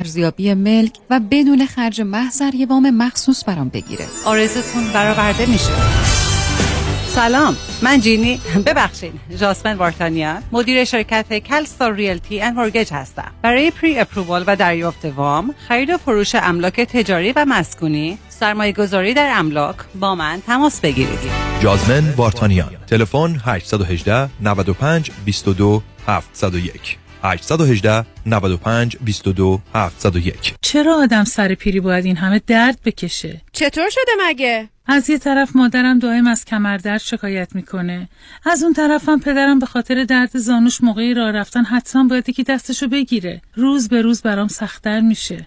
ارزیابی ملک و بدون خرج محضر یه وام مخصوص برام بگیره. آرزتون برآورده میشه. سلام من جینی. ببخشید جاسمن وارتانیان مدیر شرکت کلستار ریلتی اند مورگج هستم. برای پری اپرووال و دریافت وام خرید و فروش املاک تجاری و مسکونی سرمایه گذاری در املاک با من تماس بگیرید. جازمن وارتانیان تلفن 818 95 22 701 818 95 22 701 چرا آدم سر پیری باید این همه درد بکشه؟ چطور شده مگه؟ از یه طرف مادرم دائم از کمردرد شکایت می‌کنه از اون طرفم پدرم به خاطر درد زانوش موقعی راه رفتن حتما باید یکی دستشو بگیره روز به روز برام سختتر میشه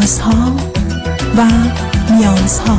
رازها و نیازها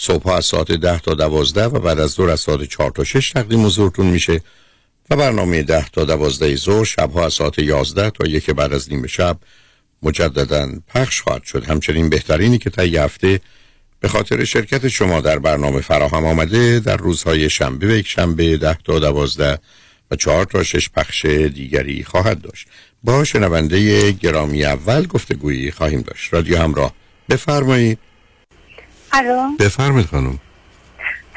صبح از ساعت ده تا دوازده و بعد از دور از ساعت چهار تا شش تقدیم حضورتون میشه و برنامه ده تا دوازده ظهر شبها از ساعت یازده تا یک بعد از نیم شب مجددا پخش خواهد شد. همچنین بهترینی که تا هفته به خاطر شرکت شما در برنامه فراهم آمده در روزهای شنبه و یک شنبه ده تا دوازده و چهار تا شش پخش دیگری خواهد داشت. با شنونده گرامی اول گفتگویی خواهیم داشت. رادیو همراه بفرمایید. الو. بفرمایید خانم.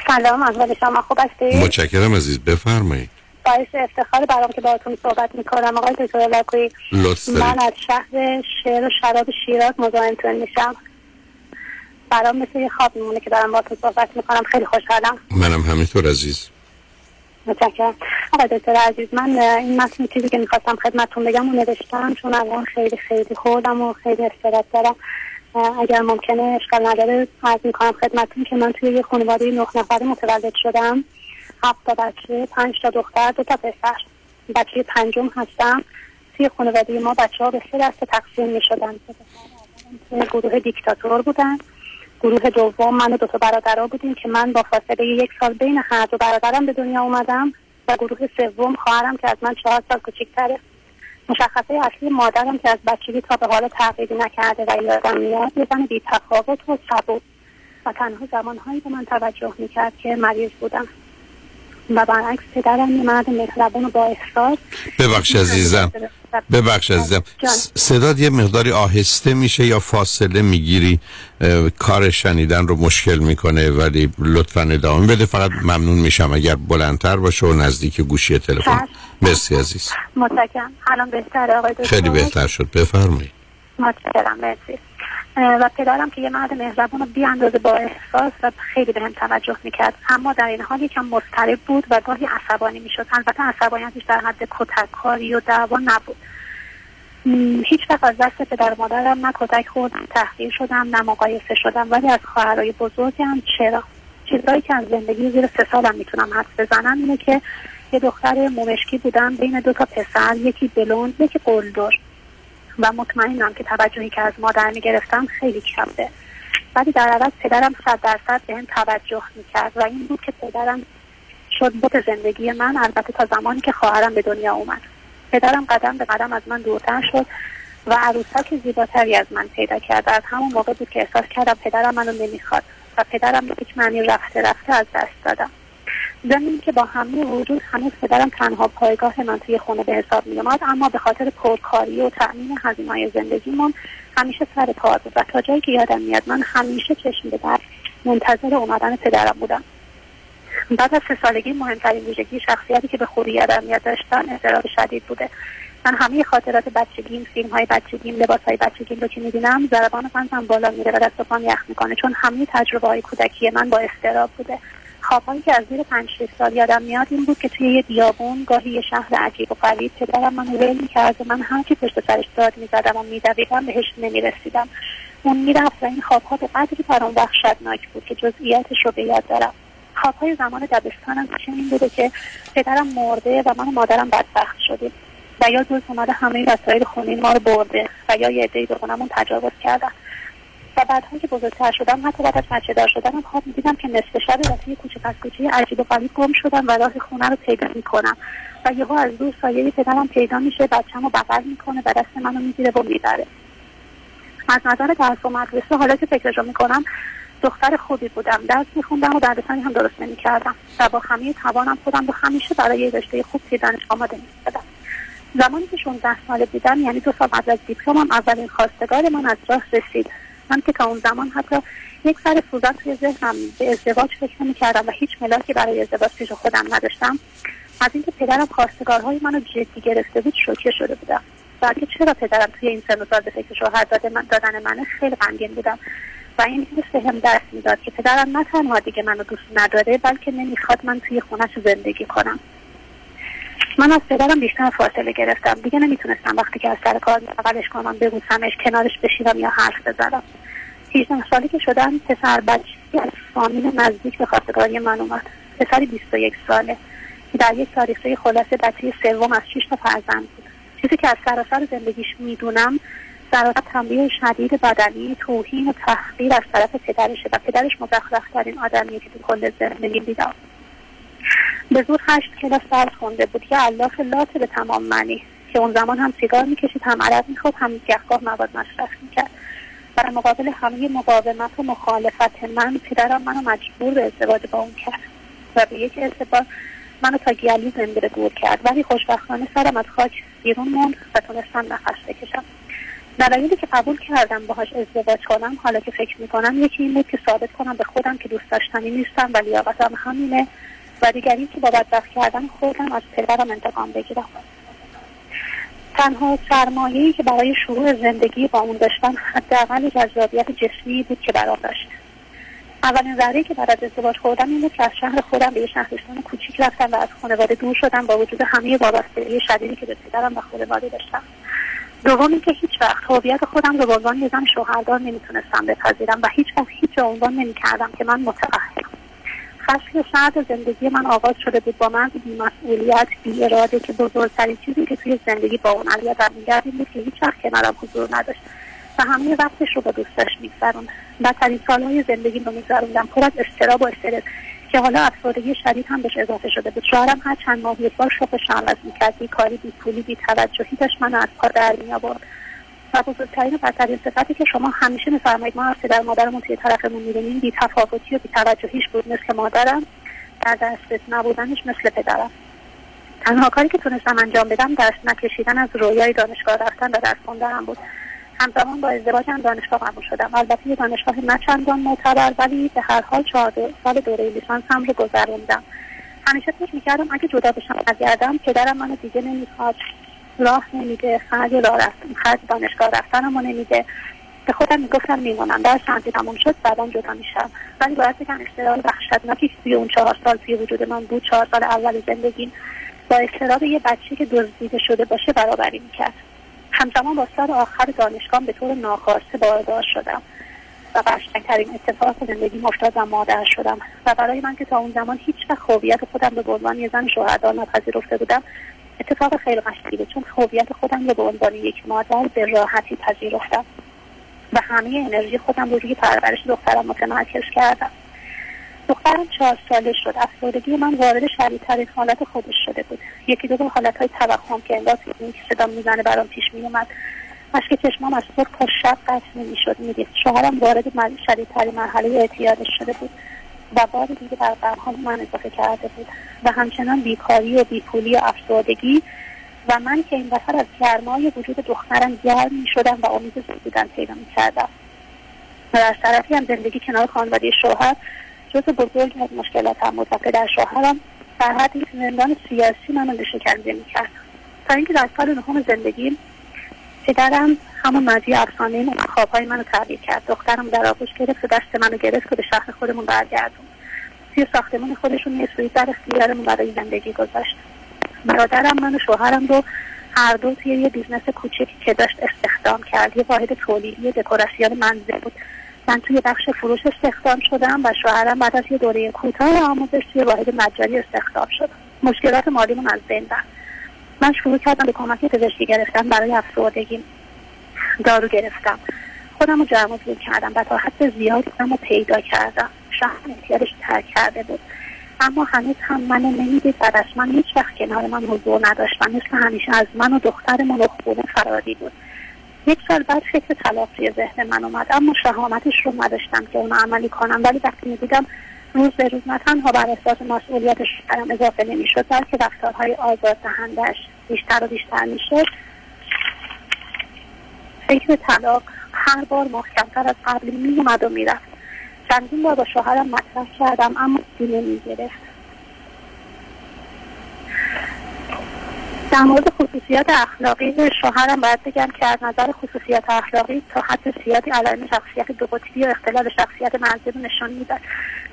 سلام احوال شما خوب هستی متشکرم عزیز بفرمایید. باعث افتخار برام که باهاتون صحبت می‌کنم. آقای دکتر لکوی من از شهر شعر و شراب شیراز مزاحمتون میشم. برام مثل یه خواب میمونه که دارم باهاتون صحبت می‌کنم. خیلی خوشحالم. منم همینطور عزیز. متشکرم. آقای دکتر عزیز من این متن چیزی که می‌خواستم خدمتتون بگم و نوشتم چون الان خیلی خیلی خوردم و خیلی استرس دارم. اگر ممکنه اشکال نداره عرض می‌کنم خدمتتون که من توی یه خانواده نه نفره متولد شدم. هفت تا بچه پنج تا دختر دو تا پسر. بچه پنجم هستم. توی خانواده ما بچه ها به سه دسته تقسیم می شدن گروه دیکتاتور بودن. گروه دوم من و دو تا برادرها بودیم که من با فاصله یک سال بین هر دو برادرم به دنیا اومدم و گروه سوم خواهرم که از من چهار سال کوچیکتره مشخصه اصلی مادرم که از بچگی تا به حال تغییری نکرده و یادم میاد یه زن بی تفاوت و صبور و تنها زمانهایی به من توجه می‌کرد که مریض بودم. و برعکس پدرم یه مرد مهربون و با احساس. ببخش عزیزم. ببخش عزیزم. صداد یه مقداری آهسته میشه یا فاصله می‌گیری؟ کار شنیدن رو مشکل می‌کنه ولی لطفا ادامه بده. فقط ممنون میشم اگر بلندتر باشه و نزدیک گوشی تلفن. مرسی عزیز. متشکرم. الان بهتره آقای دکتر؟ خیلی بهتر شد. بفرمایید. متشکرم. مرسی. و پدرم که یه مرد مهربون و بی اندازه با احساس و خیلی بهم توجه می‌کرد. اما در این حال یکم مضطرب بود و گاهی عصبانی می‌شد. البته عصبانیتش در حد کتککاری و دعوا نبود. هیچ وقت از دست پدر مادرم نه کتک خوردم تحقیر شدم نه مقایسه شدم. ولی از خواهرای بزرگم چرا؟ چیزهایی که از زندگی زیر سه سالم می‌تونم حد بزنم اینه که یه دختر مومشکی بودم بین دو تا پسر یکی بلوند یکی قلدر. و مطمئنم که توجهی که از مادر می‌گرفتم خیلی کمه ولی در عوض پدرم صد درصد به هم توجه می‌کرد و این بود که پدرم شد بوت زندگی من. البته تا زمانی که خواهرم به دنیا اومد. پدرم قدم به قدم از من دورتر شد و عروسک زیباتری از من پیدا کرد. از همون موقع بود که احساس کردم پدرم منو نمی‌خواد و پدرم به هیچ معنی رفته رفته از دست دادم. زمین که با همه وجود هنوز پدرم تنها پایگاه من توی خونه به حساب می اما به خاطر پرکاری و تأمین هزینه‌های زندگیمون همیشه سر کار بود و تا جایی که یادم میاد من همیشه چشم به در منتظر اومدن پدرم بودم. بعد از سه سالگی مهمترین ویژگی شخصیتی که به خوبی یادم میاد داشتن اضطراب شدید بوده. من همه خاطرات بچگیم فیلم های بچگیم لباس های بچگیم رو که می‌بینم ضربان قلبم بالا میره و دست و پام یخ می‌کنه چون همه تجربه های کودکی من با استراب بوده. خوابهایی که از زیر پنج شش سال یادم میاد این بود که توی یه بیابون گاهی یه شهر عجیب و غریب پدرم من ول می‌کرد و من هر کی پشت سرش داد می‌زدم و میدویدم بهش نمی‌رسیدم. اون می‌رفت و این خوابها به قدری برام وحشتناک بود که جزئیاتش رو به یاد دارم. خوابهای زمان دبستانم این بوده که پدرم مرده و من و مادرم بدبخت شدیم. و یا دوست اومده همه وسایل خونین ما رو برده و یا یه عدهای به تجاوز کردن. و بعدها که بزرگتر شدم حتی بعد از بچه دار شدنم خواب می‌دیدم که نصف شب واسه کوچه پس کوچه عجیب و غریب گم شدم و راه خونه رو پیدا می‌کنم. و یهو از دور سایه پدرم پیدا میشه بچه‌مو بغل می‌کنه و دست منو می‌گیره و می‌بره. از نظر درس و مدرسه حالا که فکرشو می‌کنم دختر خوبی بودم. درس میخوندم و دردسانی هم درست نمی‌کردم. و با همه توانم خودم رو همیشه برای رشته خوب توی دانش آماده می‌کردم. زمانی که 16 ساله بودم یعنی دو سال قبل از دیپلمم اولین خواستگار من از راه رسید. من که تا اون زمان حتی یک سر سوزن توی ذهنم به ازدواج فکر نمی‌کردم و هیچ ملاکی برای ازدواج پیش خودم نداشتم. از اینکه پدرم خواستگارهای منو جدی گرفته بود شوکه شده بودم. و چرا پدرم توی این سن به فکر شوهر دادن من خیلی غمگین بودم. و این مثل هم دست می‌داد که پدرم نه تنها دیگه منو دوست نداره بلکه نمی‌خواد من توی خونش زندگی کنم. من از پدرم بیشتر فاصله گرفتم. دیگه نمی‌تونستم وقتی که از سر کار بغلش کنم ببوسمش کنارش بشینم یا حرف بزنم. 18 سالی که شدم پسر بچه از فامیل نزدیک به خواستگاری من اومد. پسری 21 ساله که در یک تاریخی خلاصه بچه سوم از 6 تا فرزند بود. چیزی که از سراسر زندگیش می‌دونم در تنبیه شدید بدنی توهین و تحقیر از طرف پدرشه و پدرش مزخرفترین آدمیه که تو کل زندگی دیدم به زور هشت کلاس درس خونده بود که الله لات به تمام معنی. که اون زمان هم سیگار می‌کشید هم عرق می‌خورد هم گهگاه مواد مصرف می‌کرد. در مقابل همه مقاومت و مخالفت من پدرم منو مجبور به ازدواج با اون کرد و به یک ازدواج منو تا گیالی زنده دور کرد. ولی خوشبختانه سرم از خاک بیرون موند و تونستم نفس بکشم. دلایلی که قبول کردم باهاش ازدواج کنم حالا که فکر می‌کنم یکی این بود که ثابت کنم به خودم که دوست داشتنی نیستم و لیاقتم همینه و دیگری که با بدبخت کردن خودم از پدرم انتقام بگیرم. تنها سرمایه‌ای که برای شروع زندگی با اون داشتم حداقل جذابیت جسمی بود که برام داشت. اولین ذره که بعد از ازدواج خوردم این بود که از شهر خودم به یه شهرستان کوچیک رفتم و از خانواده دور شدم با وجود همه وابستگی شدیدی که به پدرم و خانواده داشتم. دوم اینکه هیچ وقت هویت خودم رو به عنوان یه زن شوهردار نمی‌تونستم بپذیرم و هیچ وقت هیچ عنوان نمی‌کردم که من متأهلم فصل سرد زندگی من آغاز شده بود با من بیمسئولیت بی اراده که بزرگترین چیزی که توی زندگی با اون علیه میگرد این بود که هیچ وقت کنارم حضور نداشت و همه وقتش رو با دوستش میگذروند بدترین سالهای زندگی رو میگذروندم. پر از استراب و استرس که حالا افسردگی شدید هم بهش اضافه شده بود. شوهرم هر چند ماه یک بار شغلش عوض می‌کرد بیکاری بی پولی بی توجهی داشت من از پا در میآورد. و بزرگترین و بدترین صفتی که شما همیشه میفرمایید. ما از پدر مادرمون توی طرفمون می‌بینیم. بی تفاوتی و بی توجهیش بود مثل مادرم. در دسترس نبودنش مثل پدرم. تنها کاری که تونستم انجام بدم دست نکشیدن از رویای دانشگاه رفتن و درس خوندنم بود. همزمان با ازدواجم دانشگاه قبول شدم. البته یه دانشگاه نه چندان معتبر ولی به هر حال چهار سال دوره لیسانس هم رو گذروندم. همیشه فکر می‌کردم اگه جدا بشم گردم پدرم منو دیگه نمی‌خواد. راه نمیده خرج راه رفتن خرج دانشگاه رفتنمو نمیده. به خودم می‌گفتم میمونم. در شانسی تموم شد بعدا جدا میشم. ولی باید بگم اشترال وحشتناکی توی اون چهار سال توی وجود من بود چهار سال اول زندگیم با اشتراب یه بچه که دزدیده شده باشه برابری می‌کرد. همزمان با سال آخر دانشگاه به طور ناخواسته باردار شدم و قشنگترین اتفاق زندگی افتاد و مادر شدم. و برای من که تا اون زمان هیچ وقت خوبیت خودم به عنوان یه زن شوهردار نپذیرفته بودم اتفاق خیلی قشنگی چون خوبیت خودم رو به عنوان یک مادر به راحتی پذیرفتم و همه انرژی خودم رو روی پرورش دخترم متمرکز کردم. دخترم چهار ساله شد. افسردگی من وارد شدیدترین حالت خودش شده بود. یکی دو حالت های توهم که انگار که صدا می‌زنه برام پیش میومد مشک چشمام از صبح تا شب قطع نمی‌شد می‌دید. شوهرم وارد شدیدترین مرحله اعتیادش شده بود. و بار دیگه بر غمهای من اضافه کرده بود و همچنان بیکاری و بیپولی و افسردگی و من که این وسط از گرمای وجود دخترم گرم می شدم و امید بودن پیدا می کردم و در طرفی هم زندگی کنار خانواده شوهر جزء بزرگ از مشکلات هم بود و پدر شوهرم در حد زندان سیاسی منو به شکنجه می کرد تا اینکه در سال نهم زندگی پدرم همون مدی افسانه خوابهای منو تعبیر کرد. دخترم در آغوش گرفت و دست منو گرفت و به شهر خودمون برگردوند. توی ساختمان خودشون یه سویت در اختیارمون برای زندگی گذاشت. برادرم من و شوهرم رو هر دو توی یه business کوچکی که داشت استخدام کرد. یه واحد تولیدی دکوراسیون منزل بود. من توی بخش فروش استخدام شدم و شوهرم بعد از یه دوره کوتاه آموزش توی واحد مجاری استخدام شد. مشکلات مالیمون از بین من شروع کردم به کمک پزشکی گرفتن برای افسردگی. دارو گرفتم. خودم رو جمع کردم و تا حد زیادی رو پیدا کردم. شهر احتیارش ترک کرده بود. اما هنوز هم منو نمی‌دید و من هیچ وقت کنار من حضور نداشت و مثل همیشه از من و دخترمون و خونه فراری بود. یک سال بعد فکر طلاق توی ذهن من اومد اما شهامتش رو نداشتم که اونو عملی کنم. ولی وقتی می‌دیدم روز به روز نه تنها بر اساس مسئولیتش برم اضافه نمی‌شد بلکه رفتارهای آزاد دهندهش بیشتر و بیشتر می‌شد. فکر طلاق هر بار محکمتر از قبل میومد و می‌رفت. چندین بار با شوهرم مطرح کردم اما دیگه می‌گرفت در مورد خصوصیات اخلاقی شوهرم باید بگم که از نظر خصوصیات اخلاقی تا حد زیادی علائم شخصیت دو قطبی و اختلال شخصیت منزل نشان می‌داد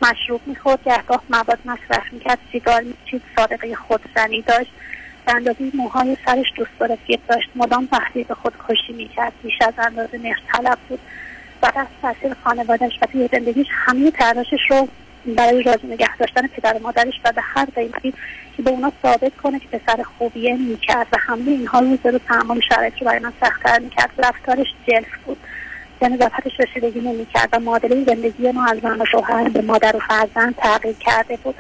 مشروب می‌خورد گهگاه مواد مصرف می‌کرد سیگار میچید صادقه خودزنی داشت. اندازه موهای سرش دوست داشت مدام تهدید خودکشی می‌کرد. بیش از اندازه مهر طلب بود. بعد از تاثیر خانوادهش و توی زندگیش همه تلاشش رو برای راضی نگه داشتن پدر و مادرش و به هر قیمتی که به اونا ثابت کنه که پسر خوبیه می‌کرد و همه اینها روز رو تحمل شرایط رو برای من سختتر می‌کرد. رفتارش جلف بود. به نظافتش رسیدگی نمی‌کرد و معادله زندگی ما از زن و شوهر به مادر و فرزند تغییر کرده بود.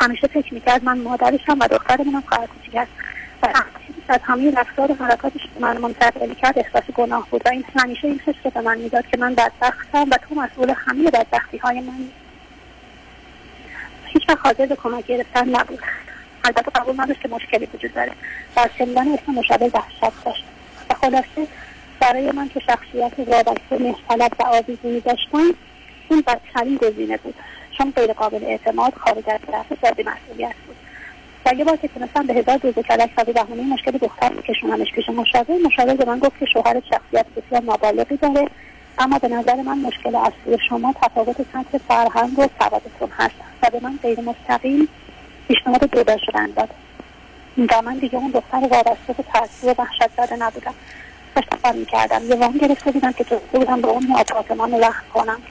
همیشه فکر می‌کرد من مادرشم و دخترمونم خواهر کوچیک و از همه رفتار و حرکاتش که من منتقل کرد احساس گناه بود. و این همیشه این حس به من می‌داد که من بدبختم و تو مسئول همه بدبختی های من. هیچ وقت حاضر به کمک گرفتن نبود. البته قبول نداشت که مشکلی وجود داره. و از شنیدن اسم مشابه وحشت داشت. و خلاصه برای من که شخصیت وابسته مهطلب و آویزونی داشتم این بدترین گزینه بود. چون غیر قابل اعتماد خارج از طرف مسئولیت بود. و یه بار که تونستم به هزار دوز کلک و بهونه مشکل دختر کشونمش پیش مشاور مشاور به من گفت که شوهر شخصیت بسیار نابالغی داره اما به نظر من مشکل اصلی شما تفاوت سطح فرهنگ و سوادتون هست و به من غیر مستقیم پیشنهاد جدا شدن داد و من دیگه اون دختر وابسته به تاثیر وحشت زده نبودم. اشتغال می‌کردم. یه وام گرفته بودم که تو بودم به اون آپارتمان وقت کنم.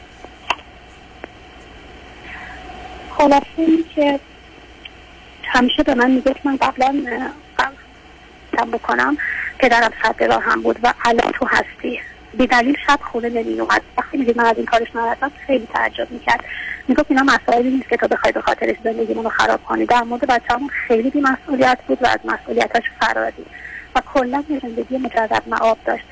خلاصه این که همیشه به من میگه من قبلا کم بکنم. پدرم صد راه هم بود و الان تو هستی. بی دلیل شب خونه نمی اومد وقتی می‌دید من از این کارش ناراحتم خیلی تعجب می‌کرد. می‌گفت اینا مسائلی نیست که تو بخوای به خاطرش زندگیمون رو خراب کنی. در مورد بچه‌مون خیلی بی مسئولیت بود و از مسئولیتاش فرادی. و کلا زندگی مجرد معاب داشت.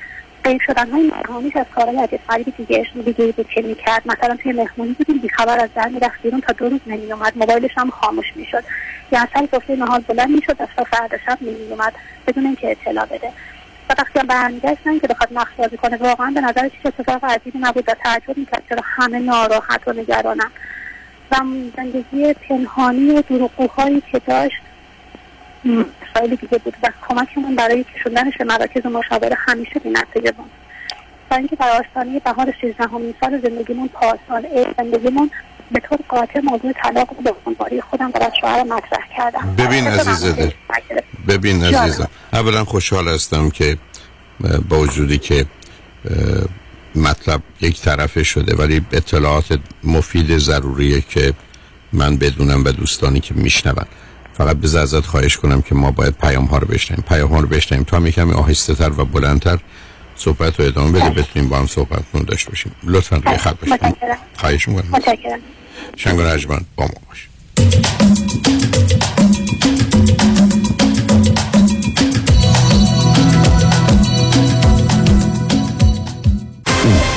غیر شدن های نهانیش از کارهای عجیب غریبی دیگه دیگه بود که می‌کرد. مثلا توی مهمونی بودیم بیخبر از در می‌رفت بیرون تا دو روز نمیومد موبایلش هم خاموش می‌شد. یا اصلا گفته نهار بلند می‌شد از تا فردا شب نمیومد بدون اینکه اطلاع بده. و وقتی هم برمیگشتن که بخواد نقش کنه واقعا به نظر چیز اتفاق عجیبی نبود و تعجب می‌کرد چرا همه ناراحت و نگرانم و زندگی پنهانی و دروغگوهایی که داشت مسائل دیگه بود و کمک من برای کشوندنش به مراکز مشاوره همیشه بی نتیجه بود. و اینکه در آستانه بهار سیزدهمین سال زندگیمون پاسال زندگیمون به طور قاطع موضوع طلاق رو به خودم و شوهر مطرح کردم. ببین عزیزه. ببین عزیزم. اولا خوشحال هستم که با وجودی که مطلب یک طرفه شده ولی اطلاعات مفید ضروریه که من بدونم و دوستانی که میشنون. فقط به ازت خواهش کنم که ما باید پیام ها رو بشنیم پیام ها رو بشنیم تا می کمی آهسته تر و بلندتر صحبت رو ادامه بده بتونیم با هم صحبت داشته باشیم. لطفا روی خط باشیم خواهش می‌کنم. متشکرم. شنگ با ما باش.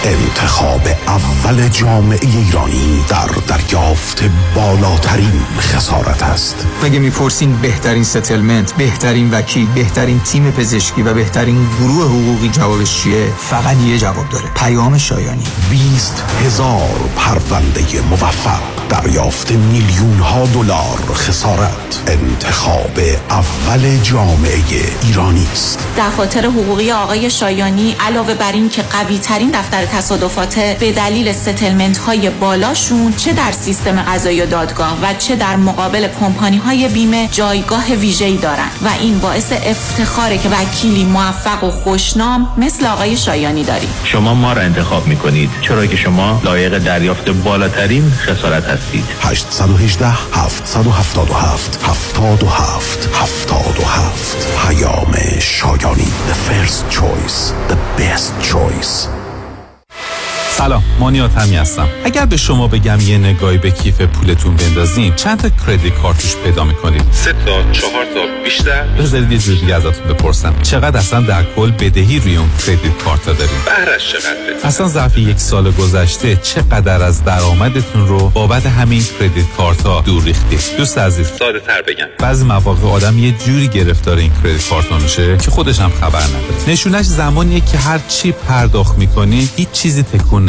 انتخاب اول جامعه ایرانی در دریافت بالاترین خسارت است. مگه می‌پرسین بهترین ستلمنت بهترین وکیل بهترین تیم پزشکی و بهترین گروه حقوقی جوابش چیه؟ فقط یه جواب داره. پیام شایانی. 20 هزار پرونده موفق. دریافت میلیون ها دلار خسارت. انتخاب اول جامعه ایرانی است. دفاتر حقوقی آقای شایانی علاوه بر این که قوی ترین دفتر تصادفات به دلیل ستلمنت های بالاشون چه در سیستم قضایی و دادگاه و چه در مقابل کمپانی های بیمه جایگاه ویژه‌ای دارند و این باعث افتخاره که وکیلی موفق و خوشنام مثل آقای شایانی داریم شما ما را انتخاب می‌کنید چرا که شما لایق دریافت بالاترین خسارت هستید. 818 777 77 77 پیام شایانی The first choice The best choice. سلام مانیات همی هستم. اگر به شما بگم یه نگاهی به کیف پولتون بندازین چند تا کردیت کارتوش پیدا می‌کنید سه تا چهار تا بیشتر؟ بذارید یه جور دیگه ازتون بپرسم. چقدر اصلا در کل بدهی روی اون کردیت کارت داریم بهرش چقدر اصلا ظرف یک سال گذشته چقدر از درآمدتون رو بابت همین کردیت کارت ها دور ریختید دوست عزیز. ساده تر بگم. بعضی مواقع آدم یه جوری گرفتار این کردیت کارت میشه که خودش هم خبر نداره. نشونش زمانیه که هر چی پرداخت می‌کنی هیچ چیزی تکون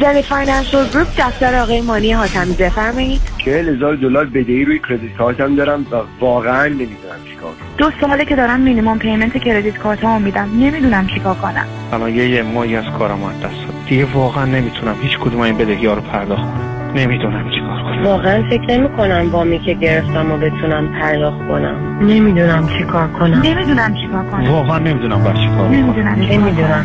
زنی Financial Group دفتر آقای مانی حاتمی بفرمایید. چهل هزار دلار بدهی روی credit card م دارم و واقعا نمی‌دونم چیکار دو ساله که دارم minimum payment credit card مو میدم. نمی‌دونم چیکار کنم. الان یه یه ماهی از کارم از دست دیگه واقعا نمی‌تونم هیچ کدوم این بدهی ها رو پرداخت کنم. نمی‌دونم چیکار کنم. واقعا فکر نمی کنم بامی که گرفتم و بتونم پرداخت کنم. نمی‌دونم چیکار کنم. نمی‌دونم چیکار کنم. واقعا نمی‌دونم باید چیکار کنم نمی‌دونم نمی‌دونم.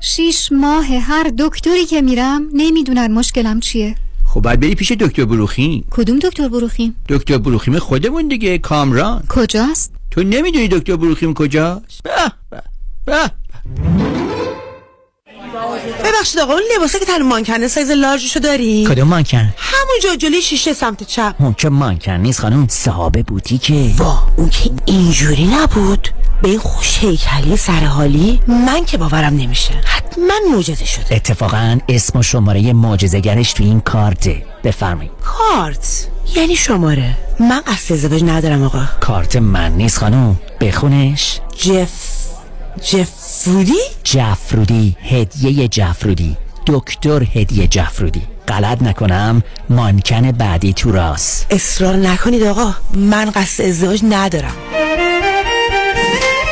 شیش ماه هر دکتری که میرم نمی‌دونن مشکلم چیه خب باید بری پیش دکتر بروخیم کدوم دکتر بروخیم؟ دکتر بروخیم خودمون دیگه کامران کجاست؟ تو نمی‌دونی دکتر بروخیم کجاست؟ به به به ببخشید آقا اون لباسه که تن مانکنه سایز لارجشو داری؟ کدوم مانکن؟ همونجا جلوی شیشه سمت چپ اون که مانکن نیست خانم صاحب بوتیکه وا اون که اینجوری نبود به این خوش هیکلی سرحالی من که باورم نمیشه. حتما معجزه شده. اتفاقا اسم و شماره معجزه‌گرش تو این کارته. بفرمایید. کارت؟ یعنی شماره. من قصد ازدواج ندارم آقا. کارت من نیست خانم. بخونش. جف جفرودی؟ جفرودی. هدیه جفرودی. دکتر هدیه جفرودی. غلط نکنم. مانکن بعدی تو راست. اصرار نکنید آقا. من قصد ازدواج ندارم.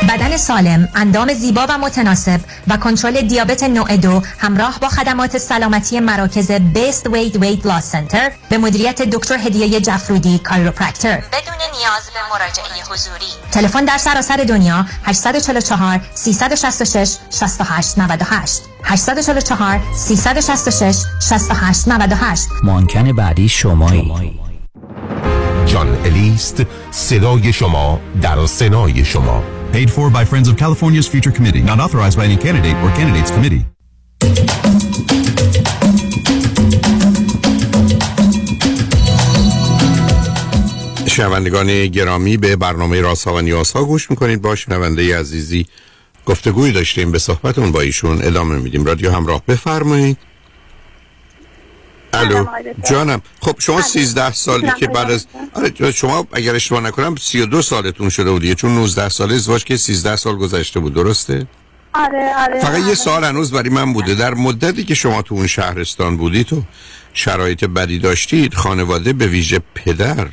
بدن سالم، اندام زیبا و متناسب و کنترل دیابت نوع دو همراه با خدمات سلامتی مراکز Best Weight Weight Loss Center به مدیریت دکتر هدیه جفرودی کایروپرکتر بدون نیاز به مراجعه حضوری. تلفن در سراسر دنیا 844 366 68 98 844 366 68 98 مانکن بعدی شمایی. جان الیست صدای شما در سنای شما. Paid for by Friends of California's Future Committee. Not authorized by any candidate or candidates committee. شنوندگان گرامی به برنامه راسا و نیاسا گوش می‌کنید با شنونده عزیزی گفتگوی داشتیم به صحبتون با ایشون ادامه میدیم رادیو همراه بفرمایید الو. جانم. خب شما 13 سالی که بعد از آره شما اگر اشتباه نکنم 32 سالتون شده بودیه چون 19 ساله ازدواج که 13 سال گذشته بود. درسته؟ آره آره فقط یه سال هنوز برای من بوده. در مدتی که شما تو اون شهرستان بودید و شرایط بدی داشتید خانواده به ویژه پدر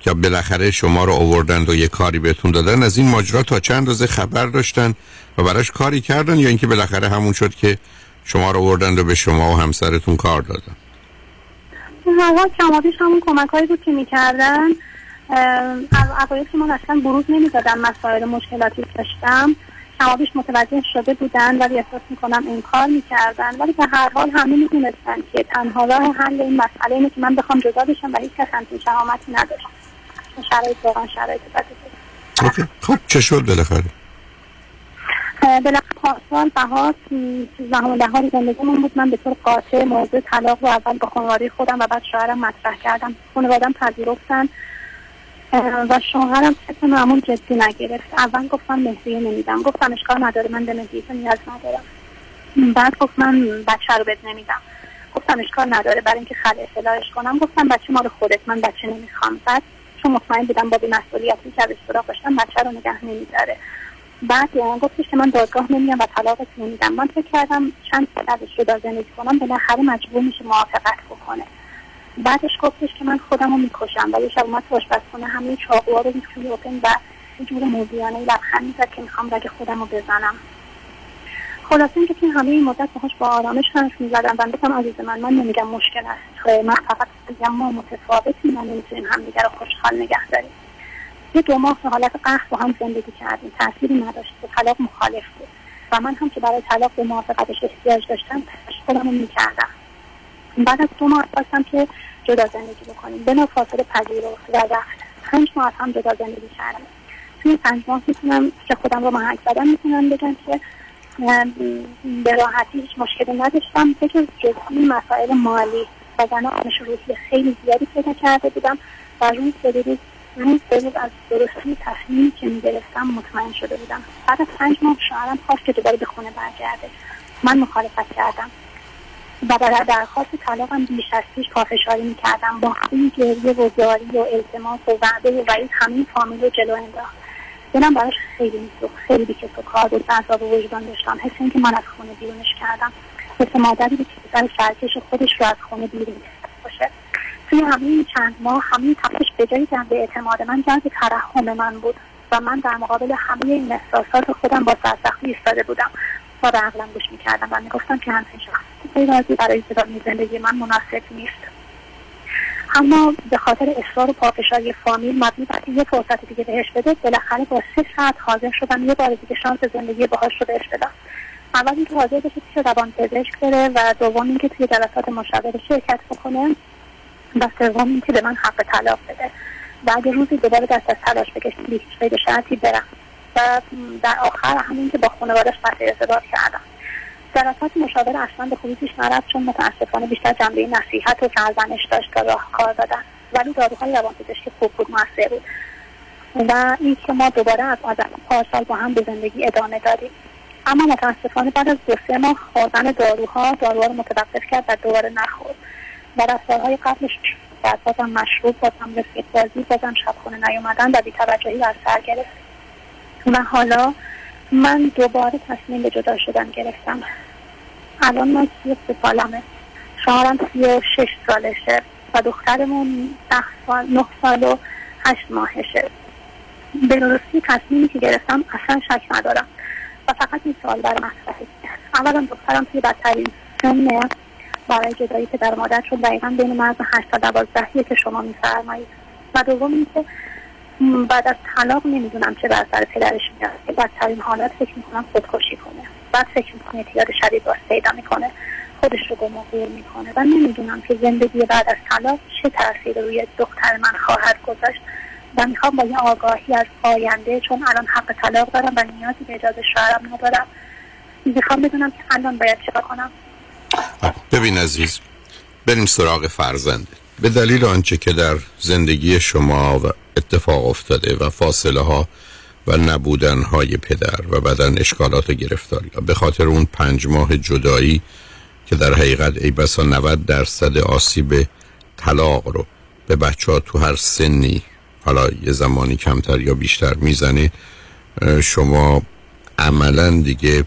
که بالاخره شما رو آوردند و یه کاری بهتون دادن از این ماجرا تا چند روز خبر داشتن و براش کاری کردن یا اینکه بالاخره همون شد که شما رو آوردند و به شما و همسرتون کار دادن؟ هوا کمابیش همون کمک هایی بود که می‌کردن. اوایل که من اصلا بروز نمی‌دادم مسائل مشکلاتی داشتم. کمابیش متوجه شده بودن ولی احساس می‌کنم این کار می‌کردن. ولی به هر حال همه می‌دونستن که تنها راه حل این مسئله اینه که من بخوام جدا بشم و هیچ کس همچین شهامتی نداشت. شرایط واقعا شرایط بدی اوکی. خب چه شد بالاخره؟ بالاخره پارسال بهار سیزدهم بهار زندگیمون بود. من به طور قاطع موضوع طلاق رو اول با خانواده خودم و بعد شوهرم مطرح کردم. خانوادم پذیرفتن. و شوهرم طبق معمول جدی نگرفت. اول گفتم مهریه نمیدم. گفتم اشکال نداره من به مهریه نیاز ندارم. بعد گفت من بچه رو بد نمیدم. گفتم اشکال نداره برای اینکه خل اصلاحش کنم. گفتم بچه مال خودت من بچه نمی‌خوام. بعد چون مطمئن بودم با بی‌مسئولیتی که از سراغ داشتم بچه رو نگه نمیداره. بعد گفتش که من دادگاه نمیام و طلاقش نمیدم من فکر کردم چند سال ازش جدا زندگی کنم بالاخره مجبور میشه موافقت بکنه. بعدش گفتش که من خودم رو می‌کشم و یه شب اومد تو آشپزخونه همه چاقوها رو ریخت توی اوپن و یه جور موزیانه لبخند می‌زد که می‌خوام رگ خودم رو بزنم. خلاصه اینکه توی همه این مدت باهاش با آرامش حرف می‌زدم. و گفتم عزیز من من نمیگم مشکل است من فقط میگم ما متفاوتیم و نمی‌تونیم همدیگه رو خوشحال نگه داریم. یه دو ماه به حالت قهر با هم زندگی کردیم. تأثیری نداشت. به طلاق مخالف بود. و من هم که برای طلاق به موافقتش احتیاج داشتم خودم رو می‌کردم. بعد از دو ماه خواستم که جدا زندگی بکنیم بنا فاصله پذیرفت و رفت پنج ماه هم جدا زندگی کردیم توی پنج ماه می‌تونم که خودم رو محک زدم می‌تونم بگم که به راحتی هیچ مشکلی نداشتم. فکر جزئی مسائل مالی و زن آنش روحی خیلی زیادی پیدا کرده بودم. و روز به روز از درستی تصمیمی که می‌گرفتم مطمئن شده بودم. بعد از پنج ماه شوهرم خواست که دوباره به خونه برگرده. من مخالفت کردم. و برای درخواست طلاقم بیش از پیش پافشاری می‌کردم. با همین گریه و زاری و التماس و وعده و وعید همین فامیل رو جلو انداخت. دلم براش خیلی میسوخت. خیلی بیکس و کار بود. عذاب و وجدان داشتم. حس اینکه من از خونه بیرونش کردم. مثل مادری که پسر سرکش خودش رو از خونه بیرون توی همین چند ماه همین تپش به جایی جنب اعتماد من جنب ترحم من بود و من در مقابل همه این احساسات خودم با سرسختی ایستاده بودم. و به عقلم گوش می‌کردم و می‌گفتم که همچین شخصی راضی برای ادامه زندگی من مناسب نیست. اما به خاطر اصرار و پافشاری فامیل مبنی بر یه فرصت دیگه بهش بده بالاخره با سه ساعت حاضر شدم یه بار دیگه شانس زندگی باهاش رو بهش بدم. اول اینکه حاضر بشه پیش روان پزشک بره و دوم اینکه توی جلسات مشاوره شرکت بکنه. و سوم اینکه به من حق طلاق بده. اگه روزی دوباره دست از تلاش بکشیم به هیچ قید شرطی برم. و در آخر همین که با خانوادش قطع ارتباط کردم. جلسات مشاوره اصلا به خوبی پیش نرفت چون متاسفانه بیشتر جنبه نصیحت و سرزنش داشت تا راه کار دادن. ولی داروهای روانپزشکی خوب بود موثر بود. و این که ما دوباره از آدم پارسال با هم به زندگی ادامه دادیم. اما متاسفانه بعد از دو سه ماه خوردن داروها داروها رو متوقف کرد و دوباره نخورد. و رفتارهای قبلش بعد بازم مشروب بازم رفیق بازی بازم شبخونه نیومدن و بیتوجهی بر سر گرفت. و حالا من دوباره تصمیم به جدا شدن گرفتم. الان من سی سالمه. شوهرم سی و شش سالشه و دخترمون ده سال نه سال و هشت ماهشه. به درستی تصمیمی که گرفتم اصلا شک ندارم. و فقط این سوال برای مطرحه. اولا دخترم توی بدترین سنه برای جدایی پدر و مادر چون دقیقا بین مرز هشت تا دوازدهیه که شما میفرمایید. و دوم اینکه بعد از طلاق نمی‌دونم چه بر سر پدرش میاد که بدترین حالت فکر می‌کنم خودکشی کنه. بعد فکر می‌کنه اعتیاد شدید باش پیدا می‌کنه خودش رو گمگور می‌کنه. و نمی‌دونم که زندگی بعد از طلاق چه تاثیر روی دختر من خواهد گذاشت. و می‌خوام با یه آگاهی از آینده چون الان حق طلاق دارم و نیازی به اجازه شوهرم ندارم می‌خوام بدونم که الان باید چیکار کنم. ببین عزیز بریم سراغ فرزنده به دلیل آنچه که در زندگی شما و اتفاق افتاده و فاصله ها و نبودن های پدر و بعدا اشکالات و گرفتاری. به خاطر اون پنج ماه جدایی که در حقیقت ای بسا 90 درصد آسیب طلاق رو به بچه ها تو هر سنی حالا یه زمانی کمتر یا بیشتر می‌زنه شما عملا دیگه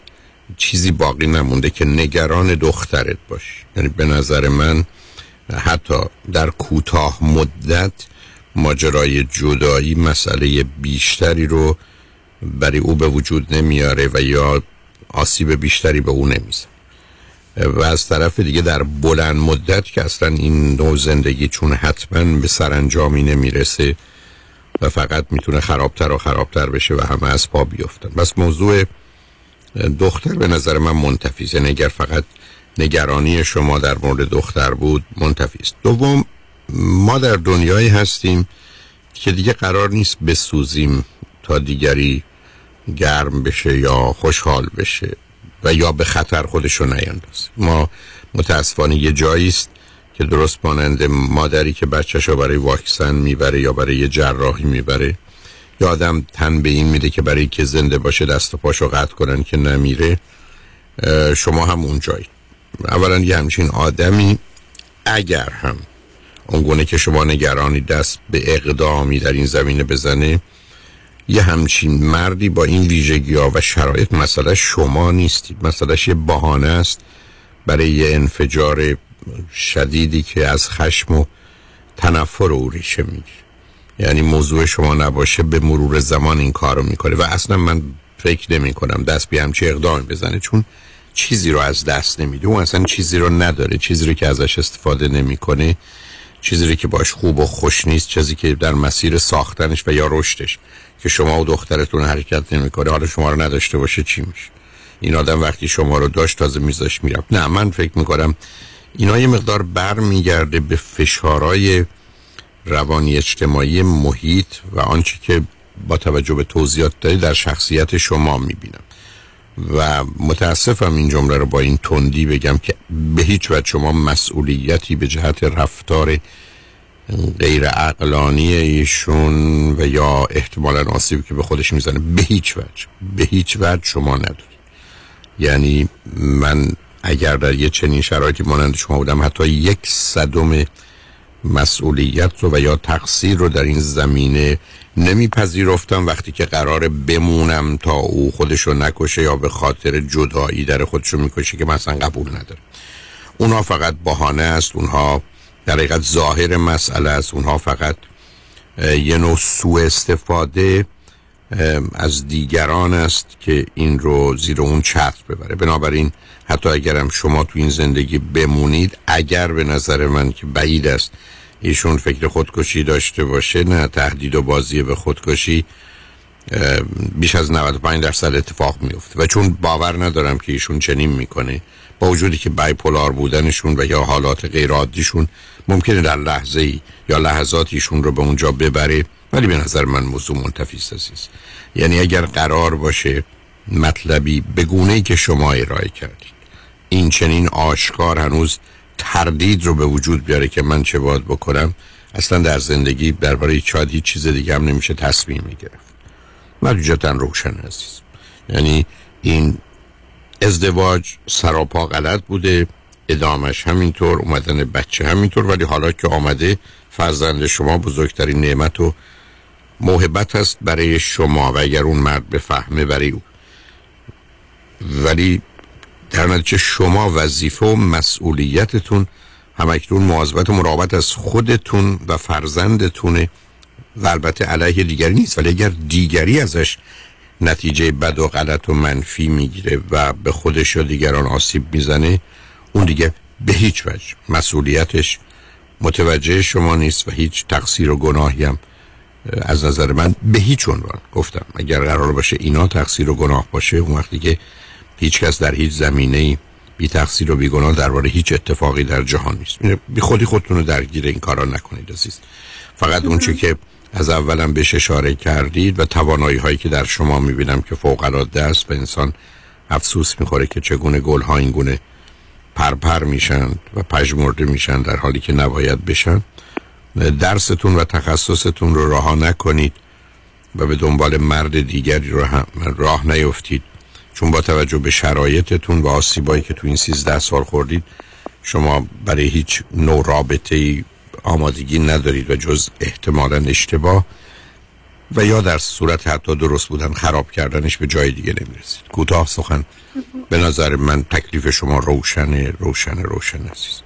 چیزی باقی نمونده که نگران دخترت باشی. یعنی به نظر من حتی در کوتاه مدت ماجرای جدایی مسئله بیشتری رو برای او به وجود نمیاره و یا آسیب بیشتری به او نمیزن و از طرف دیگه در بلند مدت که اصلا این نوع زندگی چون حتما به سرانجامی نمی‌رسه و فقط می‌تونه خرابتر و خرابتر بشه و همه از پا بیفتن. بس موضوع دختر به نظر من منتفی است. یعنی فقط نگرانی شما در مورد دختر بود منتفی است دوم ما در دنیایی هستیم که دیگه قرار نیست بسوزیم تا دیگری گرم بشه یا خوشحال بشه و یا به خطر خودش رو نیندازه ما متاسفانه یه جایی است که درست مانند مادری که بچهش برای واکسن می‌بره یا برای یه جراحی می‌بره یا آدم تن به این میده که برای که زنده باشه دست و پاشو قطع کنن که نمیره شما هم اونجایی اولا یه همچین آدمی اگر هم اونگونه که شما نگرانی دست به اقدامی در این زمینه بزنه یه همچین مردی با این ویژگی ها و شرایط مسئله شما نیستید. مسئله یه بهانه است برای یه انفجار شدیدی که از خشم و تنفر او ریشه می‌گیره. یعنی موضوع شما نباشه به مرور زمان این کارو می‌کنه و اصلا من فکر نمی کنم دست به همچی اقدامی بزنه چون چیزی رو از دست نمیده. اون اصلا چیزی رو نداره. چیزی رو که ازش استفاده نمی‌کنه چیزی رو که باش خوب و خوش نیست چیزی که در مسیر ساختنش و یا رشدش که شما و دخترتون حرکت نمی‌کنه. حالا شما رو نداشته باشه چی میشه؟ این آدم وقتی شما رو داشت تازه میذاش می‌رفت. نه من فکر می‌کنم اینا یه مقدار بر میگرده به فشارهای روانی اجتماعی محیط و آنچه که با توجه به توضیحات داری در شخصیت شما می‌بینم. و متاسفم این جمله رو با این تندی بگم که به هیچ وجه شما مسئولیتی به جهت رفتار غیر عقلانی ایشون و یا احتمالا آسیبی که به خودش می‌زنه به هیچ وجه به هیچ وجه شما نداری. یعنی من اگر در یه چنین شرایطی مانند شما بودم حتی یک صدم مسئولیت رو و یا تقصیر رو در این زمینه نمیپذیرفتم وقتی که قرار بمونم تا او خودش رو نکشه یا به خاطر جدایی در خودش رو می‌کشه که مثلا قبول نداره اونها فقط بهانه است اونها در حقیقت ظاهر مسئله است. اونها فقط یه نوع سوء استفاده از دیگران است که این رو زیر اون چتر ببره. بنابراین حتی اگرم شما تو این زندگی بمونید اگر به نظر من که بعید است ایشون فکر خودکشی داشته باشه نه تهدید و بازی به خودکشی بیش از 95 درصد اتفاق میفته و چون باور ندارم که ایشون چنین می‌کنه با وجودی که بایپولار بودنشون و یا حالات غیر عادیشون ممکنه در لحظه ای یا لحظات ایشون رو به اونجا ببره ولی به نظر من موضوع منتفی است. یعنی اگر قرار باشه مطلبی به گونه که شما ارائه کردید این چنین آشکار هنوز تردید رو به وجود بیاره که من چه باید بکنم اصلا در زندگی درباره شاید هیچ چیز دیگه هم نمیشه تصمیم می‌گرفت. مجوجتا روشن عزیز یعنی این ازدواج سراپا غلط بوده ادامش همینطور اومدن بچه همینطور ولی حالا که آمده فرزند شما بزرگترین نعمت و موهبت است برای شما و اگر اون مرد بفهمه برای او. ولی در نتیجه شما وظیفه و مسئولیتتون همکنون مواظبت و مراقبت از خودتون و فرزندتونه و البته علیه دیگری نیست. ولی اگر دیگری ازش نتیجه بد و غلط و منفی می‌گیره و به خودش یا دیگران آسیب می‌زنه اون دیگه به هیچ وجه مسئولیتش متوجه شما نیست و هیچ تقصیر و گناهی هم از نظر من به هیچ عنوان. گفتم اگر قرار باشه اینا تقصیر و گناه باشه اون وقتی که هیچ کس در هیچ زمینه بی تقصیر و بی گناه درباره هیچ اتفاقی در جهان نیست. بی خودی خودتون رو درگیر این کارا نکنید عزیز. فقط اون چی که از اولم بهش اشاره کردید و توانایی هایی که در شما می‌بینم که فوق العاده است به انسان افسوس می‌خوره که چگونه گل ها این گونه پرپر میشن و پژمرده میشن در حالی که نباید بشن. درستون و تخصصتون رو رها نکنید و به دنبال مرد دیگری رو هم راه نیفتید. چون با توجه به شرایطتون و آسیبایی که تو این سیزده سال خوردید شما برای هیچ نوع رابطه آمادگی ندارید و جز احتمالا اشتباه. و یا در صورت حتی درست بودن خراب کردنش به جای دیگه نمی‌رسید. کوتاه سخن. به نظر من تکلیف شما روشن روشن روشن عزیز.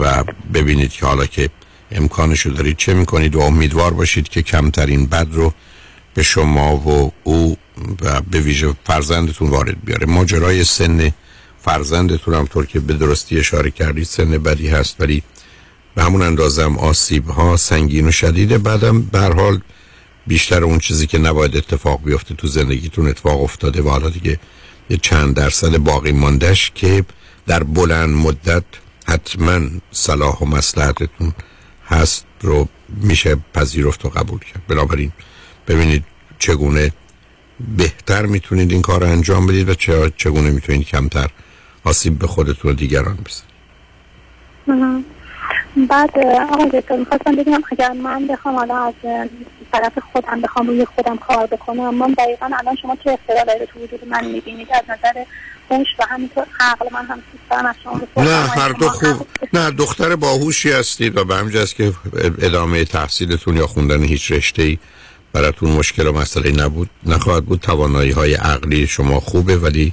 و ببینید که حالا که امکانشو دارید چه می‌کنید و امیدوار باشید که کمترین بد رو به شما و او و به ویژه فرزندتون وارد بیاره. ماجرای سن فرزندتون هم طور که به درستی اشاره کردید سن بدی هست ولی به همون اندازم آسیب ها سنگین و شدیده بعدم به حال بیشتر اون چیزی که نباید اتفاق بیفته تو زندگیتون اتفاق افتاده و حالا دیگه یه چند درصد باقی ماندش که در بلند مدت حتما صلاح و مسلحتتون هست رو میشه پذیرفت و قبول کرد. بنابراین ببینید چگونه بهتر می‌تونید این کار رو انجام بدید و چگونه می‌تونید کمتر آسیب به خودتون و دیگران بزنید. بعد آقای دکتر می‌خواستم بگم اگر من بخوام حالا از طرف خودم بخوام روی خودم کار بکنم. من دقیقا الان شما چه اختلال رو تو وجود من می‌بینید؟ از نظر هوش و همینطور عقل من هم سیستم از شما نه هر دو خوب. نه دختر باهوشی هستید و به همجاست که ادامه تحصیلتون یا خوندن هیچ رشته ای براتون مشکل و مسئله نبود. نخواهد بود توانایی های عقلی شما خوبه ولی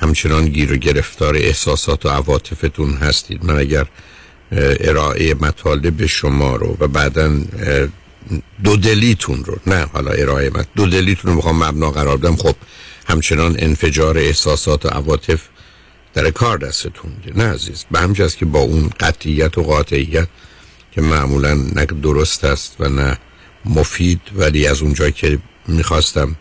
همچنان گیر و گرفتار احساسات و عواطفتون هستید. من اگر ارائه مطالب شما رو و بعدا دو دلیتون رو. نه حالا ارائه مط... دو دلیتون رو می‌خوام مبنا قرار بدم. خب همچنان انفجار احساسات و عواطف در کار دستتون نه عزیز به همجاست که با اون قطعیت و قاطعیت که معمولا نه درست است و نه مفید ولی از اونجایی که می‌خواستم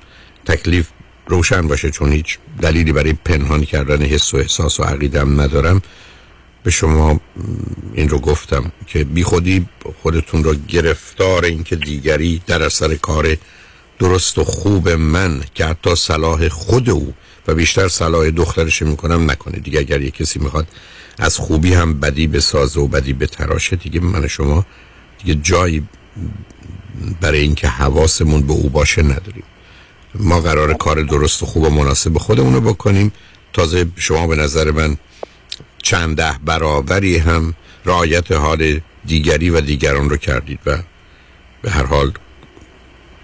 تکلیف روشن باشه چون هیچ دلیلی برای پنهان کردن حس و احساس و عقیدم ندارم به شما این رو گفتم که بی خودی خودتون رو گرفتار این که دیگری در اثر کار درست و خوب من که حتی صلاح خود او و بیشتر صلاح دخترش می‌کنم نکنه. دیگه اگر یه کسی می‌خواد از خوبی هم بدی به سازه و بدی به تراشه دیگه من شما دیگه جایی برای اینکه حواسمون به او باشه نداریم. ما قرار کار درست و خوب و مناسب خودمون رو بکنیم. تازه شما به نظر من چند ده برابری هم رعایت حال دیگری و دیگران رو کردید و به هر حال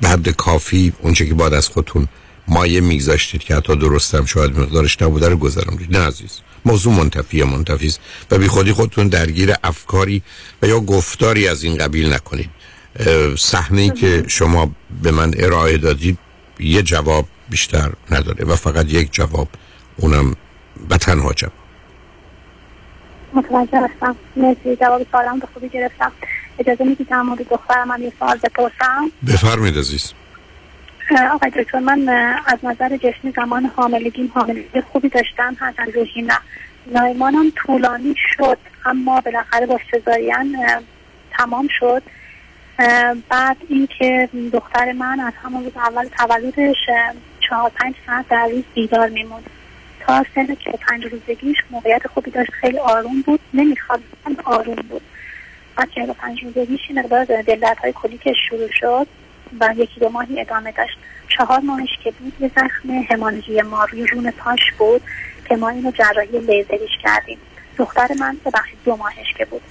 به حد کافی اونچه که باید از خودتون مایه میگذاشتید که حتی درستم شاید مقدارش نبوده رو گذراندید. نه عزیز. موضوع منتفی منتفی است و بی خودی خودتون درگیر افکاری و یا گفتاری از این قبیل نکنید. صحنه ای که شما به من ارائه دادید یه جواب بیشتر نداره و فقط یک جواب اونم و تنها جواب. متوجه هستم. مرسی جواب سوالم به خوبی گرفتم. اجازه می‌دید در مورد دخترم هم یه سوال بپرسم؟ بفرمید عزیز. آقای دکتر من از نظر جسمی زمان حاملگیم حاملگی خوبی داشتم هرچند روحی نه. نایمانم طولانی شد اما بالاخره با سزارین تمام شد. بعد اینکه دختر من از همون روز اول تولدش چهار پنج ساعت در روز بیدار میموند. سن که پنج روزگیش موقعیت خوبی داشت. خیلی آروم بود. نمی‌خواد آروم بود. بعد چهل پنج روزگیش مقدار دلت های کلیکش شروع شد و یکی دو ماهی ادامه داشت. چهار ماهش که بود یه زخم همانجی ما روی رون پاش بود که ما اینو جراحی لیزریش کردیم. دختر من ببخشید دو ماهش که بود.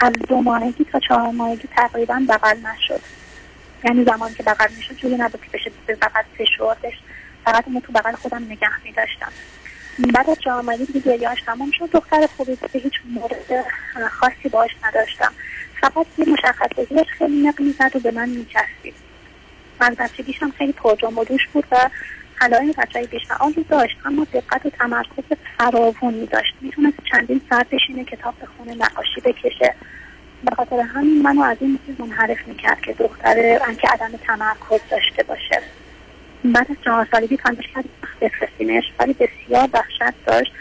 از دو ماهگی تا چهار ماهگی تقریبا بغل نشد. یعنی زمان که بغل می‌شد جوری نبود که بشه بغل فشردش فقط اونو تو بغل خودم نگه میداشتم. بعد از چهار ماهگی دیگه گریهاش تمام شد. دختر خوبی به هیچ مورد خاصی باش نداشتم. فقط یه مشخصاتیش خیلی نق می‌زد و به من میچسبید. من بچگیش هم خیلی پرجام و دوش بود و علائم بچه بیشفعالی داشت اما دقت و تمرکز فراوانی داشت. می‌تونست چندین ساعت بشینه کتاب بخونه نقاشی بکشه. به خاطر همین منو از این چیز منحرف می‌کرد که دختر که عدم تمرکز داشته باشه. بعد از چهار سالگی پنجش کرد بفرستیمش. ولی بسیار وحشت داشت.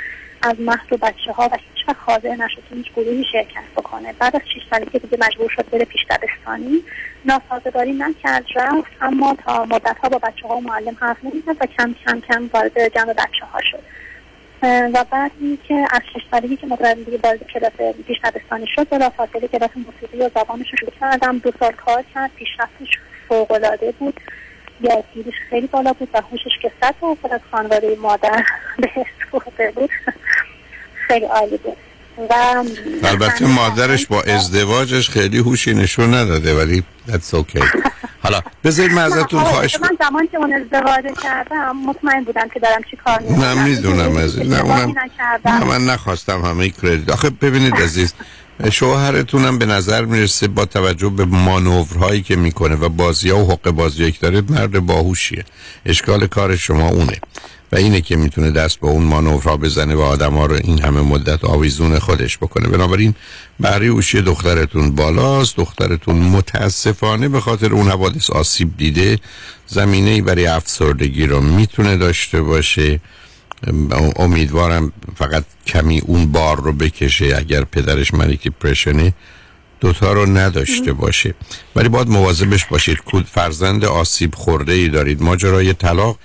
از مهد و بچه ها و هیچ وقت حاضر نشد که هیچ گروهی شرکت بکنه. بعد از شیش سالگی دیگه مجبور شد بره پیش دبستانی ناسازگاری نکرد رفت. اما تا مدت ها با بچه ها و معلم حرف نمی‌زد و کم کم کم وارد جمع بچه ها شد. و بعد اینکه از شش سالگی که مدرن دیگه وارد کلاس پیش دبستانی شد بلا فاصله کلاس موسیقی و زبانش رو شروع کردم. دو سال کار کرد. پیشرفتش فوق العاده بود. یادگیریش خیلی بالا بود و هوشش که صد درصد از خانواده مادر به برده بود. خیلی عالی بود. و البته مادرش با ازدواجش خیلی هوشی نشون نداده ولی that's okay. حالا بذارید من ازتون آره، خواهش من زمان که اون ازدواج کردم مطمئن بودم که دارم چی کار می‌کنم. نه می‌دونم از نه اونم نه من نخواستم همه کردیت آخه ببینید عزیز شوهرتونم به نظر می‌رسه با توجه به مانورهایی که می‌کنه و بازی ها و حق بازی که داره مرد باهوشیه. اشکال کار شما اونه. و اینه که می‌تونه دست به اون مانورها بزنه و آدم ها رو این همه مدت آویزون خودش بکنه. بنابراین بهره هوشی دخترتون بالاست. دخترتون متاسفانه به خاطر اون حوادث آسیب دیده زمینه ای برای افسردگی رو می‌تونه داشته باشه. امیدوارم فقط کمی اون بار رو بکشه اگر پدرش منی که پرشنه. دوتا رو نداشته باشه. ولی باید مواظبش باشید. کود فرزند آسیب خورده ای دارید. ماجرای طلاق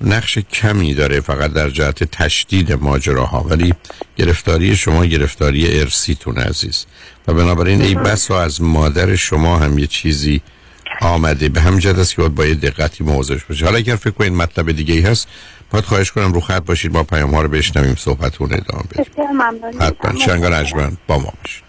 نقش کمی داره فقط در جهت تشدید ماجراها. ولی گرفتاری شما گرفتاری ارسیتون عزیز. و بنابراین ای بسا از مادر شما هم یه چیزی آمده. به همین جهت است که باید دقتی مواظبش باشید. حالا اگر فکر کنید مطلب دیگه ای هست باید خواهش کنم رو خط باشید با پیام ها رو بشنویم صحبتون ادامه بدیم. حتما. شنگان اجمن با ما باشید.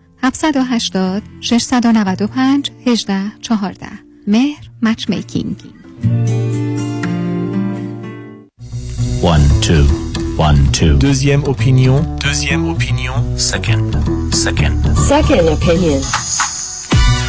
780 695 18 14 مهر مچ میکینگ One, two, one, two. Deuxième opinion. Deuxième opinion. Second, second. Second opinion.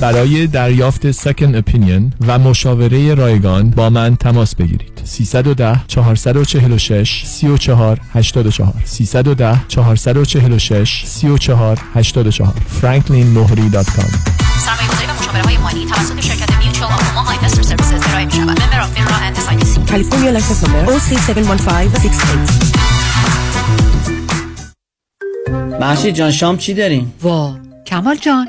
برای دریافت سکن اپینین و مشاوره رایگان با من تماس بگیرید 310 446 34 84 310 446 34 84 franklinmohri.com سرمایه‌گذاری و مشاوره های مالی توسط شرکت Mutual های Investor Services ارائه می‌شود. member of FINRA and SIPC. California license number OC71568 مهشید جان شام چی داریم؟ وا کمال جان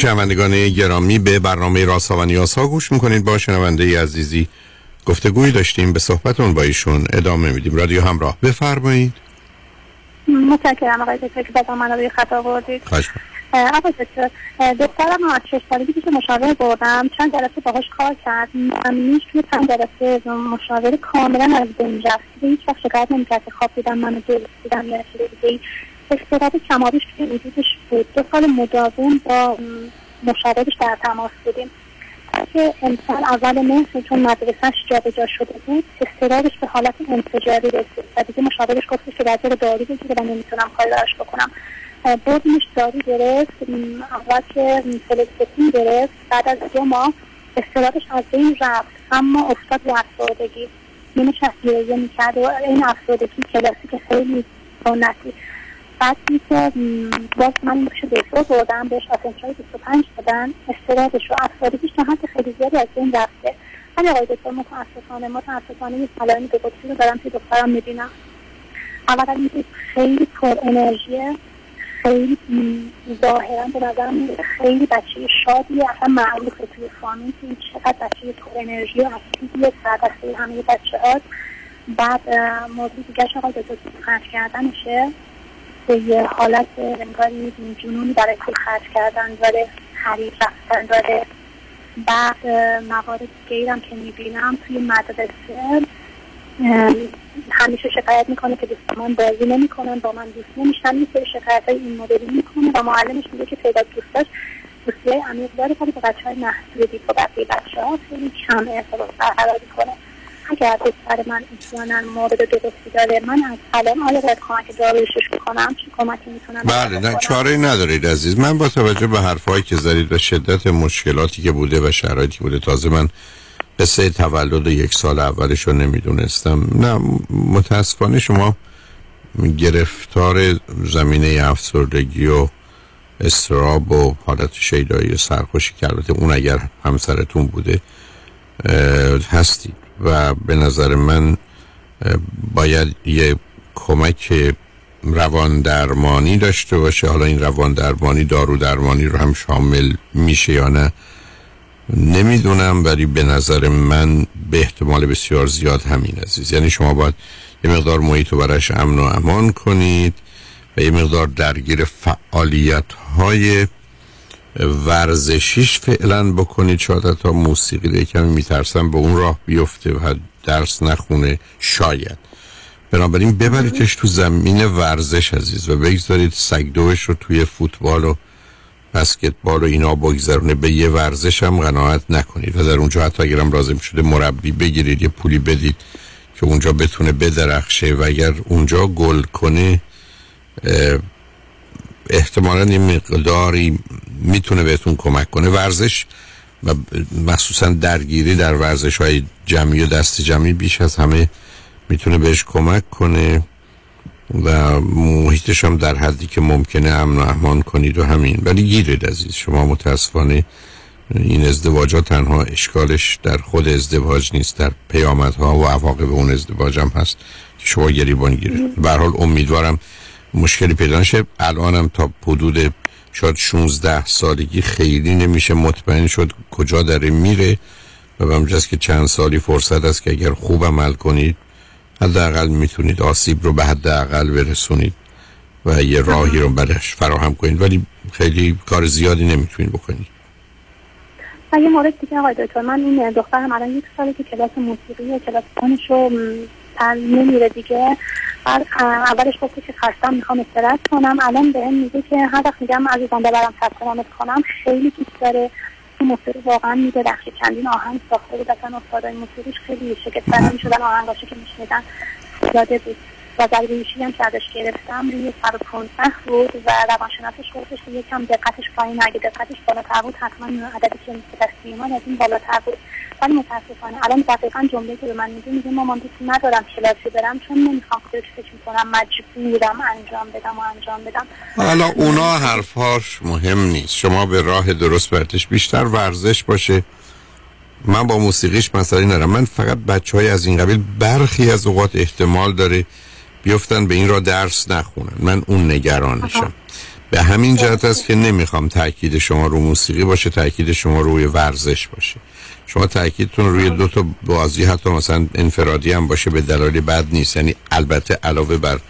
شنوندگان گرامی به برنامه راسا و نیاسا گوش می‌کنید. با شنونده عزیزی گفتگوی داشتیم. به صحبتون با ایشون ادامه میدیم. رادیو همراه. بفرمایید. متشکرم. آقای دکتر که بازم من روی خط آوردید. آقای دکتر دخترم از شش سالگی پیش مشاور بردم. چند جلسه باهاش کار کرد. ممنونش توی چند جلسه مشاور کاملا از بین رفت. هیچ وقت شکایت نمی‌کرد که خواب دیدم منو جلس دیدم یا دیگه استراب کمابیش توی وجودش بود. دو سال مداوم با مشاورش در تماس بودیم. که امسال اول مهر چون مدرسهش جابجا شده بود استرابش به حالت انفجاری رسید. و دیگه مشاورش گفتش که در داری بگیره و نمی‌تونم کاری براش بکنم. بردیمش داری گرفت. اول که فلکسپین گرفت. بعد از دو ماه استرابش از بین رفت. اما افتاد به افسردگی. نمیشه گریه می‌کرد و این افسردگی کلاسیک خیلی سنتی. بعد که باز من پیش دکتر بردم بهش آتنشای 25 دادن استرابش و تا حد خیلی زیادی از این رفته. ولی آقای دکتر متاسفانه متاسفانه یه علائم به قدسی رو دارم که دخترم می‌بینم. اولا اینکه خیلی پر انرژیه خیلی ظاهرا به نظرم خیلی بچه شادی اصلا معروفه توی فامیل که چقدر بچه پر انرژی و اکتیویه سردسته همه بچه هاست بعد موضوع دیگه آقای دکتر خرج کردنشه. به یه حالت انگاری جنونی برای پول خرج کردن داره خرید رفتن. داره بعد موارد هم که می‌بینم توی مدرسه همیشه شکایت می‌کنه که دوستان بازی نمی‌کنن با من دوست نمیشن. یه سری شکایت های این مدلی می‌کنه و معلمش میگه که تعداد دوستاش دوستی های عمیق داره. ولی با بچه های محدودی با بقیه بچه ها خیلی کم ارتباط برقرار می‌کنه. اگر دختر من احیانا مورد درستی داره من از الان آیا باید کمک دارویشش بکنم؟ چه کمکی می‌تونم بله نه چاره ندارید عزیز. من با توجه به حرفایی که زدید و شدت مشکلاتی که بوده و شرایطی بوده تازه من قصه تولد یک سال اولش رو نمی‌دونستم. نه متاسفانه شما گرفتار زمینه افسردگی و استراب و حالت شیدایی سرخوشی که البته اون اگر همسرتون بوده هستید. و به نظر من باید یه کمک روان درمانی داشته باشه. حالا این روان درمانی دارو درمانی رو هم شامل میشه یا نه نمی‌دونم. ولی به نظر من به احتمال بسیار زیاد همین عزیز. یعنی شما باید یه مقدار محیط رو برش امن و امان کنید و یه مقدار درگیر فعالیت های ورزشیش فعلا بکنید. شاید تا موسیقی ده کمی میترسم به اون راه بیفته و درس نخونه شاید. بنابراین ببریدش تو زمین ورزش عزیز و بگذارید سگدوش رو توی فوتبال و بسکتبال و اینا بگذرونه. به یه ورزش هم قناعت نکنید و در اونجا حتی اگرم لازم شده مربی بگیرید یه پولی بدید که اونجا بتونه بدرخشه و اگر اونجا گل کنه احتمالا این مقداری می‌تونه بهتون کمک کنه. ورزش و مخصوصا درگیری در ورزش های جمعی و دست جمعی بیش از همه می‌تونه بهش کمک کنه و محیطش هم در حدی که ممکنه امن و امان کنید و همین. ولی گیرید عزیز شما متاسفانه این ازدواجات تنها اشکالش در خود ازدواج نیست در پیامدها و عواقب اون ازدواج هم هست که شما گریبان گیرید. به حال امیدوارم مشکلی پیدا نشه. الانم تا حدود شاید 16 سالگی خیلی نمیشه مطمئن شد کجا داره میره و همجاست که چند سالی فرصت است که اگر خوب عمل کنید حداقل می‌تونید آسیب رو به حداقل برسونید و یه راهی رو برش فراهم کنید. ولی خیلی کار زیادی نمی‌تونید بکنید. و یه مورد دیگه آقای دکتر من این دخترم الان یک ساله که کلاس موسیقی کلاس دانش رو نمیره دیگه. اه، اولش گفته که خستم می‌خوام استراحت کنم. الان به میگه که هر وقت میگم عزیزم ببرم ثبت نامت کنم خیلی دوست داره. تو موسیقی واقعا میده. بخشی چندین آهنگ ساخته بود. اصلا استادای موسیقیش خیلی شگفت می‌شدن. آهنگاشو که میشنیدن یاده بود. و ضریبیشی هم که ازش گرفتم روی 115 بود و روانشناسش گفتش که یکم دقتش پایین اگه دقتش بالاتر بود حتما عددی که دستی من از این بالاتر بود. ولی متاسفانه الان دقیقا جمله که به من میگه میگه مامان دوست ندارم کلاسی برم چون نمی‌خوام خودش فکر می‌کنم مجبورم انجام بدم و انجام بدم. حالا اونا حرفهاش مهم نیست. شما به راه درست برتش بیشتر ورزش باشه. من با موسیقیش مسئله ندارم. من فقط بچه های از این قبیل برخی از اوقات احتمال داره بیفتن به این را درس نخونن. من اون نگرانشم به همین جهت است که نمی‌خوام تاکید شما رو موسیقی باشه تاکید شما روی ورزش باشه. شما تاکیدتون روی دو تا بازی حتی مثلا انفرادی هم باشه به دلایل بد نیست. یعنی البته علاوه بر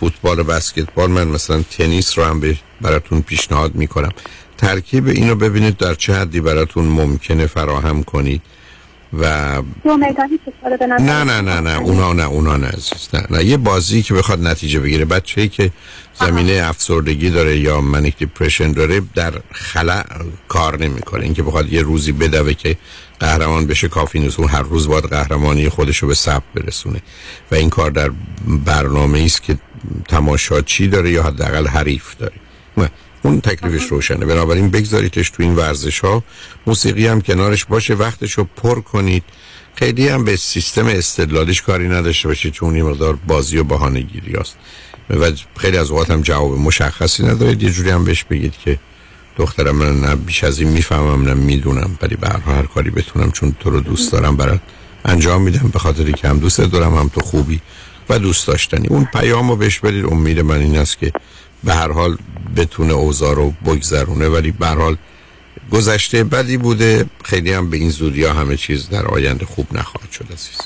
فوتبال و بسکتبال من مثلا تنیس رو هم براتون پیشنهاد می‌کنم. ترکیب اینو ببینید در چه حدی براتون ممکنه فراهم کنید. و نه نه نه نه اونا نه اونا نه عزیز نه نه. یه بازی که بخواد نتیجه بگیره بچه‌ای که زمینه افسردگی داره یا منیک دیپرشن داره در خلا کار نمی‌کنه. اینکه بخواد یه روزی بدوه که قهرمان بشه کافی نیست. اون هر روز باید قهرمانی خودش رو به ثبت برسونه. و این کار در برنامه است که تماشاچی داره یا حداقل حریف داره. نه، اون تکلیفش روشنه. بنابراین بگذاریدش تو این ورزش ها موسیقی هم کنارش باشه وقتش رو پر کنید. خیلی هم به سیستم استدلالیش کاری نداشته باشید چون این مقدار بازی و بهانه گیری هست و خیلی از اوقات هم جواب مشخصی ندارید. یه جوری هم بهش بگید که دخترم من نه بیش از این می‌فهمم نه می‌دونم ولی به هر کاری بتونم چون تو رو دوست دارم برات انجام میدم. به خاطر که هم دوست دارم هم تو خوبی و دوست داشتنی. اون پیام رو بهش بدید. امید من این است که به هر حال بتونه اوضاع رو بگذرونه ولی به هر حال گذشته بدی بوده. خیلی هم به این زودی ها همه چیز در آینده خوب نخواهد شد عزیز.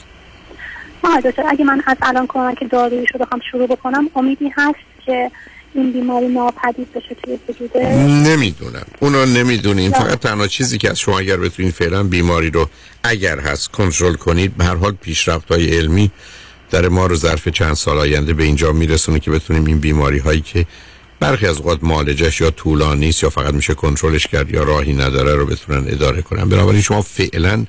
دکتر اگه من از الان کنم که دارویش رو بخوام شروع بکنم امیدی هست که این بیماری ناپدید بشه توی وجوده نمی‌دونم. اونا نمی‌دونیم. فقط تنها چیزی که از شما اگر بتونید فعلا بیماری رو اگر هست کنترل کنید به هر حال پیشرفت های علمی در ما رو ظرف چند سال آینده به اینجا میرسونه که بتونیم این بیماری هایی که برخی از اوقات معالجش یا طولانی است یا فقط میشه کنترلش کرد یا راهی نداره رو بتونن اداره کنن. بنابراین شما فعلا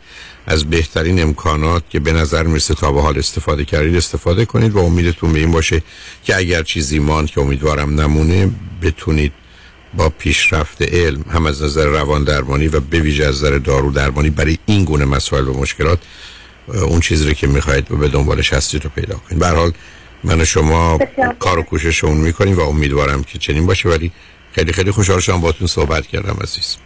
از بهترین امکانات که به نظر می‌رسه تا به حال استفاده کردید استفاده کنید و امیدتون به این باشه که اگر چیزی ماند که امیدوارم نمونه بتونید با پیشرفت علم هم از نظر روان درمانی و به ویژه از نظر دارو درمانی برای این گونه مسائل و مشکلات اون چیزی رو که می‌خواید و به دنبالش هستید رو پیدا کنید. به حال من و شما کار و کوشش اون می‌کنیم و امیدوارم که چنین باشه. ولی خیلی خیلی خوشحال شدم باتون صحبت کردم عزیز.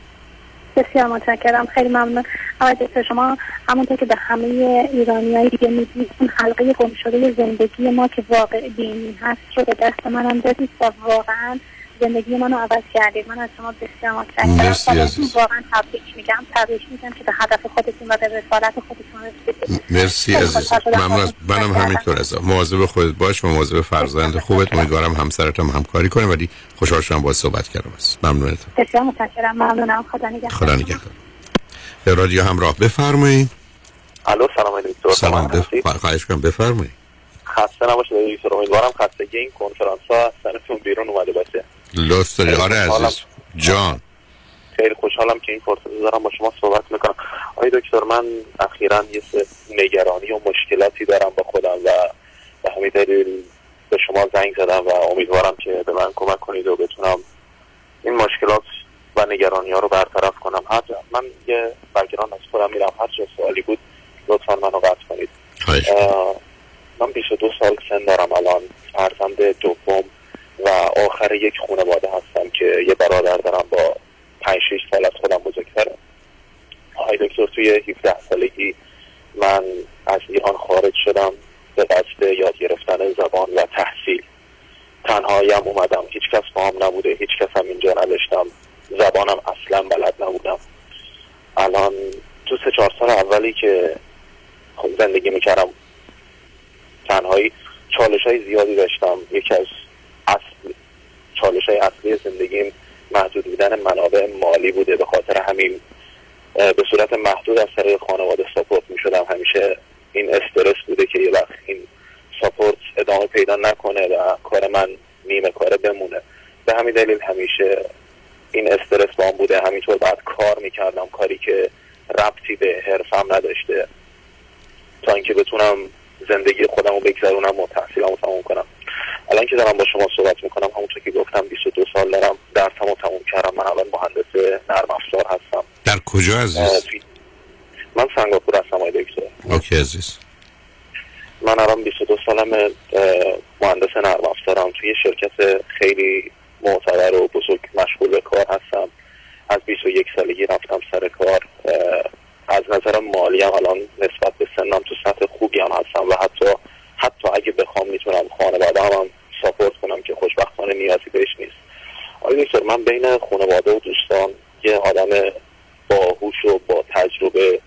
بسیار متشکرم. خیلی ممنون. آقای دکتر شما همونطور که به همه ایرانی های دیگه می‌دید اون حلقه گم شده زندگی ما که واقع بینی هست رو به دست منم دادید و واقعا زندگی منو عوض کردید. من از شما بسیار متشکرم. مرسی و عزیز. واقعا تبریک میگم. تبریک میگم که به هدف خودتون و به رسالت خودتون رسیدید. مرسی عزیز. ممنون از منم همینطور از مواظب خودت باش و مواظب فرزند خوبت. امیدوارم همسرت هم همکاری کنه ولی خوشحال شدم باهات صحبت کردم عزیز. ممنونتم بسیار متشکرم. ممنونم. خدا نگهدار. خدا نگهدار. به رادیو همراه بفرمایید. الو سلام دکتر سلام. بف... خواهش کنم بفرمایید. خسته نباشید دکتر امیدوارم خستگی این کنفرانس ها از سرتون بیرون اومده باشه. لطف داری. آره عزیز. جان. خیلی خوشحالم که این فرصت دارم با شما صحبت می‌کنم. آقای دکتر من اخیرا یه نگرانی و مشکلاتی دارم با خودم و به همین دلیل به شما زنگ زدم و امیدوارم که به من کمک کنید و بتونم این مشکلات و نگرانی ها رو برطرف کنم. هر جا من یه بگران از خودم میرم. هر جا سوالی بود لطفا منو قطع کنید. من 22 سال سن دارم. الان فرزند دوم. و آخر یک خانواده هستم که یه برادر دارم با پنج شش سال از خودم بزرگتره. آقای دکتر توی 17 سالگی من از ایران خارج شدم به قصد یاد گرفتن زبان و تحصیل. تنهاییم اومدم. هیچ کس با هم نبوده هیچ کس هم اینجا نداشتم. زبانم اصلا بلد نبودم. الان تو سه چهار سال اولی که خب زندگی می‌کردم تنهایی چالش های زیادی داشتم. یکی از اصل چالش های اصلی زندگیم محدود بودن منابع مالی بوده. به خاطر همین به صورت محدود از طریق خانواده ساپورت می شدم همیشه این استرس بوده که یه وقت این ساپورت ادامه پیدا نکنه و کار من نیمه کاره بمونه. به همین دلیل همیشه این استرس با بوده. همینطور بعد کار می‌کردم. کاری که ربطی به حرفم نداشته. تا اینکه بتونم زندگی خودم رو بگذرونم و تحصیلم رو تموم کنم. الان که دارم با شما صحبت می‌کنم همونطور که گفتم 22 سال دارم درسم رو تموم کردم. من الان مهندس نرم افزار هستم. در کجا عزیز؟ من سنگاپور هستم آقای دکتر. اوکی عزیز. من الان 22 سالم مهندس نرم افزارم. توی شرکت خیلی معتبر و بزرگ مشغول به کار هستم. از 21 سالگی رفتم سر کار. از نظر مالی هم الان نسبت به سنم تو سطح خوبی هم هستم و حتی حتی اگه بخوام می‌تونم خانواده هم, هم ساپورت کنم که خوشبختانه نیازی بهش نیست. آقای دکتر من بین خانواده و دوستان یه آدم باهوش و با تجربه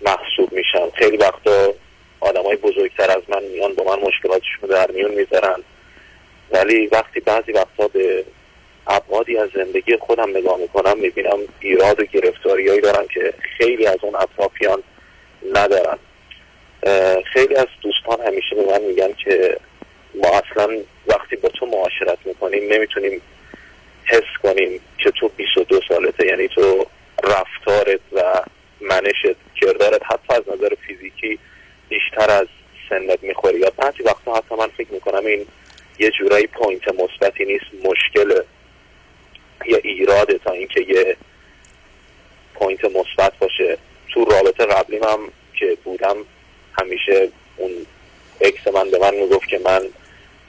محسوب میشم. خیلی وقتا آدم های بزرگتر از من میان با من مشکلاتشون رو در میون می‌ذارن. ولی وقتی بعضی وقتا به ابعادی از زندگی خودم نگاه می‌کنم می‌بینم ایراد و گرفتاریایی دارن که خیلی از اون اطرافیان ندارن. خیلی از دوستان همیشه به من میگن که ما اصلا وقتی با تو معاشرت می‌کنیم نمی‌تونیم حس کنیم که تو 22 سالته. یعنی تو رفتارت و منشت کردارت حتی از نظر فیزیکی بیشتر از سنت می‌خوری یا بعضی وقتا حتی من فکر می‌کنم این یه جورایی point مثبتی نیست مشکل یا ایراده تا اینکه یه point مثبت باشه. تو رابطه قبلیم هم که بودم همیشه اون ex من به من می‌گفت که من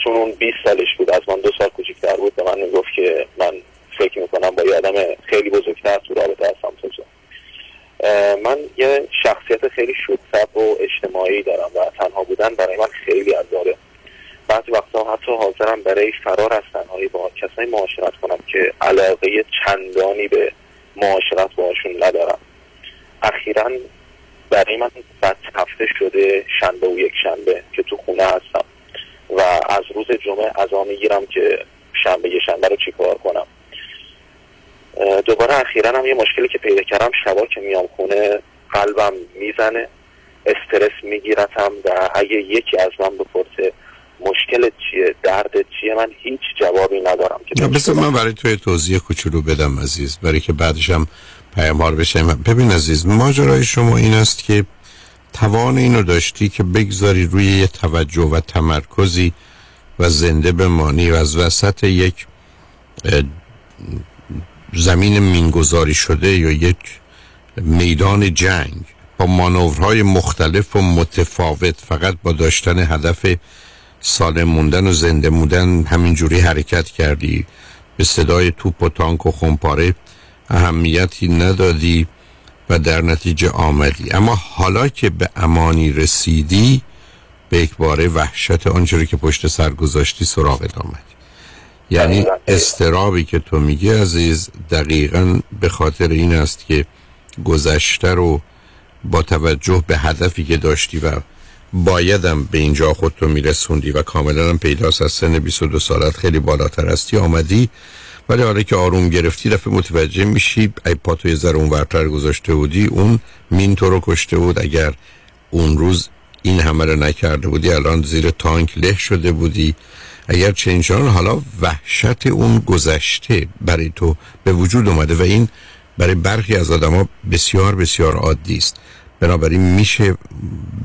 چون اون 20 سالش بود از من دو سال کوچکتر بود به من می‌گفت که من فکر می‌کنم با یه آدم خیلی بزرگتر تو رابطه هستم. تو من یه شخصیت خیلی شوخ‌طبع و اجتماعی دارم و تنها بودن برای من خیلی عذابه. بعضی وقتا حتی حاضرم برای فرار از تنهایی با کسایی معاشرت کنم که علاقه چندانی به معاشرت باشون ندارم. اخیرا برای من بد هفته شده شنبه و یک شنبه که تو خونه جمعه ازا می‌گیرم که شنبه یه شنبه رو چیکار کنم. دوباره اخیرا هم یه مشکلی که پیدا کردم شبا که میام خونه قلبم می‌زنه استرس میگیرتم و اگه یکی از من بپرسه مشکل چیه درد چیه من هیچ جوابی ندارم که بذار من برای توی توضیح کوچولو بدم عزیز برای که بعدش هم پیام ها رو بشنیم ببین عزیز ماجرای شما این است که توان اینو داشتی که بگذاری روی یه توجه و تمرکزی و زنده بمانی و از وسط یک زمین مینگذاری شده یا یک میدان جنگ با مانورهای مختلف و متفاوت فقط با داشتن هدف سالم موندن و زنده موندن همینجوری حرکت کردی. به صدای توپ و تانک و خمپاره اهمیتی ندادی و در نتیجه آمدی. اما حالا که به امانی رسیدی به یک باره وحشت آنچه که پشت سر گذاشتی سراغت آمد. یعنی استرابی که تو میگی عزیز دقیقا به خاطر این است که گذشته رو با توجه به هدفی که داشتی و بایدم به اینجا خودتو میرسوندی و کاملا هم پیداست از سن 22 سالت خیلی بالاتر هستی آمدی. ولی حالا که آروم گرفتی دفعه متوجه میشی ای پا توی ذره اون ورتر گذاشته بودی اون مین تو رو کشته بود. اگر اون روز این همه رو نکرده بودی الان زیر تانک له شده بودی. اگر چنچان حالا وحشت اون گذشته برای تو به وجود اومده و این برای برخی از آدما بسیار بسیار عادی است. بنابراین میشه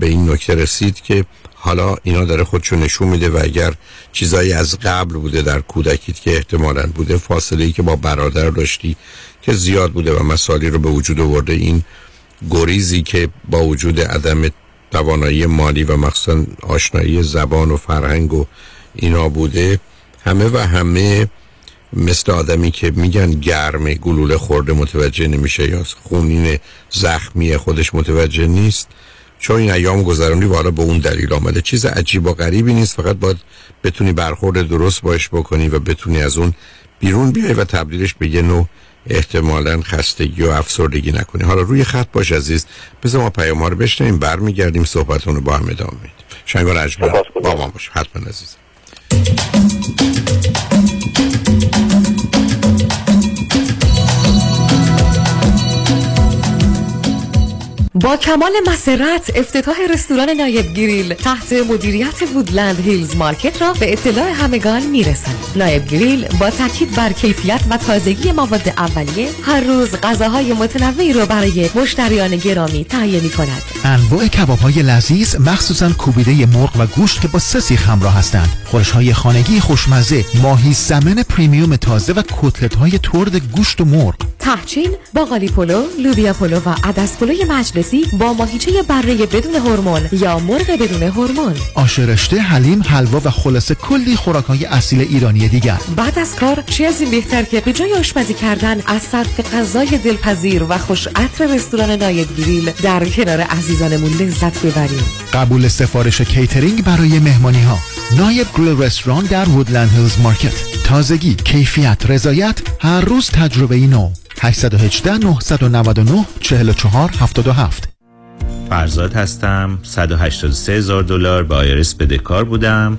به این نکته رسید که حالا اینا داره خودشو نشون میده و اگر چیزایی از قبل بوده در کودکیت که احتمالا بوده فاصله ای که با برادر داشتی که زیاد بوده و مسائلی رو به وجود آورده این گریزی که با وجود عدم توانایی مالی و مخصوصا آشنایی زبان و فرهنگ و اینا بوده. همه و همه مثل آدمی که میگن گرمه گلوله خورده متوجه نمیشه یا خونین زخمی خودش متوجه نیست. چون این ایام گذرانی والا به اون دلیل آمده. چیز عجیب و غریبی نیست. فقط باید بتونی برخورد درست باش بکنی و بتونی از اون بیرون بیای و تبدیلش به یه نوع احتمالا خستگی و افسردگی نکنی. حالا روی خط باش عزیز. بذار ما پیام ها رو بشنیم برمیگردیم صحبتون رو با هم ادامه میدیم. شنگار اجبار با ما باش. حتما عزیز. با کمال مسرت افتتاح رستوران نایب گریل تحت مدیریت وودلند هیلز مارکت را به اطلاع همگان می‌رسند نایب گریل با تاکید بر کیفیت و تازگی مواد اولیه هر روز غذاهای متنوعی را برای مشتریان گرامی تهیه می کند انواع کباب های لذیذ مخصوصا کوبیده مرغ و گوشت که با سه سیخ همراه هستند. خورش های خانگی خوشمزه ماهی salmon premium تازه و کتلت های ترد گوشت و مرغ. ته‌چین باقالی پلو لوبیا پلو و عدس پلوی مجلسی با ماهیچه بره بدون هورمون یا مرغ بدون هورمون. آش رشته حلیم حلوا و خلاصه کلی خوراک های اصیل ایرانی دیگر. بعد از کار چه از این بهتر که به جای آشپزی کردن از صرف غذای دلپذیر و خوش عطر رستوران نایب Grill در کنار عزیزانمون لذت ببریم. قبول سفارش کیترینگ برای مهمانی ها نایب Grill رستوران در Woodland Hills Market. تازگی کیفیت رضایت هر روز تجربه نو. 818 999 44 77 فرزاد هستم 183 هزار دلار به IRS بدهکار بودم.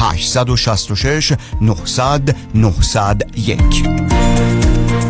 866 900 901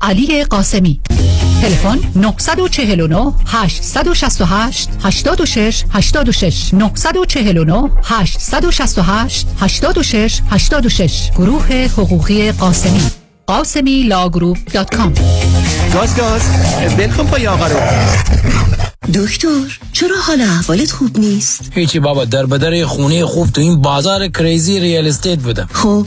علی قاسمی. تلفن 949 868 86 86 949 868 86 86 گروه حقوقی قاسمی. قاسمی Law Group dot com. گاز گاز. ول کن پای آقا رو. دکتر چرا حال احوالت خوب نیست؟ هیچی بابا در بدر خونه خوب تو این بازار crazy real estate بودم. خب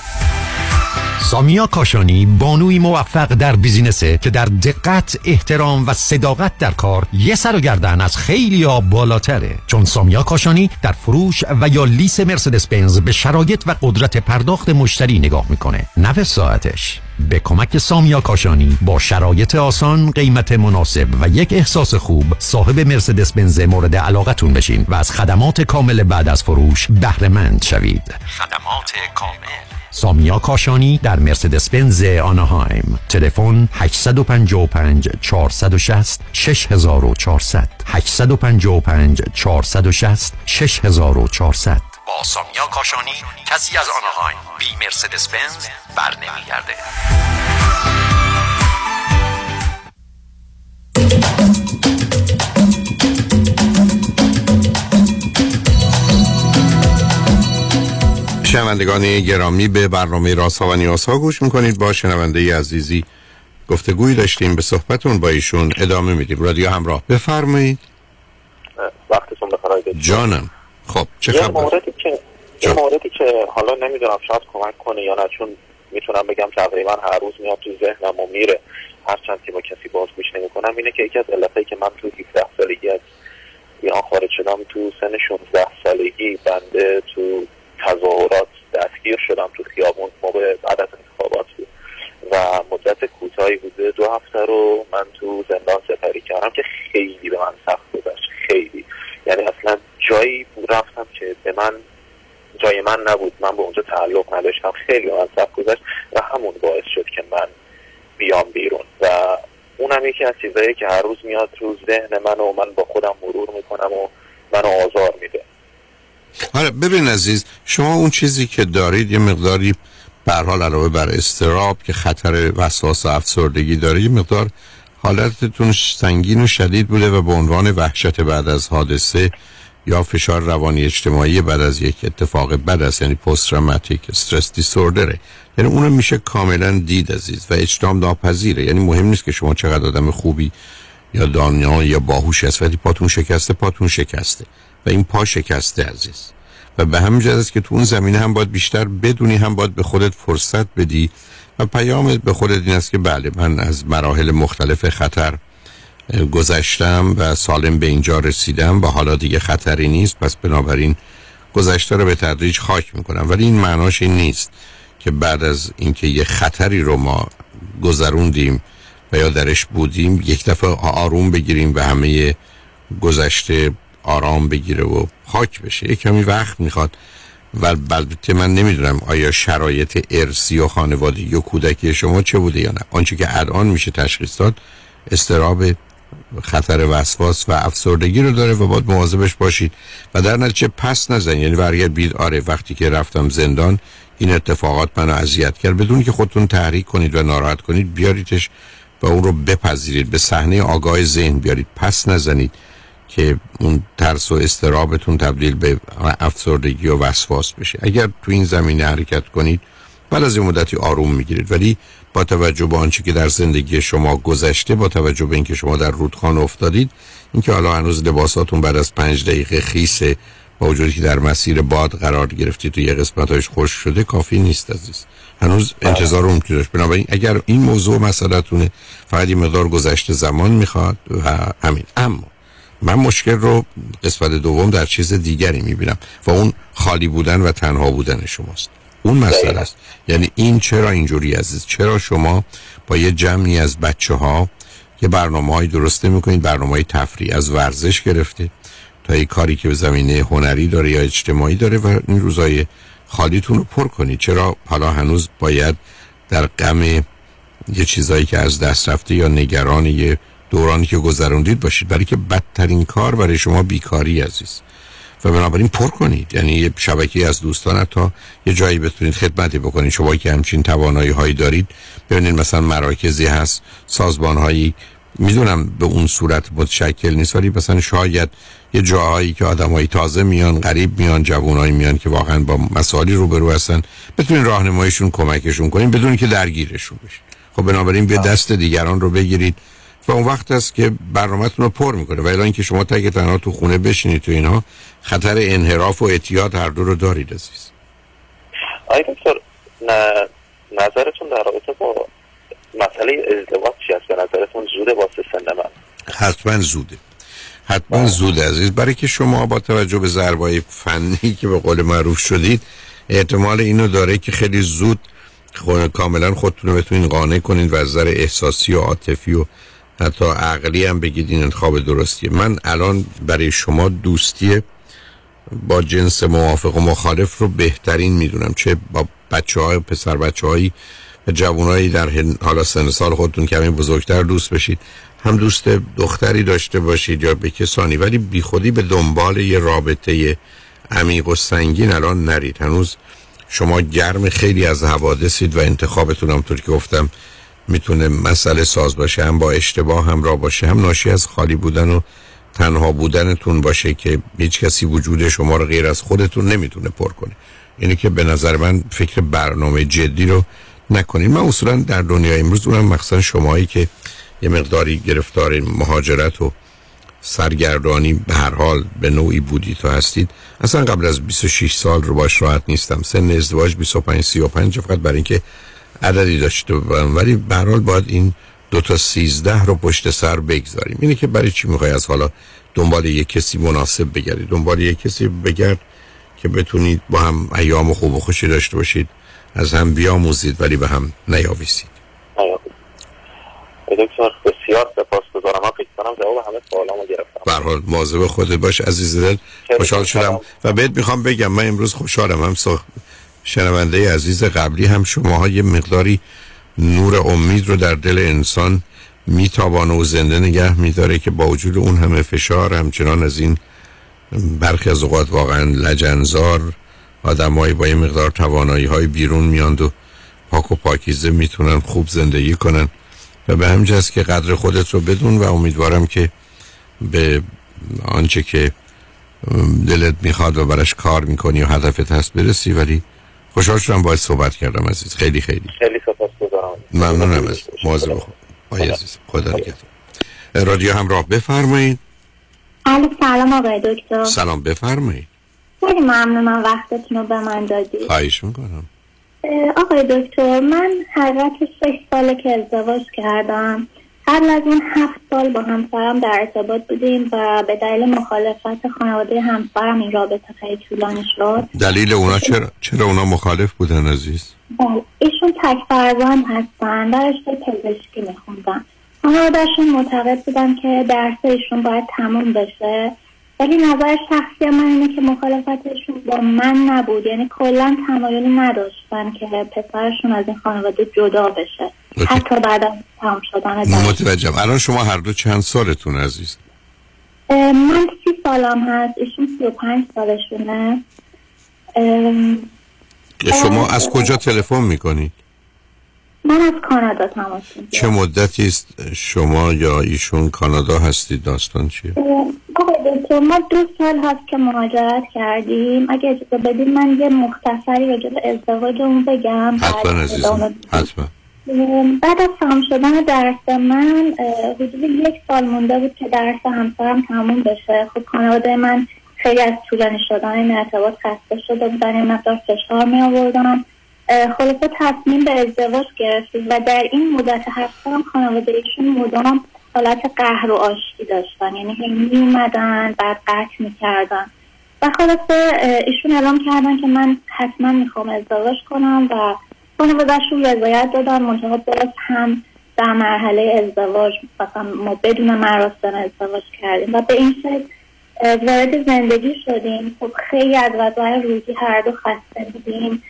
سامیا کاشانی بانوی موفق در بیزینسه که در دقت احترام و صداقت در کار یه سر و گردن از خیلی ها بالاتره. چون سامیا کاشانی در فروش و یا لیس مرسدس بنز به شرایط و قدرت پرداخت مشتری نگاه می‌کنه. نه ساعتش. به کمک سامیا کاشانی با شرایط آسان قیمت مناسب و یک احساس خوب صاحب مرسدس بنز مورد علاقتون بشین و از خدمات کامل بعد از فروش بهره مند شوید. خدمات کامل. سامیا کاشانی در مرسدس بنز آنهایم. تلفن 855 460 6400 855 460 6400 با سامیا کاشانی کسی از آنهایم. بی مرسدس بنز بر نمیگرده شنوندگان گرامی به برنامه راسا و نیاسا گوش می‌کنید. با شنونده عزیزی گفتگویی داشتیم. به صحبتون با ایشون ادامه میدیم. رادیو همراه. بفرمایید. وقتتون بخیر. جانم. خب چه خبر؟ موردی که یه موردی که حالا نمی‌دونم شاید کمک کنه یا نه چون می‌تونم بگم تقریبا هر روز میاد تو ذهنم و میره. هر چند با کسی باز گوش نمی‌کنم. اینه که یکی از علتایی که من تو 17 سالگی از ایران خارج شدم تو سن 16 سالگی بنده تو تظاهرات دستگیر شدم تو خیابون موقع بعد از انتخابات بود. و مدت کوتاهی بوده دو هفته رو من تو زندان سپری کردم که خیلی به من سخت گذشت خیلی. یعنی اصلا جایی رفتم که به من جای من نبود. من به اونجا تعلق نداشتم. خیلی به من سخت گذشت و همون باعث شد که من بیام بیرون. و اونم یکی از چیزایی که هر روز میاد رو ذهن من و من با خودم مرور می‌کنم و منو آزار میده. آره ببین عزیز شما اون چیزی که دارید یه مقداری به حال علاوه بر استراب که خطر وسواس و افسردگی داره یه مقدار حالتتون سنگین و شدید بوده و به عنوان وحشت بعد از حادثه یا فشار روانی اجتماعی بعد از یک اتفاق بد است یعنی پست تروماتیک استرس دیسوردره. یعنی اونو میشه کاملا دید عزیز و اجتناب ناپذیره. یعنی مهم نیست که شما چقدر آدم خوبی یا دانیا یا باهوش است ولی پاتون شکسته پاتون شکسته. و این پا شکسته عزیز. و به همین است که تو اون زمینه هم باید بیشتر بدونی هم باید به خودت فرصت بدی و پیامت به خودت این است که بله من از مراحل مختلف خطر گذشتم و سالم به اینجا رسیدم و حالا دیگه خطری نیست. پس بنابراین گذشته رو به تدریج خاک می‌کنم. ولی این معناش این نیست که بعد از اینکه یه خطری رو ما گذروندیم و یا درش بودیم یک دفعه آروم بگیریم و همه گذشته آرام بگیره و خاک بشه. یه کمی وقت می‌خواد. و البته من نمی‌دونم آیا شرایط ارسی و خانوادگی و کودکی شما چه بوده یا نه. آنچه که الان میشه تشخیص داد استراب خطر وسواس و افسردگی رو داره و باید مواظبش باشید. و در نتیجه پس نزن. یعنی برگرد بید آره وقتی که رفتم زندان این اتفاقات منو اذیت کرد. بدون که خودتون تحریک کنید و ناراحت کنید بیاریدش و اون رو بپذیرید. به صحنه آگاه ذهن بیارید. پس نزنید. که اون ترس و استرابتون تبدیل به افسردگی و وسواس بشه. اگر تو این زمینه حرکت کنید بعد از این مدتی آروم می‌گیرید. ولی با توجه به آنچه که در زندگی شما گذشته با توجه به اینکه شما در رودخانه افتادید اینکه حالا هنوز لباساتون بعد از پنج دقیقه خیسه با وجودی که در مسیر باد قرار گرفتید تو یه قسمتاش خوش شده کافی نیست عزیز. هنوز انتظار اون داشت بنابراین اگر این موضوع مسئلتونه فقط یه مقدار گذشته زمان می‌خواد و همین. اما من مشکل رو قسمت دوم در چیز دیگری می‌بینم و اون خالی بودن و تنها بودن شماست. اون مسئله است. یعنی این چرا اینجوری عزیز؟ چرا شما با یه جمعی از بچه ها یه برنامه های درسته می‌کنید برنامه های تفریح از ورزش گرفته تا یه کاری که به زمینه هنری داره یا اجتماعی داره و این روزای خالیتون رو پر کنید. چرا حالا هنوز باید در غم یه چیزایی که از دست رفته یا نگران یه دورانی که گذروندید باشید. برای که بدترین کار برای شما بیکاری عزیز. و بنابراین پر کنید. یعنی یه شبکه از دوستان تا یه جایی بتونید خدمتی بکنید. شما که همچین توانایی هایی دارید. ببینید مثلا مراکزی هست سازمان هایی می‌دونم به اون صورت متشکل نیست ولی مثلا شاید یه جاهایی که آدمایی تازه میان غریب میان جوانایی میان که واقعا با مسائلی روبرو هستن بتونین راهنماییشون کمکشون کنین بدون که درگیرشون بشین خب بنابراین به دست دیگران رو بگیرید. و اون وقت است که برنامهتون رو پر می‌کنه. و الا اینکه شما تک تنها تو خونه بشینید تو اینها خطر انحراف و اعتیاد هر دو رو دارید عزیز. آقای دکتر نظرتون در رابطه با مسئله ازدواج چی است؟ به نظرتون زوده واسه سن من؟ حتما زوده. حتما زوده عزیز. برای که شما با توجه به ضربای فنی که به قول معروف شدید احتمال اینو داره که خیلی زود کاملا خودتون رو بتونین قانع کنین و از نظر احساسی و عاطفی و حتی عقلی هم بگید این انتخاب درستیه. من الان برای شما دوستی با جنس موافق و مخالف رو بهترین می‌دونم. چه با بچه های پسر بچه هایی و جوانایی در حالا سن سال خودتون کمی بزرگتر دوست بشید. هم دوست دختری داشته باشید یا به کسانی. ولی بیخودی به دنبال یه رابطه عمیق و سنگین الان نرید. هنوز شما گرم خیلی از حوادثید و انتخابتون همطور که گفتم می‌تونه مسئله ساز باشه هم با اشتباه همراه باشه هم ناشی از خالی بودن و تنها بودنتون باشه که هیچ کسی وجود شما رو غیر از خودتون نمی‌تونه پر کنه. اینه که به نظر من فکر برنامه جدی رو نکنید. من اصولا در دنیای امروز اونم مخصوصا شمایی که یه مقداری گرفتار مهاجرت و سرگردانی به هر حال به نوعی بودید تا هستید. اصلا قبل از 26 سال رو باش راحت نیستم. سن ازدواج 25 35 فقط برای اینکه عددی داشته باشم ولی به هر حال باید این دو تا 13 رو پشت سر بگذاریم. اینه که برای چی می‌خوای از حالا دنبال یک کسی مناسب بگردید دنبال یک کسی بگرد که بتونید با هم ایام خوب و خوشی داشته باشید. از هم بیاموزید ولی به هم نیاویسید. دکتر بسیار سپاسگزارم. من فکر کنم جواب همه سوالامو گرفتم. به هر حال مواظب خودت باش عزیز دل. خوشحال شدم. و بهت می‌خوام بگم من امروز خوشحالم. هم. شنونده عزیز قبلی هم شماها یه مقداری نور امید رو در دل انسان میتابانه و زنده نگه میداره که با وجود اون همه فشار همچنان از این برخی از اوقات واقعا لجنزار آدمایی با یه مقدار توانایی های بیرون میاند و پاک و پاکیزه می‌تونن خوب زندگی کنن. و به همین جاست که قدر خودت رو بدون و امیدوارم که به آنچه که دلت می‌خواد و براش کار می‌کنی و هدفت هست برسی ولی خوشحال شدم باید صحبت کردم عزیز. خیلی خیلی. خیلی سپاسگزارم ممنونم از مواظب خود آی عزیز. خدا نگهدار. رادیو همراه بفرمایید. الو سلام آقای دکتر. سلام بفرمایید. خیلی ممنونم وقتتون رو به من دادید. خواهش می‌کنم. آقای دکتر من حقیقت شش ساله که ازدواج کردم. قبل از اون هفت سال با همسرم در ارتباط بودیم و به دلیل مخالفت خانواده همسرم این رابطه خیلی طولانی شد. دلیل اونا چرا چرا اونا مخالف بودن عزیز؟ بله، ایشون تک فرزند هستن رشته پزشکی میخوندن. خانوادهشون معتقد بودن که درس ایشون باید تموم بشه. ولی نظر شخصی من اینه که مخالفتشون با من نبود. یعنی کلا تمایلی نداشتن که پسرشون از این خانواده جدا بشه. حتی بعد از تمام شدن درس متوجهم الان شما هر دو چند سالتون عزیز؟ من سی سالم هست. ایشون سی و پنج سالشونه. شما از کجا تلفن می‌کنید من از کانادا تماس می‌گیرم. چه مدتی است شما یا ایشون کانادا هستید داستان چیه؟ آقای ما دو سال هست که مهاجرت کردیم. اگه اجازه بدید من یه مختصری راجع به ازدواجمون بگم. حتما عزیزم. حتما. بعد از تمام شدن درس من حدود یک سال مونده بود که درس همسرم تموم بشه. خب خانواده من خیلی از طولانی شدن این ارتباط خسته شده بودن این مقدار فشار می آوردن اه، خلاصه تصمیم به ازدواج گرفتیم و در این مدت هفت سال خانواده ایشون مدام حالت قهر و آشتی داشتن. یعنی هی می اومدن بعد قطع می‌کردن. و خلاصه ایشون اعلام کردن که من حتما می‌خوام ازدواج کنم و خانوادهشون رضایت دادن منتها باز هم در مرحله ازدواج مثلا ما بدون مراسم ازدواج کردیم و به این شکل وارد زندگی شدیم. خب خیلی از وضع روزی هر دو خسته بودیم.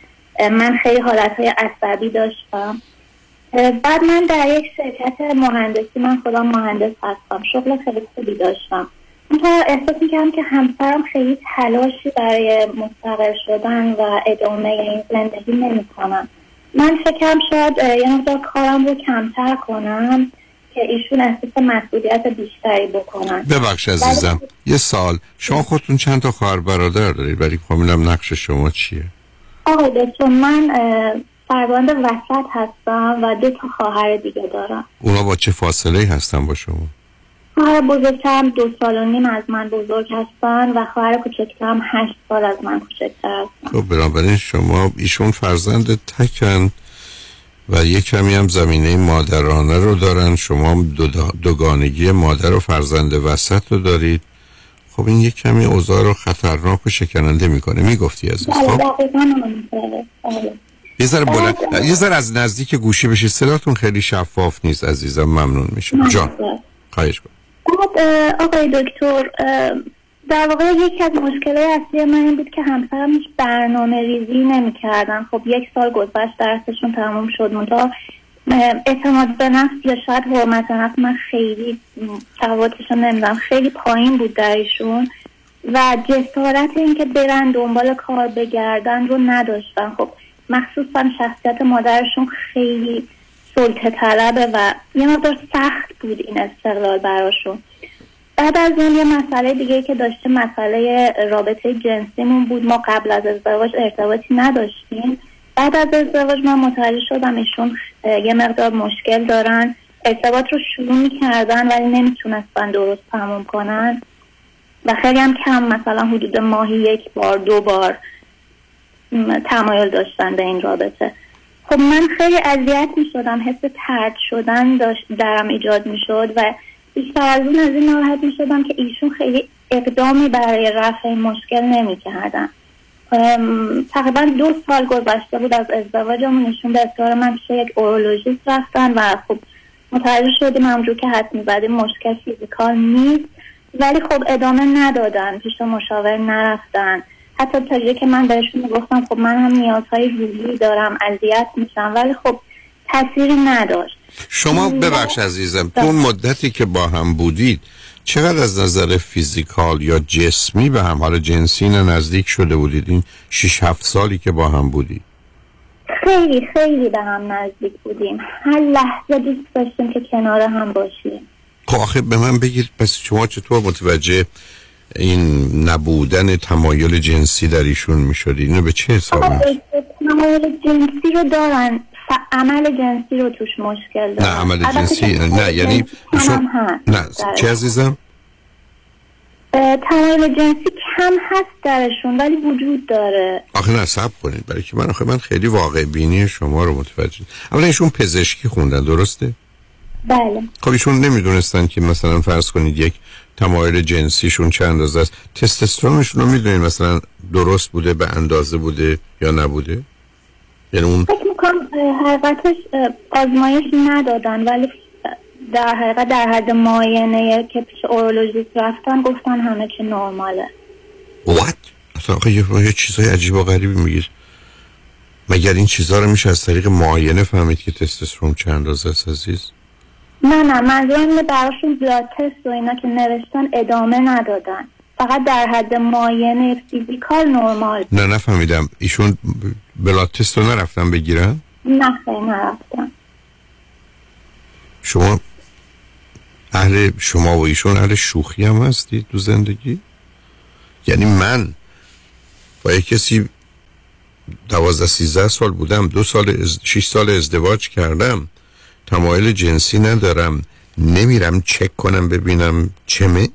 من خیلی حالت های عصبی داشتم. بعد من در یک شرکت مهندسی من خودم مهندس هستم شغل خیلی خوبی داشتم. منتها احساس می‌کردم که همسرم خیلی تلاشی برای مستقل شدن و ادامه این زندگی نمی‌کنم من فکرم شاید یه مقدار کارم رو کمتر کنم که ایشون احساس مسئولیت بیشتری بکنن. ببخش عزیزم. یه سال شما خودتون چند تا خواهر برادر دارید؟ ولی کاملا نقش شما چیه؟ آقای دکتر من فرزند وسط هستم و دو تا خواهر دیگه دارم. اونا با چه فاصله هستن با شما؟ خواهر بزرگترم دو سال و نیم از من بزرگ هستن و خواهر کوچکترم هشت سال از من کوچکتر هستن. خب بنابراین شما ایشون فرزند تکن و یک کمی هم زمینه مادرانه رو دارن. شما دو دوگانگی مادر و فرزند وسط رو دارید. خب این یک کمی اوضاع رو خطرناک و شکننده می‌کنه. می‌گفتی عزیز. بله خب. بله. یه ذره بلند یه ذره از نزدیک گوشی بشید صداتون خیلی شفاف نیست عزیزم. ممنون میشم. جان. خواهش کن اه، آقای دکتر در واقع یکی از مشکل اصلی من این بود که همسرم هیچ برنامه ریزی نمی کردن خب یک سال گذشت درسشون تموم شد. اه، اعتماد به نفس یا شاید حرمت نفس من خیلی تفاوتش رو نمی‌دونم. خیلی پایین بود در ایشون و جسارت اینکه برن دنبال کار بگردن رو نداشتن. خب مخصوصا شخصیت مادرشون خیلی سلطه طلبه و یه مقدار سخت بود این استقلال براشون. بعد از اون یه مسئله دیگه که داشته مسئله رابطه جنسیمون بود. ما قبل از ازدواج ارتباطی نداشتیم. بعد از ازدواج من متوجه شدم ایشون یه مقدار مشکل دارن. ارتباط رو شروع می‌کردن ولی نمی‌تونستن درست تموم کنن. و خیلی هم کم مثلا حدود ماهی یک بار دو بار تمایل داشتن به این رابطه. خب من خیلی اذیت می شدم حس ترد شدن داشت درم ایجاد می شد و بیشتر از اون از این ناراحت می شدم که ایشون خیلی اقدامی برای رفع مشکل نمی کردن تقریبا دو سال گذشته بود از ازدواجمون ایشون به اصرار من پیش یک اورولوژیست رفتن و خب متوجه شدیم همجور که حد می‌زدیم مشکل فیزیکال نیست. ولی خب ادامه ندادن پیش مشاور نرفتن. حتی تا جایی که من بهشون گفتم خب من هم نیازهای روحی دارم اذیت میشم ولی خب تاثیری نداشت. شما ببخش عزیزم تو اون مدتی که با هم بودید چقدر از نظر فیزیکال یا جسمی به هم حالا جنسی نه نزدیک شده بودید این 6 7 سالی که با هم بودید؟ خیلی خیلی به هم نزدیک بودیم. هر لحظه دوست داشتیم که کنار هم باشیم. خب آخه به من بگید پس شما چطور متوجه این نبودن تمایل جنسی در ایشون می‌شدید اینو به چه حساب تمایل جنسی رو دارن. عمل جنسی رو توش مشکل نه دارن. عمل البته جنسی نه یعنی ایشون نه. چه عزیزم؟ تمایل جنسی کم هست درشون ولی وجود داره. آخه نه سب کنید. برای که من آخه من خیلی واقع بینی شما رو متوجه اولا ایشون پزشکی خوندن درسته؟ بله. خب ایشون نمی‌دونستن که مثلا فرض کنید یک تمایل جنسیشون چه اندازه است. تستوسترونشون رو می‌دونید مثلا درست بوده به اندازه بوده یا نبوده؟ یعنی اون فکر می‌کنم حقیقتش آزمایش ندادن ولی در حقیقت در حد معاینه که پیش اورولوژیست رفتن گفتن همه چی نرماله. وات اصلا یه, یه چیزای عجیب و غریبی میگید. مگر این چیزها رو میشه از طریق معاینه فهمید که تستوسترون چه اندازه است عزیز؟ نه نه منظورم براشون بلاد تست و اینا که نوشتن ادامه ندادن. فقط در حد معاینه فیزیکال نرمال. نه نفهمیدم. ایشون بلاد تست رو نرفتن بگیرن؟ نه خیلی نرفتن. شما اهل شما و ایشون اهل شوخی هم هستید تو زندگی؟ یعنی من با یک کسی دوازده سیزده سال بودم دو سال از... شیش سال ازدواج کردم. تمایل جنسی ندارم. نمیرم چک کنم ببینم چمه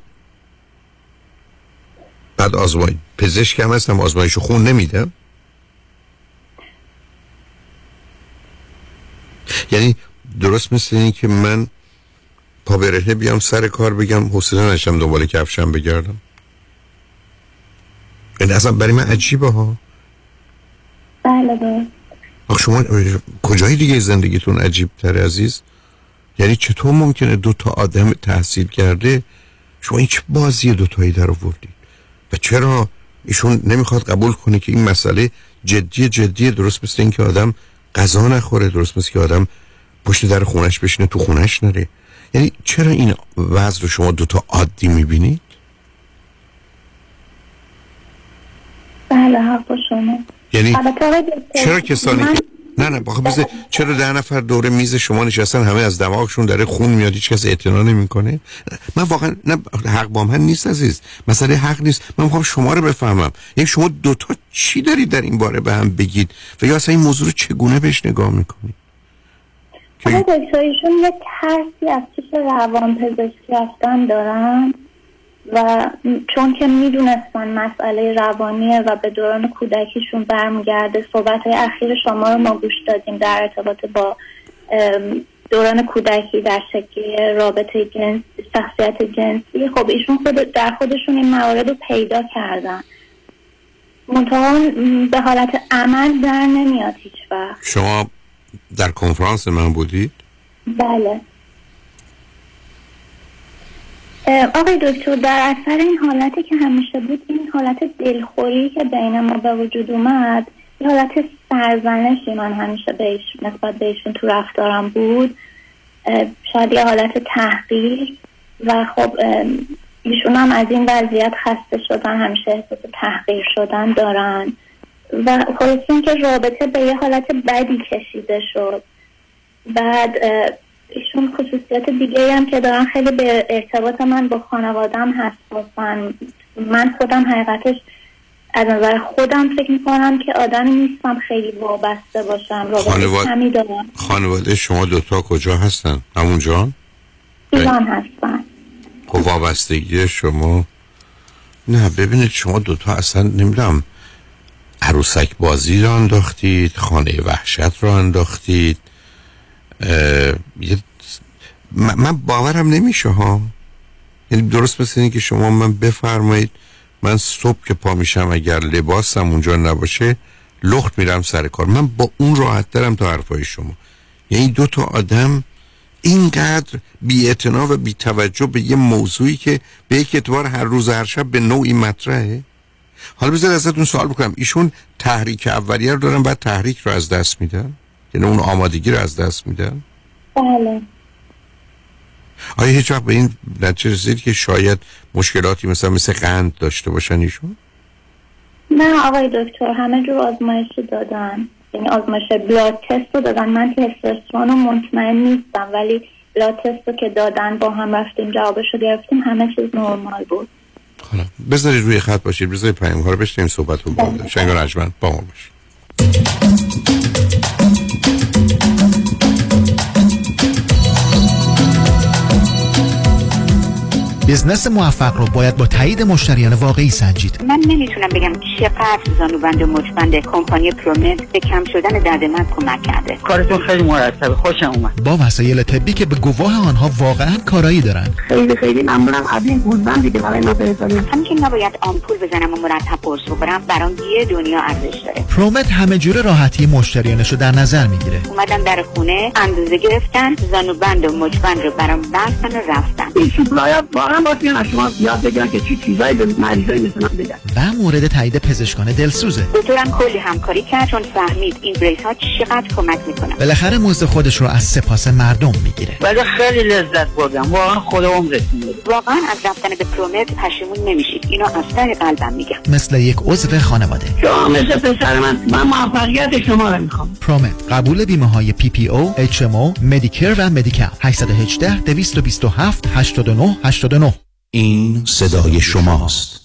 بعد آزمای پزشک هم هستم آزمایش خون نمیدم. یعنی درست مثل این که من پا برهنه بیام سر کار بگم حوصله نشم دنبال کفشم بگردم. یعنی اصلا برای من عجیبه ها. بله. آخه شما کجای دیگه زندگیتون عجیب تر عزیز؟ یعنی چطور ممکنه دو تا آدم تحصیل کرده شما این چه بازی دوتایی در آوردید و چرا ایشون نمی‌خواد قبول کنه که این مسئله جدی جدی درست مثل این که آدم غذا نخوره درست مثل که آدم پشت در خونش بشینه تو خونش نره؟ یعنی چرا این وضع رو شما دوتا عادی می‌بینید؟ بله حق با شما. یعنی چرا کسانی من- نه نه باخه بذار چرا ده نفر دور میز شما نشستن همه از دماغشون داره خون میاد هیچ کس اعتنا نمی‌کنه؟ من واقعا نه حق با من نیست عزیز. مسئله حق نیست. من می‌خوام شما رو بفهمم. یعنی شما دوتا چی دارید در این باره به هم بگید؟ و یا اصلا این موضوع رو چگونه بهش نگاه می‌کنید؟ آقای دکتر ایشون یک ترسی از پیش روان پزشکی رفتن دارن؟ و چون که می‌دونستن مسئله روانیه و به دوران کودکیشون برمیگرده صحبت های اخیر شما رو ما گوش دادیم در ارتباط با دوران کودکی در شکل رابطه جنس شخصیت جنسی. خب ایشون خود در خودشون این موارد رو پیدا کردن. منتها به حالت عمل در نمیاد هیچ وقت شما در کنفرانس من بودید؟ بله. آقای دکتر در اثر این حالتی که همیشه بود این حالت دلخوری که بین ما به وجود اومد یه حالت سرزنشی من همیشه بهش نسبت بهشون تو رفتارم بود. شاید یه حالت تحقیر و خب ایشون هم از این وضعیت خسته شدن همیشه احساس تحقیر شدن دارن. و خلاصه اینکه رابطه به یه حالت بدی کشیده شد. بعد ایشون خصوصیت دیگه هم که دارن. خیلی به ارتباط من با خانوادم حساسن من خودم حقیقتش از نظر خودم فکر می‌کنم که آدمی نیستم خیلی وابسته باشم. خانواد- دارم. خانواده شما دوتا کجا هستن؟ همونجا؟ ایران هستن. خب وابستگی شما نه ببینید شما دوتا اصلا نمی‌دونم عروسک بازی رو انداختید خانه وحشت رو انداختید. من باورم نمیشه ها. یعنی درست مثل که شما من بفرمایید من صبح که پا میشم اگر لباسم اونجا نباشه لخت میرم سر کار. من با اون راحت دارم تا حرفای شما. یعنی دو تا آدم اینقدر بی و بی توجه به یه موضوعی که به یک اعتبار هر روز هر شب به نوعی مطرحه. حالا بذار ازتون سوال بکنم. ایشون تحریک اولیه رو دارن بعد تحریک رو از دست میدن؟ یعنی اون آمادگی رو از دست میدن؟ بله. آیا هیچ وقت به این نتیجه رسید که شاید مشکلاتی مثلا مثل قند داشته باشن ایشون؟ نه آقای دکتر همه جور آزمایش رو دادن. یعنی آزمایش بلاد تست رو دادن. من تستوسترون رو مطمئن نیستم ولی بلاد تست رو که دادن با هم رفتیم جوابش رو گرفتیم همه چیز نرمال بود. بذارید روی خط باشید بذارید پیام ها رو بشنیم صحبت رو بود شنگ و رجمن با ما باشید. بزنس موفق رو باید با تایید مشتریان واقعی سنجید. من نمی‌تونم بگم چقدر زانوبند و مچبند کمپانی پرومت به کم شدن درد من کمک کرده. کارتون خیلی مرتبه. خوشم اومد. با وسایل طبی که به گواه آنها واقعا کارایی دارن خیلی خیلی ممنونم. از این گوزبندی که برای ما همین که نباید آمپول بزنم و مرتب قرص بخورم برام یه دنیا ارزش داره. پرومت همه جور راحتی مشتریانش رو در نظر می‌گیره. اومدن در خونه اندازه گرفتن زانوبند و مچبند رو برام بستن و رفتن. این واقعا باید از شما یاد بگیرن که چه چیزایی به مریضای مثل من بگن. و مورد تایید پزشکان دلسوزه. دکترم کلی همکاری کرد چون فهمید این brace ها چقدر کمک می‌کنن. بالاخره مزد خودش رو از سپاس مردم می‌گیره. ولی خیلی لذت بردم. واقعا خدا عمرتون بده واقعا از رفتن به پرومت پشیمون نمیشید. اینو از ته قلبم میگم. مثل یک عضو خانواده. شما مثل پسر من؟ من موفقیت شما رو می‌خوام. پرومت قبول بیمه های پی پی او، اچ ام او، مدیکر و مدیکال. 818 227 89 89 این صدای شماست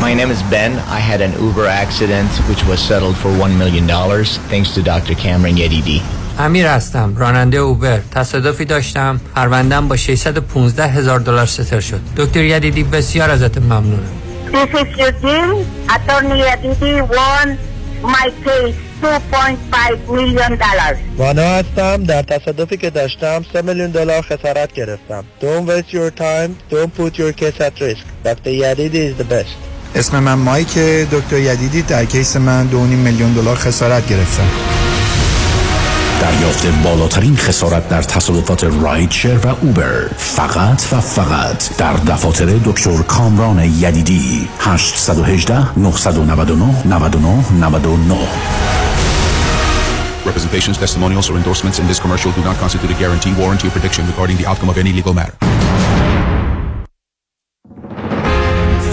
My name is Ben. I had an Uber accident which was settled for $1 million thanks to Dr. Cameron Yedidi. امیر هستم راننده اوبر تصادفی داشتم پروندم با 615 هزار دلار ستر شد دکتر یدیدی بسیار ازت ممنونم This is Eugene. Attorney Yedidi won My case $2.5 million. وانا هستم. در تصادفی که داشتم 3 میلیون دلار خسارت گرفتم. Don't waste your time. Don't put your case at risk. Dr. Yadidi is the best. اسم من مایک دکتر یدیدی در کیس من 2.5 میلیون دلار خسارت گرفتم. دریافت بالاترین خسارت در تصادفات رایدشر و اوبر فقط و فقط در دفاتر دکتر کامران یدیدی 818 999 99 99 Representations, testimonials, or endorsements in this commercial do not constitute a guarantee, warranty, or prediction regarding the outcome of any legal matter.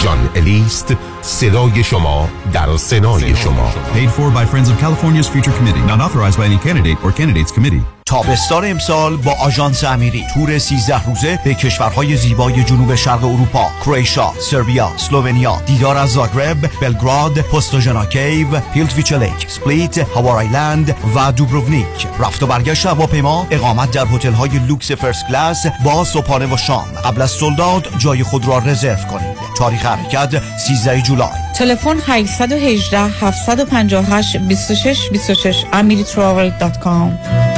جان الیست صدای شما در سنای شما Paid for by Friends of California's Future Committee. Not authorized by any candidate or candidates committee. تابستان امسال با آژانس امیری. تور 13 روزه به کشورهای زیبای جنوب شرق اروپا کرواتیا، سربیا، اسلوونیا دیدار از زاگرب، بلگراد، Postojna Cave، پلیتویچ سپلیت، Hvar Island و دوبروونیک. رفت و برگشت هواپیما اقامت در هتل‌های لوکس first class با صبحانه و شام. قبل از sold out جای خود را رزرو کنید. تاریخ حرکت 13 جولای. تلفن 818 758 26 26 amiritravel.com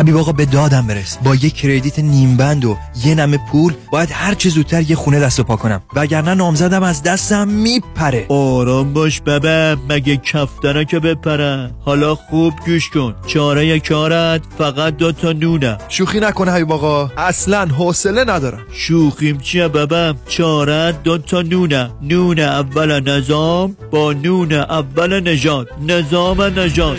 حبیب آقا به دادم برس. با یه کردیت نیم بند و یه نمه پول باید هر چه زودتر یه خونه دست و پا کنم. وگرنه نامزدم از دستم میپره. آرام باش ببه مگه کفتره که بپره؟ حالا خوب گوش کن. چاره کارت فقط دو تا نونه. شوخی نکنه حبیب آقا. اصلا حوصله ندارم. شوخیم چیه ببم چاره دو تا نونه. نون اول نظام با نون اول نژاد نظام نژاد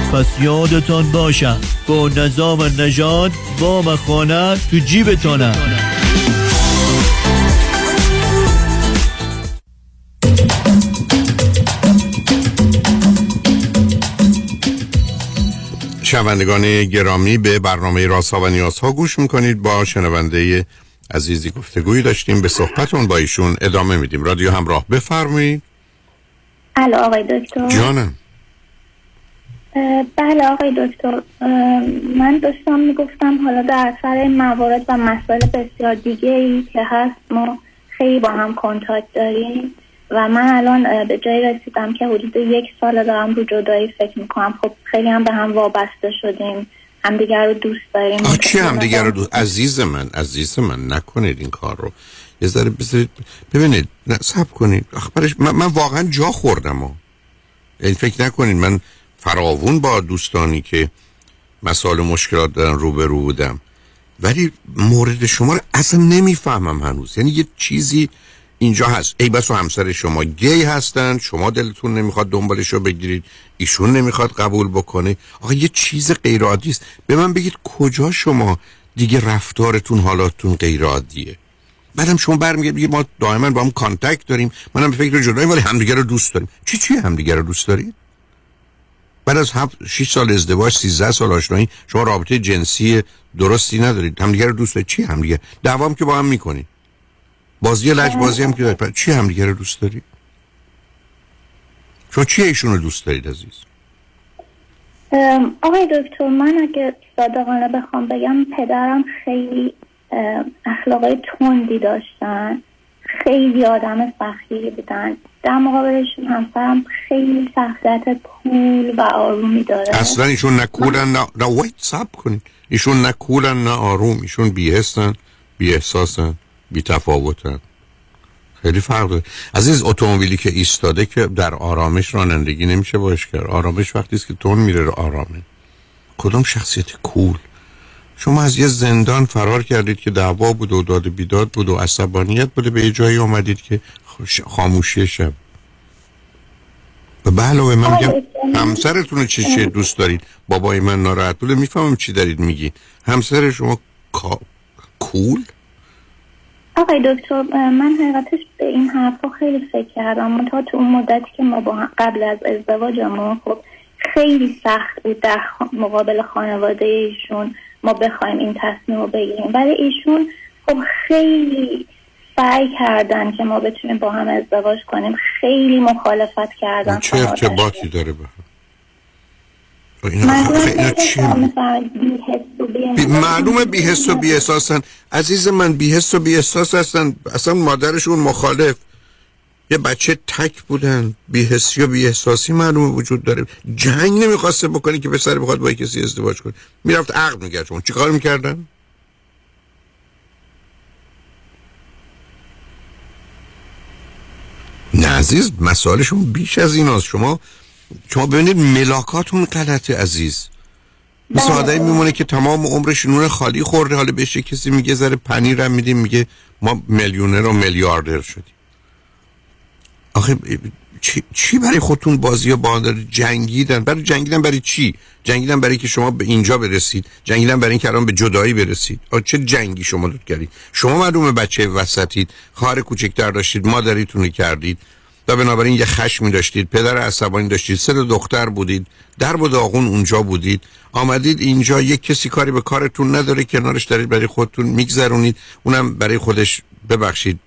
پس یادتان باشم. با نظام نجات وام خانه تو جیبتانه شنوندگان گرامی به برنامه راسا و نیازها گوش می‌کنید. با شنونده عزیزی گفتگویی داشتیم. به صحبتون با ایشون ادامه میدیم. رادیو همراه بفرمایید. الو آقای دکتر. جانم. بله آقای دکتر من داشتم می‌گفتم حالا در این موارد و مسائل بسیار دیگه ای که هست ما خیلی با هم کنتاکت داریم و من الان به جایی رسیدم که حدود یک سال دارم رو جدایی فکر می‌کنم. خب خیلی هم به هم وابسته شدیم همدیگر رو دوست داریم. چی هم دیگر رو دو... عزیز من عزیز من نکنید این کار رو. یه ذره بذارید ببینید نه سب کنید. من, من واقعا جا خوردم و. یعنی فکر نکنید من فراوون با دوستانی که مسائل و مشکلات دارن روبرو بودم. ولی مورد شما رو اصلا نمی‌فهمم هنوز. یعنی یه چیزی اینجا هست. ای بس و همسر شما گی هستن شما دلتون نمی‌خواد دنبالش رو بگیرید ایشون نمی‌خواد قبول بکنه. آقا یه چیز غیر عادی است. به من بگید کجا شما دیگه رفتارتون حالاتون غیر عادیه بعدم شما برمیگردید بگید ما دائما با هم کانتکت داریم. منم به فکر جدایی ولی همدیگه رو دوست داریم. چی چی همدیگه رو دوست دارید؟ بعد از 7 6 سال ازدواج 13 سال آشنایی شما رابطه جنسی درستی ندارید. همدیگه رو دوست دارید؟ چی همدیگه؟ دوام که با هم می‌کنید بازی لج بازی هم که دارید. چی همدیگه رو دوست دارید؟ شما چی ایشون رو دوست دارید عزیز؟ آقای دکتر من اگه صادقانه بخوام بگم پدرم خیلی اخلاقای تندی داشتن. خیلی آدم سختی بودن. در مقابلشون همسرم خیلی شخصیت کول و آرومی داره. اصلا ایشون نه کولن نه نه وایت سب کنید. ایشون نه کولن نه آروم. ایشون بی حسن بی احساسن بی تفاوتن خیلی فرق داره. عزیز اتومبیلی که ایستاده که در آرامش رانندگی نمیشه باش کرد آرامش وقتی است که تون میره رو آرامه. کدوم شخصیت کول؟ شما از یه زندان فرار کردید که دعوا بود و داد بیداد بود و عصبانیت بوده به یه جایی آمدید که خاموشی شب. و به علاوه من میگم همسرتون چه چه دوست دارید؟ بابای من ناراحت بوده. می‌فهمم چی دارید میگی همسر شما کا... کول؟ آقای دکتر من حقیقتش به این حرفا خیلی فکر کردم. تا تو اون مدتی که ما با قبل از ازدواجمون خب خیلی سخت بود در مقابل خانواده ایشون. ما بخوایم این تصمیم رو بگیریم. ولی ایشون خب خیلی سعی کردن که ما بتونیم با هم ازدواج کنیم. خیلی مخالفت کردن چه ارتباطی داره به معلومه بیهست و بیهساسن عزیز من بیهست و بیهساس هستن. اصلا مادرشون مخالف. یه بچه تک بودن بیهسی و بیهساسی معلومه وجود داره جنگ نمی‌خواسته بکنی که پسر بخواد با کسی ازدواج کنه می‌رفت عقل میگرد شما چیکار می‌کردن؟ نه عزیز مسائلشون بیش از این هست. شما شما ببینید ملاکاتون غلطه عزیز مثل بله. آدمی میمونه که تمام عمرش نون خالی خورده حالا بهش کسی میگه ذره پنیر هم میدیم میگه ما میلیونر و میلیاردر شدیم آخه چی, چی برای خودتون بازی با داره جنگیدن؟ برای جنگیدن برای چی؟ جنگیدن برای که شما به اینجا برسید. جنگیدن برای اینکه الان به جدایی برسید. آه چه جنگی شما داد کردید؟ شما معلومه بچه وسطید. خواهر کوچکتر داشتید. مادریتون کردید. و بنابراین یه خشمی داشتید. پدر عصبانی داشتید. سه دختر بودید. در و داغون اونجا بودید. آمدید اینجا. یک کسی کاری به کارتون نداره. کنارش دارید برای خودتون میگذرونید. اونم برای خودش. ببخشید.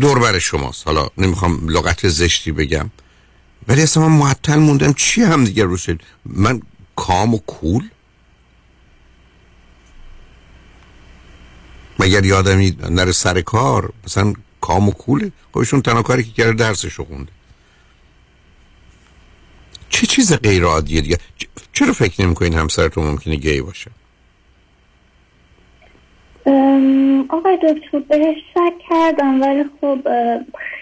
دور بر شماست. حالا نمی‌خوام لغت زشتی بگم. ولی اصلا من معطل موندم. چی هم دیگه روسید من کام و کول؟ مگر یادمی نره سر کار؟ مثلا کام و کوله؟ خب تنها کاری که کرده درسش خونده. چه چیز غیر عادیه دیگه؟ چرا فکر نمی همسرتون ممکنه گی باشه؟ آقای دکتر بهش شک کردم ولی خب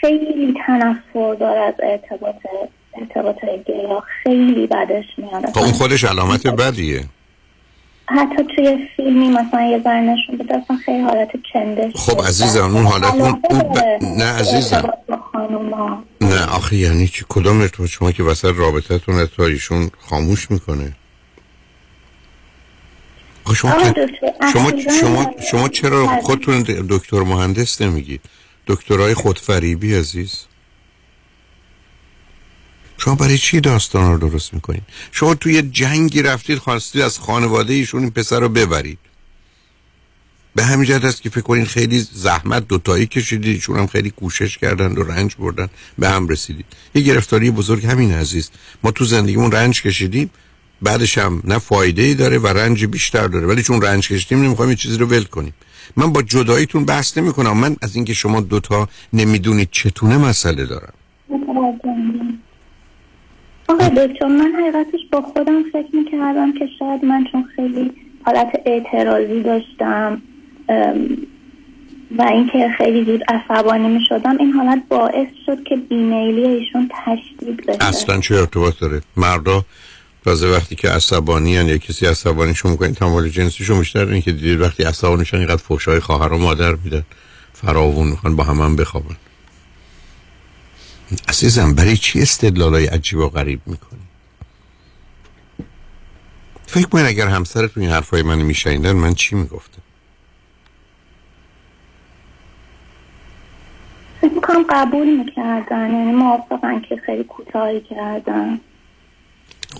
خیلی تنفر داره از ارتباط ارتباط گیا خیلی بدش میاد خب اون خودش علامت بدیه. حتی توی فیلمی مثلا یه زن نشون بده اصلا خیلی حالت چندش خب عزیزم اون حالت اون, ب... نه عزیزم. نه آخه یعنی چی؟ کدام ارتباط؟ شما که وسط رابطتون تا ایشون خاموش می‌کنه. شما, شما, شما, شما چرا خودتون دکتر مهندس نمیگید دکترهای خودفریبی عزیز. شما برای چی داستان رو درست می‌کنید شما توی جنگی رفتید خواستید از خانواده ایشون این پسر رو ببرید. به همین جهت است که فکر کنید خیلی زحمت دوتایی کشیدید ایشون هم خیلی کوشش کردن و رنج بردن به هم رسیدید. یه گرفتاری بزرگ همین عزیز. ما تو زندگیمون رنج کشیدیم بعدش هم نه فایده ای داره و رنج بیشتر داره. ولی چون رنج کشیدیم نمی‌خوایم یه چیزی رو ول کنیم. من با جداییتون بحث نمی کنم من از اینکه شما دوتا نمی‌دونید چتونه مسئله دارم. آقای دکتر من حقیقتش با خودم فکر می‌کردم که شاید من چون خیلی حالت اعتراضی داشتم و اینکه خیلی زود عصبانی می شدم این حالت باعث شد که بیمیلی ایشون تشدید بشه. اصلا چه ارتباط داره؟ مردا تازه وقتی که عصبانی یا کسی عصبانیشون می‌کنین تمام جنسیشون بیشتر این که دیدید وقتی عصبانیشون اینقدر فوشای خواهر و مادر میدن. فراوون می‌خوان با هم, بخوابن. عزیزم برای چی استدلالای عجیب و غریب می‌کنی؟ فکر کنید اگر همسرتون این حرفای من میشنیدن من چی می‌گفتم؟ فکر می‌کنم قبول می‌کردن یعنی موافقن که خیلی کوتاهی کردن.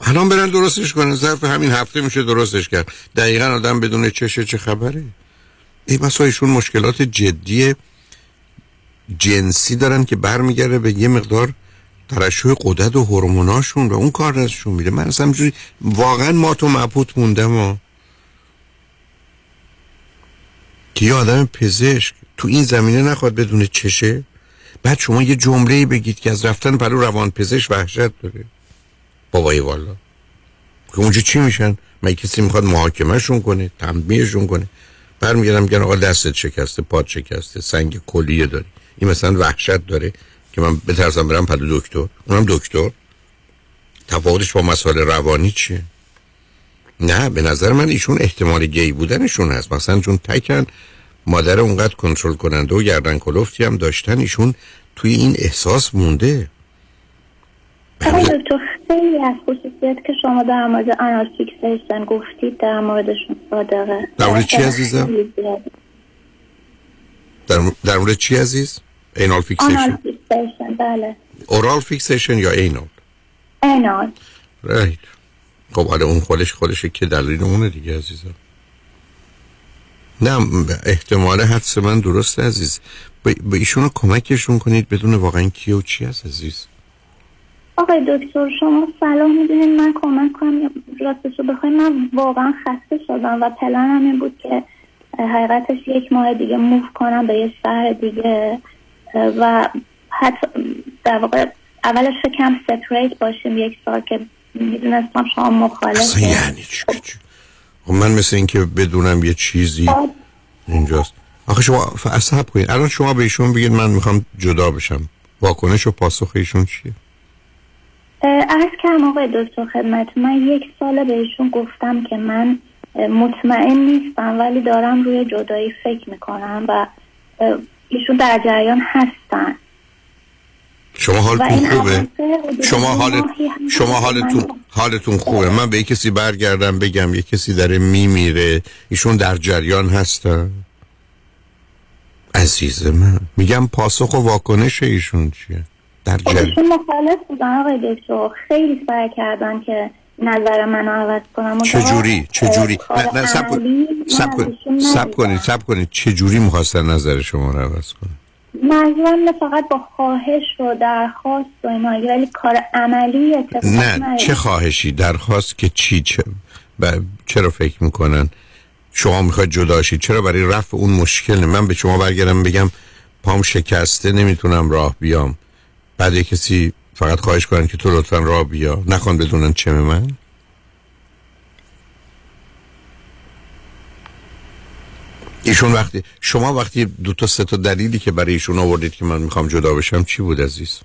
الان برن درستش کنن. ظرف همین هفته میشه درستش کرد. دقیقا آدم بدون چشه چه خبره؟ ای بسا ایشون مشکلات جدی جنسی دارن که برمیگرده به یه مقدار ترشح قدرت و هورموناشون و اون کار ازشون میره من اصلا واقعا ما تو مبهوت موندم و که یه آدم پزشک تو این زمینه نخواد بدون چشه. بعد شما یه جمله بگید که از رفتن پلو روان پزشک وحشت داره. بابای والا. اونجا چی میشن؟ مگه کسی می‌خواد محاکمهشون کنه؟ تنبیهشون کنه؟ برمیگردم میگن آقا دستت شکسته پات شکسته سنگ کلیه داری. این مثلا وحشت داره که من بترسم برم پلو دکتر. اونم دکتر. تفاوتش با مسائل روانی چیه؟ نه به نظر من ایشون احتمال گی بودنشون هست. مثلا چون تکن مادر اونقدر کنترل کننده و گردن کلفتی هم داشتن ایشون توی این احساس مونده. دکتر. خیلی از خصوصیت که شما در مورد anal fixation گفتید در موردشون صادقه. در مورد چی عزیزم؟ در, در مورد چی عزیز؟ anal anal fixation fixation بله. oral fixation یا anal anal right خب حالا اون خودش خودشه که دلیل اونه دیگه عزیزم. نه احتمال حدس من درست عزیز. به به ایشونو کمکشون کنید بدون واقعا کی و چی هست عزیز. آقای دکتر شما صلاح می‌دونید من کمک کنم راستش رو بخوای من واقعا خسته شدم و پلنم این بود که حقیقتش یک ماه دیگه موف کنم به یه شهر دیگه و حتی در واقع اولش فکرم سپریت باشیم یک سال که می‌دونستم شما مخالفه اصلا یعنی چی؟ خب من مثل اینکه بدونم یه چیزی اینجاست. آخه شما اصلا کنید الان شما به ایشون بگید من می‌خوام جدا بشم. واکنش و پاسخ ایشون چیه؟ ارز کردم آقای دکتر خدمت من یک سال بهشون گفتم که من مطمئن نیستم ولی دارم روی جدایی فکر می‌کنم و ایشون در جریان هستن. شما حالتون خوبه؟ شما حالت شما حالتون حالتون خوبه. من به کسی برگردم بگم یه کسی داره میمیره. ایشون در جریان هستن. عزیز من. میگم پاسخ و واکنش ایشون چیه؟ در خب ایشون مخالف بودن آقای دکتر. خیلی سعی کردن که نظر منو عوض کنم. چجوری؟ چجوری؟ نه نه سب عملی سب. کنید سب کنید. چجوری می‌خواستن نظر شما رو عوض کنن؟ منظورم فقط با خواهش و درخواست و اینا ولی کار عملی اتفاق نه. چه خواهشی؟ درخواست که چی؟ چه ب... چرا فکر می‌کنن؟ شما می‌خواید جدا شید. چرا برای رفع اون مشکل؟ من به شما برگردم بگم پام شکسته نمی‌تونم راه بیام. بعد کسی فقط خواهش کنن که تو لطفا راه بیا. نخوان بدونن چه من. ایشون وقتی شما وقتی دو تا سه تا دلیلی که برای ایشون آوردید که من می‌خوام جدا بشم چی بود عزیز؟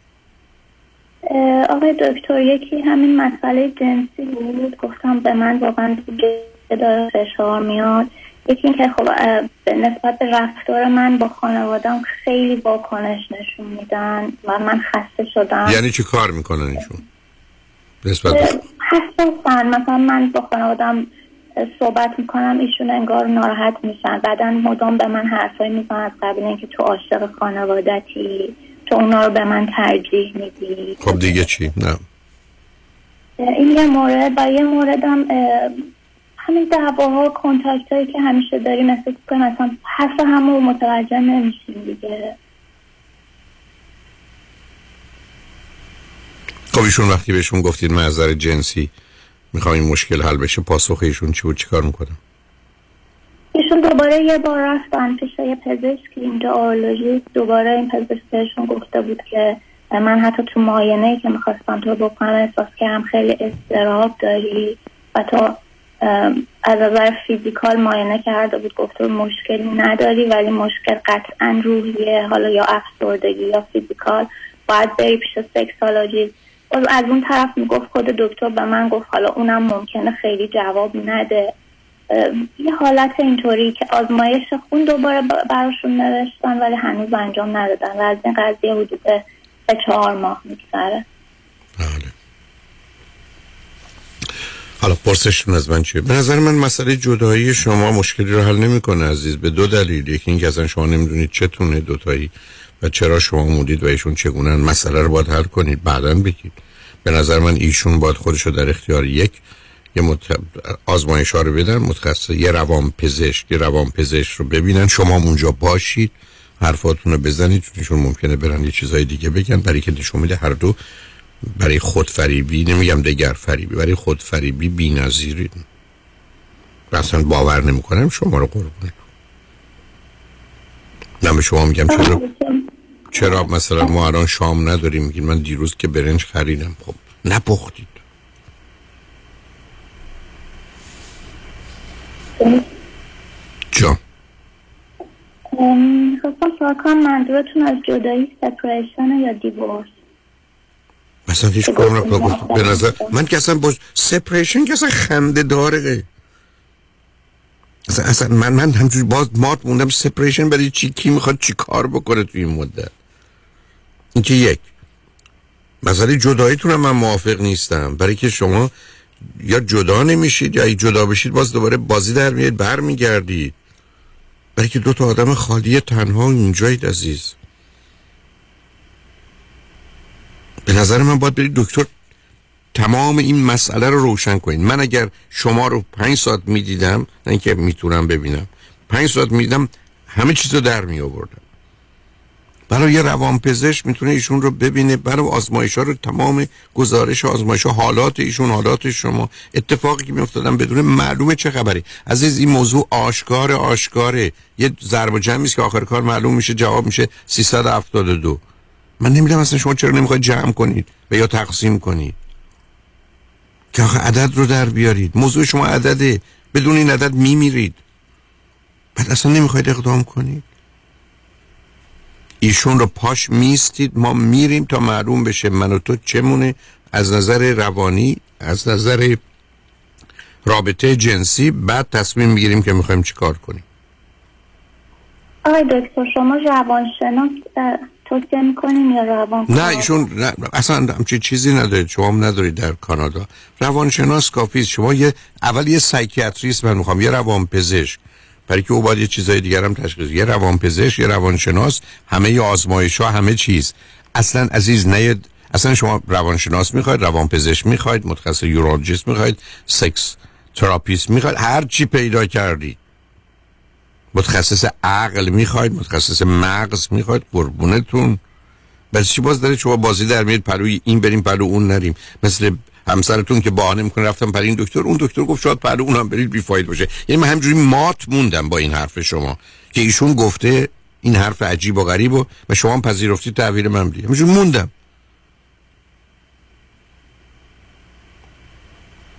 آقای دکتر یکی همین مسئله جنسی بود. گفتم به من واقعا داره فشار میاد. یکی اینکه خب نسبت به رفتار من با خانوادم خیلی واکنش نشون میدن و من خسته شدم. یعنی چی کار می‌کنن ایشون؟ نسبت حساسن. مثلا من با خانوادم صحبت می‌کنم ایشون انگار ناراحت میشن. بعدا مدام به من حرفایی می‌زنن از قبیل اینکه تو عاشق خانوادتی تو اونا رو به من ترجیح میدی. خب دیگه چی؟ نه. این یه مورد و یه موردم همین دعواها کنتاکت هایی که همیشه داریم احساس کنیم مثلا حرف همو متوجه نمیشیم دیگه. خب ایشون وقتی بهشون گفتید من از نظر جنسی می‌خوام این مشکل حل بشه پاسخ ایشون چی بود؟ چیکار می‌کنم؟ ایشون دوباره یه بار رفتن پیش یه پزشک اینجا آرولوژیست دوباره این پزشک بهشون گفته بود که من حتی تو معاینه که می‌خواستم تو بکنم احساس کردم خیلی استراب داری و ام، از نظر فیزیکال معاینه کرده بود گفته مشکلی نداری ولی مشکل قطعا روحیه. حالا یا افسردگی یا فیزیکال باید بری پیش سکسالوجیست از اون طرف می‌گفت خود دکتر به من گفت حالا اونم ممکنه خیلی جواب نده. یه حالت اینطوری که آزمایش خون دوباره براشون نوشتن ولی هنوز انجام ندادن. و از این قضیه حدود سه چهار ماه میگذره. حالا پرسشتون از من چیه؟ به نظر من مسئله جدایی شما مشکلی رو حل نمی‌کنه عزیز به دو دلیل. یکی اینکه اصلا شما نمی‌دونید چتونه دوتایی و چرا شما مودید و ایشون چگونه مسئله رو باید حل کنید بعدا بگید. به نظر من ایشون باید خودش رو در اختیار یک یه مت... آزمایش ها رو بدن متخصص یه روان پزشک یه روان پزشک رو ببینن. شما اونجا باشید حرفاتون رو بزنید چون ممکنه برن یه چیزای دیگه بگن برای که نشون میده هر دو برای خودفریبی نمیگم دگر فریبی برای خودفریبی بی نظیرین اصلا باور نمی‌کنم شما رو قربون من به شما میگم چرا چرا مثلا ما الان شام نداریم میگین من دیروز که برنج خریدم خب نپختید جا ام، خواستم سوال کنم منظورتون از جدایی سپریشن یا دیورس مثلا هیچ کدوم رو به نظر من که اصلا با separation که اصلا خنده داره. اصلا, اصلا من من همجوری باز مات موندم separation برای چی کی می‌خواد چی کار بکنه توی این مدت؟ این که یک. مسئله جداییتون من موافق نیستم. برای که شما یا جدا نمیشید یا ای جدا بشید باز دوباره بازی در میاد برمیگردید. برای که دو تا آدم خالی تنها اینجایید عزیز. به نظر من باید برید دکتر تمام این مسئله رو روشن کنید من اگر شما رو پنج ساعت می‌دیدم نه اینکه می‌تونم ببینم پنج ساعت می‌دیدم همه چیز رو در می آوردم برای یه می‌تونه ایشون رو ببینه برای آزمایش ها رو تمام گزارش آزمایش ها حالات ایشون حالات شما اتفاقی که میافتادن بدون معلومه چه خبری عزیز این موضوع آشکار آشکاره. یه ضرب و جمعی است که آخر کار معلوم میشه جواب میشه 372 من نمی‌دونم اصلا شما چرا نمی‌خواید جمع کنید و یا تقسیم کنید. که آخه عدد رو در بیارید. موضوع شما عدده. بدون این عدد میمیرید. بعد اصلا نمی‌خواید اقدام کنید. ایشون رو پاش میستید ما میریم تا معلوم بشه من و تو چمونه. از نظر روانی از نظر رابطه جنسی بعد تصمیم می‌گیریم که می‌خوایم چیکار کنیم. آقای دکتر شما روانشناس توصیه می‌کنیم یا روان نه ایشون نه اصلا همچین چیزی ندارید شما هم ندارید در کانادا. روانشناس کافی. شما یه اول یه psychiatrist من می‌خوام یه روانپزشک. برای که او باید یه چیزای دیگر هم تشخیص یه روانپزشک یه روانشناس همه ی آزمایش ها همه چیز. اصلا عزیز نیاد اصلا شما روانشناس می‌خواید روانپزشک می‌خواید متخصص urologist می‌خواید سکس therapist می‌خواید هر چی پیدا کردید. متخصص عقل می‌خواید متخصص مغز می‌خواید قربونتون. بس چی باز داره شما بازی در میاد پلوی این بریم پلو اون نریم. مثل همسرتون که بهانه می‌کنه رفتم پلو این دکتر اون دکتر گفت شاید پلو اونم برید بی‌فایده باشه. یعنی من همجوری مات موندم با این حرف شما که ایشون گفته این حرف عجیب و غریب و و شما هم پذیرفتی تحویل من بدید همجوری موندم.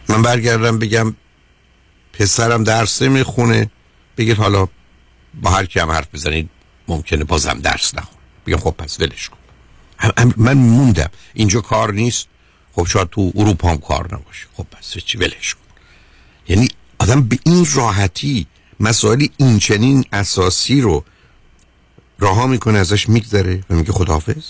من برگردم بگم پسرم درس می‌خونه بگید حالا با هر کی هم حرف بزنید ممکنه بازم درس نخونه. بگم خب پس ولش کن. هم- هم- من موندم. اینجا کار نیست. خب شاید تو اروپا هم کار نباشه. خب پس چی؟ ولش کن. یعنی آدم به این راحتی مسائل این چنین اساسی رو رها می‌کنه ازش میگذره و میگه خداحافظ.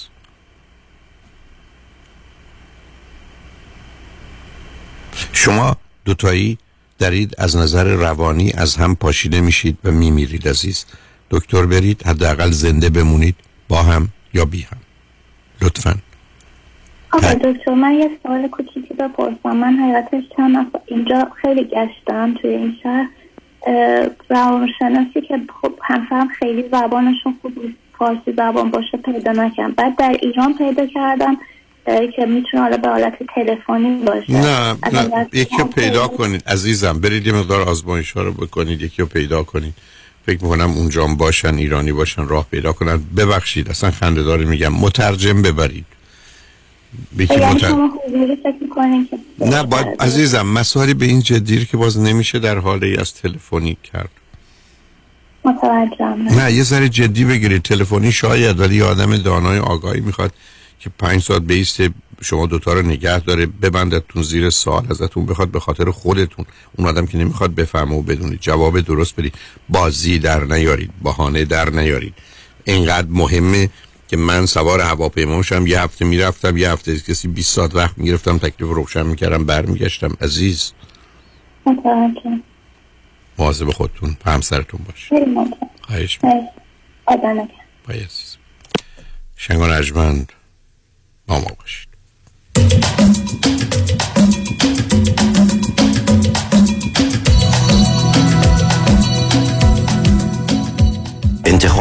شما دوتایی دارید از نظر روانی از هم پاشیده میشید و میمیرید عزیز. دکتر برید حداقل زنده بمونید با هم یا بی هم. لطفا. آقای دکتر من یه سوال کوچیکی بپرسم من حقیقتش چند نفر اینجا خیلی گشتم توی این شهر. روانشناسی که خب همسرم خیلی زبانشون خوب فارسی زبان باشه پیدا نکردم. بعد در ایران پیدا کردم. که می‌تونه حالا به حالت تلفنی باشه. نه نه یکی رو پیدا کنید. عزیزم برید یه مقدار آزمایش ها رو بکنید یکی رو پیدا کنید. فکر می‌کنم اونجا هم باشن ایرانی باشن راه پیدا کنن. ببخشید اصلا خنده داره میگم. مترجم ببرید. یعنی متر... نه باید عزیزم مسائلی به این جدیر که باز نمیشه در حال ای از تلفنی کرد. متوجهم. نه یه ذره جدی بگیرید. تلفنی شاید ولی آدم دانای آگاهی می‌خواد که پنج ساعت بیسته شما دوتا رو نگه داره ببندتون زیر سال ازتون بخواد به خاطر خودتون. اون آدم که نمی‌خواد بفهمه و بدونید جواب درست بدید. بازی در نیارید. بهانه در نیارید. اینقدر مهمه که من سوار هواپیما شم یه هفته می‌رفتم یه هفته کسی 20 ساعت وقت می‌گرفتم تکلیف روشن می‌کردم برمیگشتم. عزیز. متوجهم. مواظب خودتون و همسرتون ممنون. خواهش. آدم عزیز شنگان رجمند با ما باشید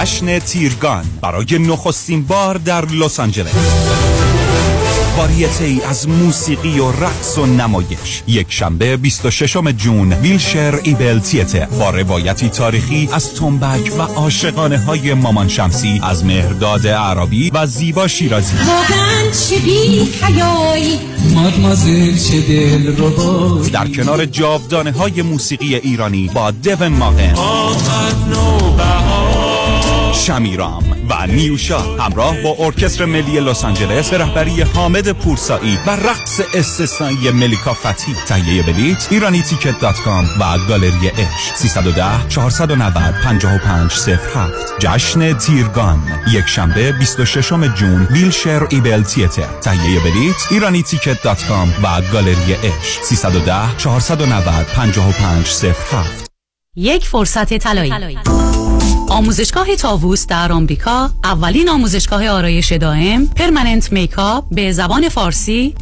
جشن. تیرگان برای نخستین بار در لس آنجلس. واریته ای از موسیقی و رقص و نمایش. یک شنبه 26 جون ویلشر ایبل تیتر. با روایتی تاریخی از تنبک و عاشقانه های مامان شمسی از مهرداد عربی و زیبا شیرازی. در کنار جاودانه های موسیقی ایرانی با دون ماغن شمیرام و نیوشا همراه با ارکستر ملی لس آنجلس به رهبری حامد پورسایی و رقص استثنایی ملیکا فتی. تهیه بلیت ایرانی ticket dot com و گالری اش 310 490 5507 جشن تیرگان یک شنبه 26 June Wilshire Ebell Theatre. تهیه بلیت ایرانی ticket dot com و گالری اش 310 490 5507 یک فرصت طلایی. آموزشگاه تاووس در آمریکا اولین آموزشگاه آرایش دائم permanent makeup به زبان فارسی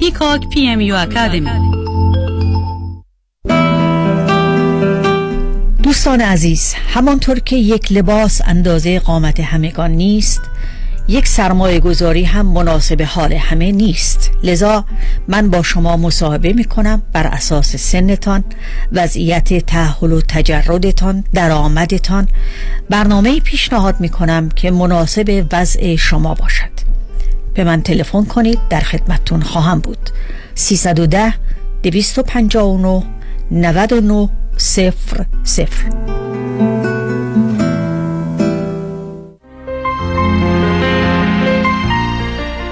پیکاک پی ام یو اکادمی دوستان عزیز همانطور که یک لباس اندازه قامت همگان نیست یک سرمایه گذاری هم مناسب حال همه نیست. لذا من با شما مصاحبه می کنم بر اساس سنتان وضعیت تحول و تجردتان درآمدتان. برنامه پیشنهاد می کنم که مناسب وضع شما باشد. به من تلفن کنید در خدمتتون خواهم بود. 310 259 99 صفر صفر.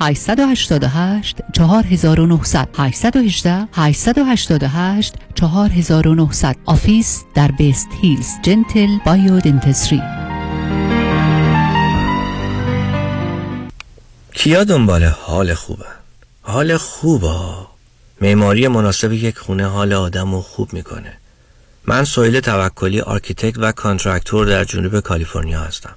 888 4900 818 888 4900 office در West Hills Gentle Biodentistry کیا دنبال حال خوبه؟ حال خوبه معماری مناسب یک خونه حال آدم رو خوب می‌کنه. من سویل توکلی architect و contractor در جنوب کالیفرنیا هستم.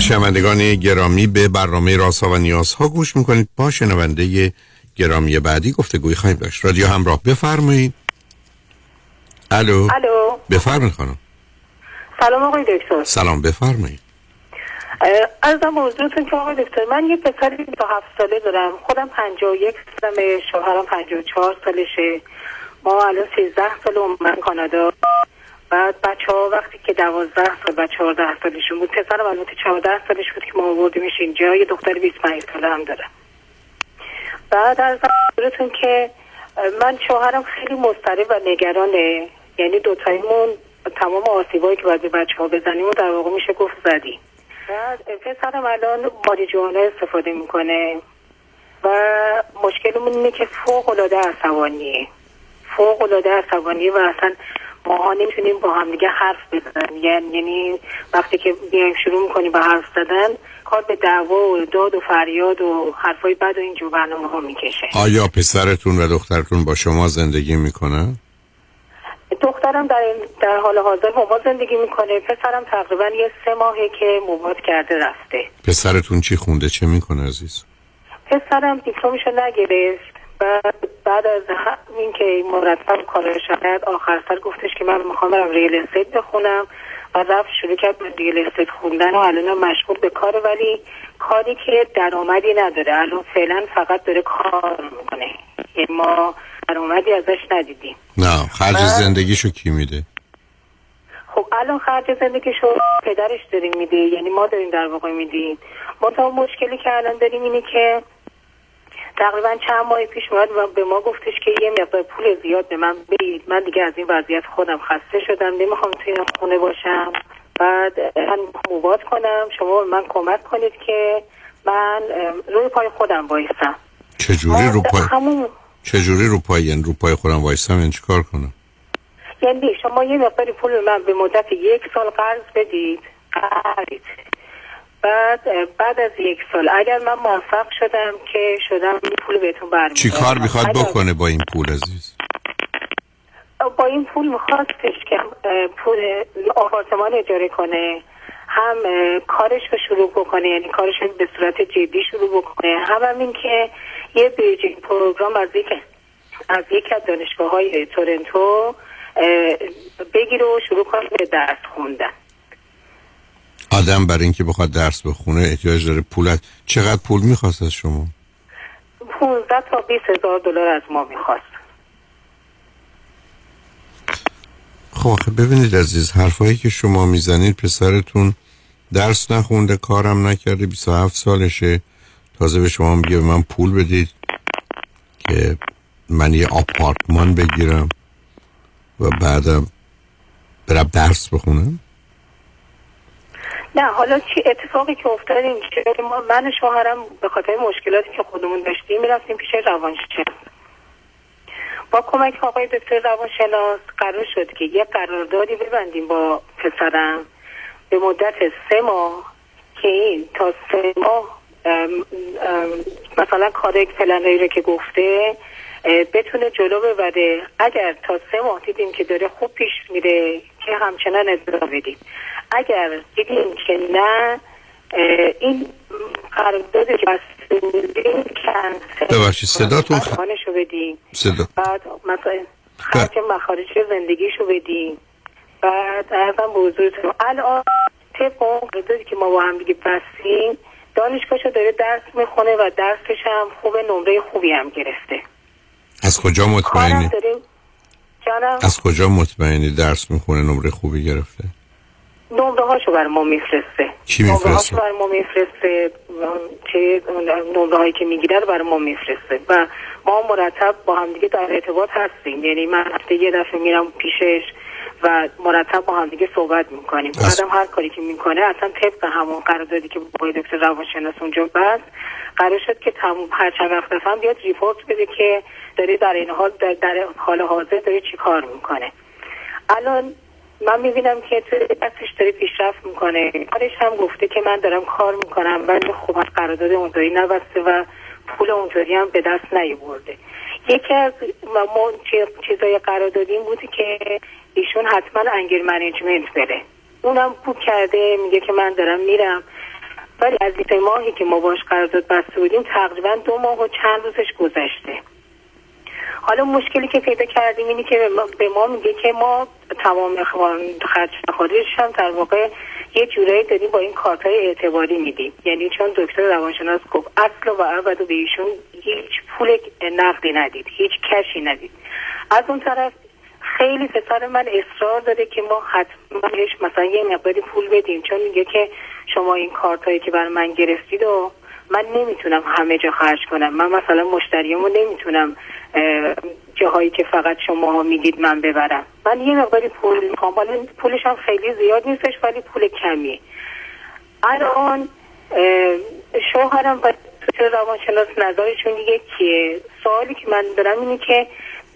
شنوندگان گرامی به برنامه راسا و نیازها گوش می‌کنید. با شنونده گرامی بعدی گفتگوی خواهیم داشت. رادیو همراه بفرمایید. الو. الو. بفرمایید خانم. سلام آقای دکتر. سلام بفرمایید. از حضورتون که آقای دکتر؟ من یه تا هفت ساله دارم. خودم پنجا و یک سالمه شوهرم پنجا و چهار سالشه. ما الان سیزده سال اومدن کانادا. بعد بچه ها وقتی که دوازده سال و چهارده سالشون بود پسرم البته چهارده سالش بود که ما آوردیمش اینجا. یه دختر 25 ساله هم داره. بعد از حضورتون که من شوهرم خیلی مضطرب و نگرانه. یعنی دوتایمون تمام آسیبایی که باید به بچه ها بزنیم و در واقع میشه گفت زدی بعد پسرم الان ماریجوانا استفاده می‌کنه و مشکلمون اینه که فوق العاده عصبانیه. فوق العاده عصبانی و اصلا ماها نمی‌تونیم با هم دیگه حرف بزنیم. یعنی یعنی وقتی که بیایم شروع می‌کنیم به حرف زدن کار به دعوا و داد و فریاد و حرفای بد و اینجور برنامه ها می‌کشه. آیا پسرتون و دخترتون با شما زندگی می‌کنن؟ دخترم در, در حال حاضر با ما زندگی می‌کنه. پسرم تقریبا یه سه ماهه که move out کرده رفته. پسرتون چی خونده؟ چه می‌کنه عزیز؟ پسرم دیپلمشو نگرفت. بعد بعد از اینکه مرتب کارش کرد آخر سر گفتش که من می‌خوام برم real estate بخونم و رفت شروع کرد به real estate خوندن و الان مشغول به کار ولی کاری که درآمدی نداره. الان فعلا فقط داره کار می‌کنه. ما درآمدی ازش ندیدیم. نه خرج زندگیشو کی میده؟ خب الان خرج زندگیشو پدرش داریم میده. یعنی ما داریم در واقع میدیم. منتها مشکلی که الان داریم اینه که تقریبا چند ماه پیش اومد و به ما گفتش که یه مقدار پول زیاد به من بدید. من دیگه از این وضعیت خودم خسته شدم. نمی‌خوام توی این خونه باشم. بعد من موبات کنم. شما من کمک کنید که من روی پای خودم وایسم چجوری رو پای؟ همون چجوری رو پای؟ یعنی رو پای خودم وایسم یعنی چیکار کنم؟ یعنی شما یه مقداری پول من به مدت یک سال قرض بدید. قرض. بعد بعد از یک سال اگر من موفق شدم که شدم این پول بهتون برمیگردم چی کار می‌خواد بکنه با این پول عزیز؟ با این پول میخواستش که پول آپارتمان اجاره کنه هم کارش رو شروع بکنه یعنی کارش رو به صورت جدی شروع بکنه هم هم این که یه bridging program از یک از یک از دانشگاه های تورنتو اه، بگیره و شروع کنه به درس خوندن. آدم برای اینکه بخواد درس بخونه احتیاج داره پول چقدر پول می‌خواست از شما؟ 15 تا 20 هزار دلار از ما می‌خواست. خب ببینید عزیز حرفایی که شما می‌زنید پسرتون درس نخونده کارم نکرده 27 سالشه. تازه به شما میگه من پول بدید که من یه آپارتمان بگیرم و بعدم برم درس بخونم. نه حالا چی اتفاقی که افتاد این که ما من و شوهرم به خاطر مشکلاتی که خودمون داشتیم می‌رفتیم پیش روانشناس. با کمک آقای دکتر روانشناس قرار شد که یه قراردادی ببندیم با پسرم به مدت سه ماه که این تا سه ماه مثلا کار پلنایی رو که گفته بتونه جلو ببره. اگر تا سه ماه دیدیم که داره خوب پیش میره که همچنان ادامه بدیم اگر دیدیم که نه این قرارداد که ببخشید صداتون خ... رو بدیم. صدا. بعد مثلا خرج مخارج زندگیشو بدیم. بعد ارزم به حضورتون الان طبق اون قراردادی که ما با هم دیگه بستیم دانشگاهشو داره درس می‌خونه و درسش هم خوب نمره خوبی هم گرفته. از کجا مطمئنی؟ جانم. از کجا مطمئنی درس می‌خونه نمره خوبی گرفته؟ نمره هاشو بر ما میفرسته. نمره میفرسته؟ هاشو بر ما میفرسته. چه نمره هایی که می‌گیره رو بر ما میفرسته. و ما مرتب با هم دیگه در ارتباط هستیم. یعنی من هفته یه دفعه میرم پیشش. و مرتب با هم دیگه صحبت می‌کنیم. بعدم هر کاری که می‌کنه اصلا طبق همون قراردادی که با دکتر روانشناس اونجا بست قرار شد که تموم هر چند وقت هم بیاد ریپورت بده که داره در این حال در, در حال حاضر داره چی کار می‌کنه. الان من می‌بینم که تو دستش داره پیشرفت می‌کنه. کارش هم گفته که من دارم کار می‌کنم ولی خب از قرارداد اونطوری نبسته و پول اونطوری هم به دست نیورده. یکی از ما چی- چیزای قراردادی این بوده که ایشون حتما انگل منیجمنت بره. اونم بوک کرده میگه که من دارم میرم. ولی از این ماهی که ما باش قرارداد بسته بودیم تقریبا دو ماه و چند روزش گذشته. حالا مشکلی که پیدا کردیم اینه که به ما- میگه که ما تمام خرج مخارجش هم در واقع یه جورایی داریم با این کارت های اعتباری میدیم. یعنی چون دکتر روانشناس گفت اصل و ابد و به ایشون هیچ پول نقدی ندید هیچ کشی ندید. از اون طرف خیلی پسر من اصرار داره که ما حتما بهش مثلا یه مقداری پول بدیم چون میگه که شما این کارت هایی که بر من گرفتید و من نمی‌تونم همه جا خرج کنم. من مثلا مشتریامو نمی‌تونم اه، جاهایی که فقط شما می‌دید من ببرم. من یه مقداری پول می‌خوام. حالا پولش هم خیلی زیاد نیستش ولی پول کمیه. الان شوهرم و روانشناس نظرشون یکیه سوالی که من دارم اینه که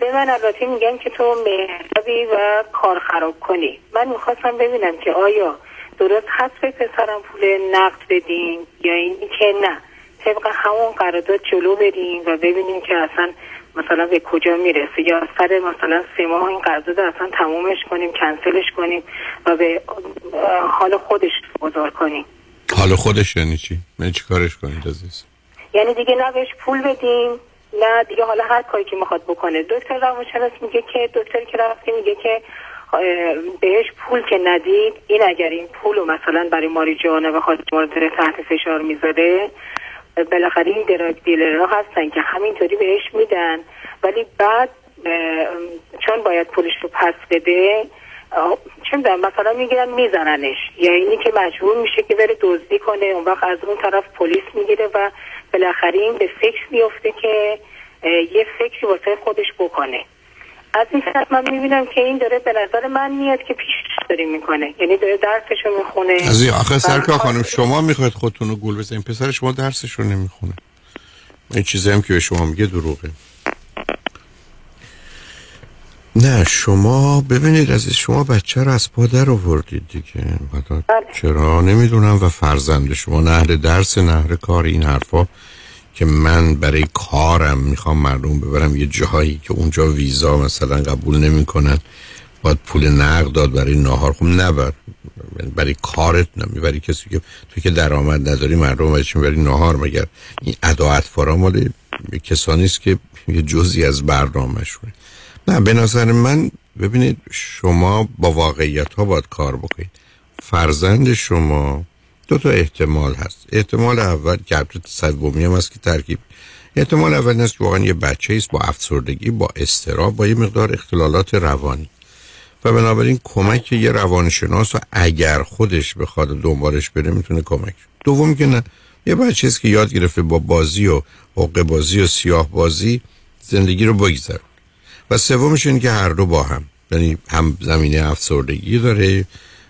به من البته میگن که تو مهربی و کار خراب کنی من می‌خواستم ببینم که آیا درست هست به پسرم پول نقد بدیم یا اینی که نه طبق همون قرارداد جلو بریم و ببینیم که اصلا مثلا به کجا می‌رسه یا سر مثلا سه ماه این قرارداد اصلا تمومش کنیم کنسلش کنیم و به حال خودش گذار کنیم حال خودش یعنی چی؟ من چی کارش کنید عزیز؟ یعنی دیگه نه بهش پول بدیم نه دیگه حالا هر کاری که می‌خواد بکنه. دکتر روانشناس میگه که دکتر که رفتی میگه که بهش پول که ندید این اگر این پول رو مثلا برای ماری جانه و خواهد مورد تحت فشار می‌ذاره بالاخره این دراگ دیلر هستن که همینطوری بهش میدن. ولی بعد چون باید پولش رو پس بده چه می‌دونم مثلا می‌گیرن میزننش. یا اینی که مجبور میشه که بره دزدی کنه اون وقت از اون طرف پلیس می‌گیره و بالاخره این به فکر میفته که یه فکری واسه خودش بکنه. از این طرف من می‌بینم که این داره به نظر من میاد که پیش داری می‌کنه. یعنی داره درسشو می‌خونه. از این آخه سرکار خانم شما می‌خواید خودتون رو گول بزنید. پسر شما درسش رو نمی‌خونه. این چیزی هم که به شما میگه دروغه. نه شما ببینید از شما بچه رو از پادر آوردید دیگه. بله. چرا؟ نمی‌دونم و فرزند شما نهر درس نهر کار این حرفا که من برای کارم می‌خوام مردم ببرم. یه جایی که اونجا ویزا مثلا قبول نمی‌کنن باید پول نقد داد برای ناهار. خب نبر برای کارت نمی‌بری کسی که تو که درآمد نداری مردم باید می‌بری ناهار؟ مگر این ادا فارا مال کسانی است که یه جزی از برنامهشونه. نه به نظر من ببینید شما با واقعیت ها باید کار بکنید. فرزند شما دو تا احتمال هست. احتمال اول که البته هم هست که ترکیب. احتمال اول است که واقعا یه بچه است با افسردگی با استراب با یه مقدار اختلالات روانی. و بنابراین کمک یه روانشناس و اگر خودش بخواد دنبالش بره می‌تونه کمک دوم که نه یه بچه است که یاد گرفته با بازی و حقه بازی و سیاه بازی زندگی رو بگذره. و سومش اینه که هر دو با هم. یعنی هم زمینه افسردگی داره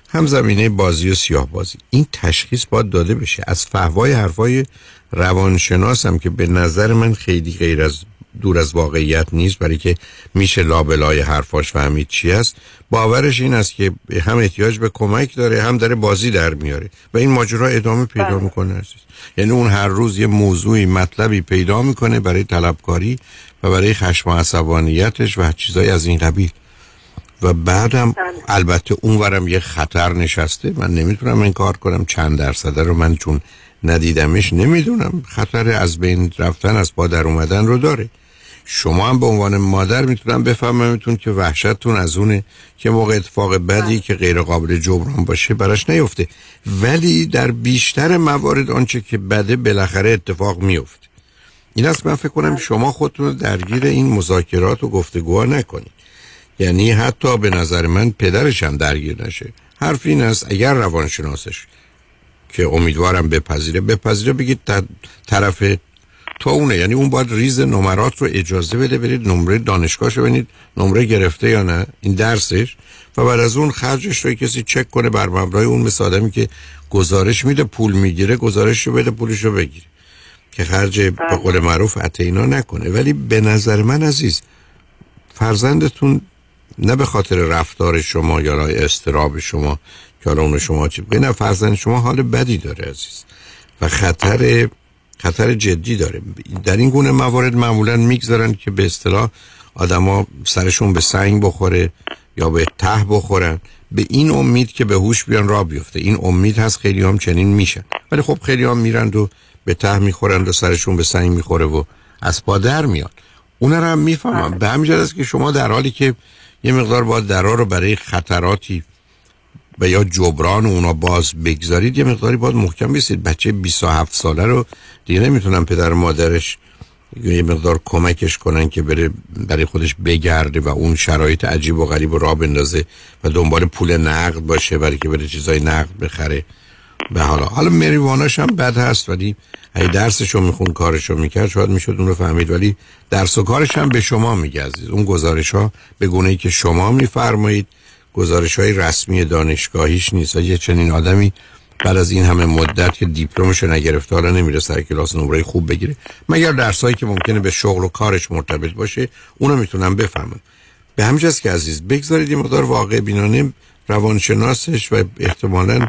هم زمینه بازی و سیاه بازی این تشخیص باید داده بشه. از فهوای حرفای روانشناس هم که به نظر من خیلی غیر از دور از واقعیت نیست برای که میشه لابلای حرفاش فهمید چی است. باورش این است که هم احتیاج به کمک داره هم داره بازی در میاره. و این ماجرا ادامه پیدا بله. می‌کنه عزیز. یعنی اون هر روز یه موضوعی مطلبی پیدا می‌کنه برای طلبکاری و برای خشم و عصبانیتش و چیزایی از این قبیل. و بعدم بله. البته اونورم یه خطر نشسته. من نمی‌تونم این کار کنم. چند درصده رو من چون ندیدمش نمی‌دونم. خطر از بین رفتن از با در اومدن رو داره. شما هم به عنوان مادر می‌تونم بفهممتون که وحشتتون از اونه که موقع اتفاق بدی بله. که غیر قابل جبران باشه براش نیفته ولی در بیشتر موارد آنچه که بده بالاخره اتفاق میفته این است من فکر کنم بله. شما خودتون رو درگیر این مذاکرات و گفتگوها نکنید یعنی حتی به نظر من پدرش هم درگیر نشه حرف این است اگر روانشناسش که امیدوارم بپذیره بپذیره بگید طرف تو اونه. یعنی اون باید ریز نمرات رو اجازه بده برید نمره دانشگاهش رو ببینید نمره گرفته یا نه. این درسش. و بعد از اون خرجش رو کسی چک کنه بر مبنای اون مثل آدمی که گزارش میده پول می‌گیره گزارش رو بده پولش رو بگیره. که خرج به قول معروف عتینا نکنه. ولی به نظر من عزیز فرزندتون نه به خاطر رفتار شما یا استراب شما که اون شما چی نه فرزند شما حال بدی داره عزیز. و خطر خطر جدی داره. در این گونه موارد معمولا می‌گذارن که به اصطلاح آدما سرشون به سنگ بخوره یا به ته بخورن. به این امید که به هوش بیان را بیفته. این امید هست خیلی هم چنین میشن ولی خب خیلی هم میرند و به ته می‌خورند و سرشون به سنگ می‌خوره و از پادر میاد اون رو هم می‌فهمم. به همین است که شما در حالی که یه مقدار باید درا رو برای خطراتی و یا جبران اونا باز بگذارید یه مقداری باید محکم بیستید بچه 27 ساله رو دیگه نمی‌تونم پدر مادرش یه مقدار کمکش کنن که بره برای خودش بگرده و اون شرایط عجیب و غریب را بندازه و دنبال پول نقد باشه برای که بره چیزای نقد بخره. به حالا. حالا مریواناش هم بد هست ولی ای درسشو میخون کارشو می‌کرد شاید می‌شد اون رو فهمید. ولی درس و کارش هم به شما میگه اون گزارش ها به گونه ای که شما میفرمایید گزارش های رسمی دانشگاهیش نیست یه چنین آدمی بعد از این همه مدت که دیپلمش نگرفته حالا نمیره سر کلاس نمره خوب بگیره. مگر درسایی که ممکنه به شغل و کارش مرتبط باشه اونو می‌تونم بفهمم. به همجاست که عزیز بگذارید این مقدار واقع بینانه روانشناسش و احتمالا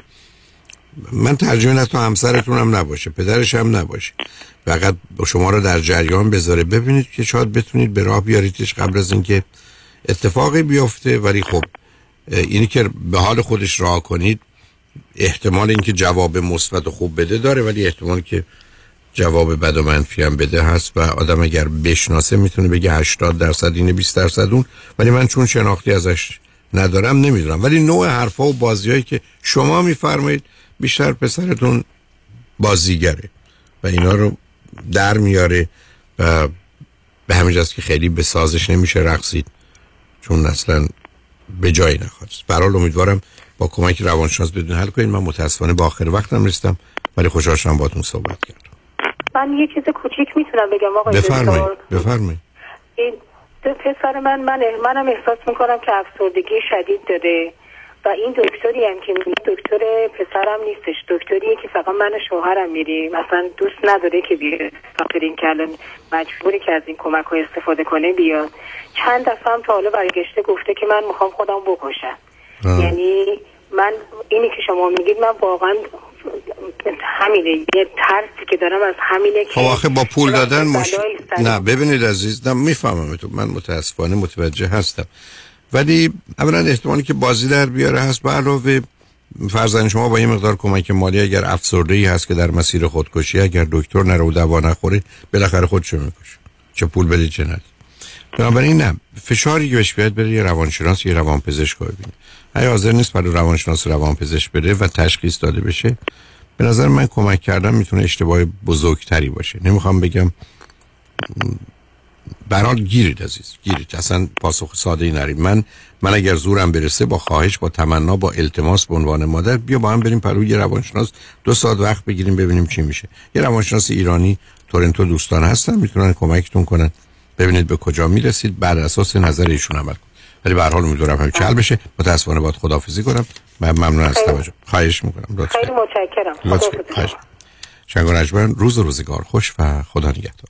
من ترجمه نه تو همسرتون هم نباشه پدرش هم نباشه. فقط شما رو در جریان بذاره. ببینید که شاید بتونید به راه بیاریدش قبل از اینکه اتفاقی بیفته ولی خب اینی که به حال خودش راه کنید احتمال اینکه جواب مثبت و خوب بده داره ولی احتمال که جواب بد و منفی هم بده هست و آدم اگر بشناسه می‌تونه بگه 80 درصد اینه 20 درصد اون. ولی من چون شناختی ازش ندارم نمی‌دونم. ولی نوع حرفا و بازیهایی که شما میفرمایید بیشتر پسرتون بازیگره و اینا رو در میاره و به همین که خیلی به سازش نمیشه رقصید. چون اصلا به جایی نخواد برحال امیدوارم با کمک روانشناس بدون حل کنید من متاسفانه با آخر وقتم رسیدم ولی خوشحال شدم باهاتون صحبت کردم. من یه چیز کوچیک می‌تونم بگم آقای بفرمایید بفرمایید. این پسر من من منم احساس می‌کنم که افسردگی شدید داره. و این دکتری هم که دکتر پسرم نیستش. دکتریه که فقط من شوهرم میریم. مثلا دوست نداره که بیاد. خاطر این که الان مجبوری که از این کمک های استفاده کنه بیاد. چند دفعه هم تا حالا برگشته گفته که من می‌خوام خودم بکشم. یعنی من اینی که شما میگید من واقعا همینه. یه ترسی که دارم از همینه که خب آخه با پول دادن مش... نه ببینید عزیز نه می‌فهمم تو. من متاسفانه متوجه هستم. ولی اولا احتمالی که بازی در بیاره هست. به علاوه فرزند شما با این مقدار کمک مالی اگر افسرده ای هست که در مسیر خودکشی اگر دکتر نره و دوا نخوره بالاخره خودشو می‌کشه. چه پول بدید چه ندید بنابراین نه فشاری که بهش بیاد بره یه روانشناس یه روانپزشک رو ببینه. اگه حاضر نیست برای روانشناس روانپزشک بره و تشخیص داده بشه به نظر من کمک کردن می‌تونه اشتباه بزرگتری باشه. نمی‌خوام بگم برات گیرید عزیز گیرید. اصلا پاسخ ساده ای نرید. من من اگر زورم برسه با خواهش با تمنا با التماس به عنوان مادر بیا با هم بریم پروی یه روانشناس. دو ساعت وقت بگیریم ببینیم چی میشه. یه روانشناس ایرانی تورنتو دوستان هستن می‌تونن کمکتون کنن. ببینید به کجا می‌رسید بر اساس نظر ایشون عمل کنید. ولی به هر حال امیدوارم همین چل بشه. متاسفانه باید خدافظی کنم. من ممنون از توجه. خواهش می‌کنم. خیلی متشکرم. شنگ روز و روزگار خوش و خدا نگهدار.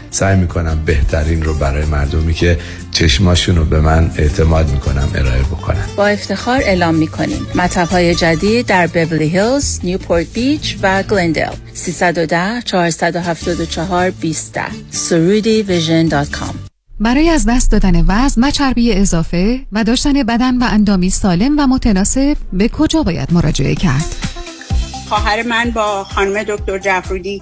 سعی می‌کنم بهترین رو برای مردمی که چشماشون رو به من اعتماد می‌کنم ارائه بکنم با افتخار اعلام می‌کنیم. مطب های جدید در بورلی هیلز، نیوپورت بیچ و گلندل 310 474 20 سرودی vision dot com. برای از دست دادن وزن و چربی اضافه و داشتن بدن و اندامی سالم و متناسب به کجا باید مراجعه کرد؟ خواهر من با خانم دکتر جفرودی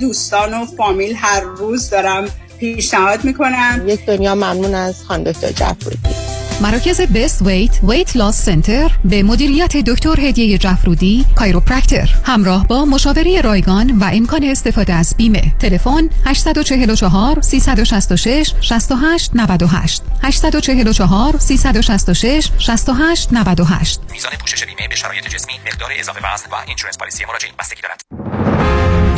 دوستان و فامیل هر روز دارم پیشنهاد می‌کنم. یک دنیا ممنون از خانم دکتر جعفری. مراکز بست ویت ویت لاس سنتر به مدیریت دکتر هدیه جفرودی کایروپرکتر همراه با مشاوره رایگان و امکان استفاده از بیمه. تلفن 844 366 68 98 844 366 68 98 میزان پوشش بیمه به شرایط جسمی مقدار اضافه وزن و اینشورنس پالیسی مراجع بستگی دارد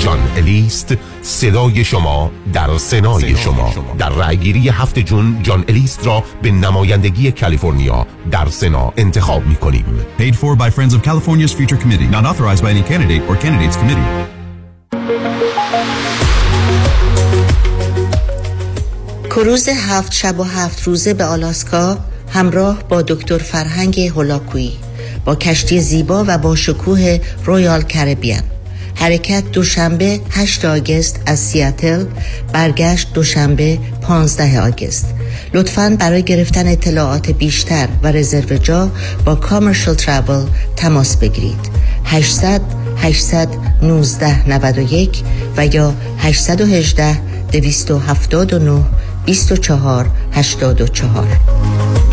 جان الیست صدای شما در سنای شما. در رأیگیری هفت جون جان الیست را به نمایندگی کالیفرنیا در سنا انتخاب می کنیم Paid for by Friends of California's Future Committee. Not authorized by any candidate or candidates committee. کروز هفت شب و هفت روزه به آلاسکا همراه با دکتر فرهنگ هولاکویی با کشتی زیبا و با شکوه رویال کربیان حرکت دوشنبه 8 آگست از سیاتل برگشت دوشنبه 15 آگست. لطفا برای گرفتن اطلاعات بیشتر و رزرو جا با کامرشل ترابل تماس بگیرید. 800 819 91 و یا 818 279 24 84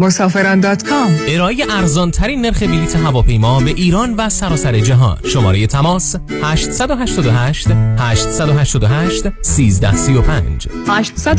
مسافران دات کام. ارائه ارزان ترین نرخ بلیط هواپیما به ایران و سراسر جهان. شماره تماس 888 888 1335 800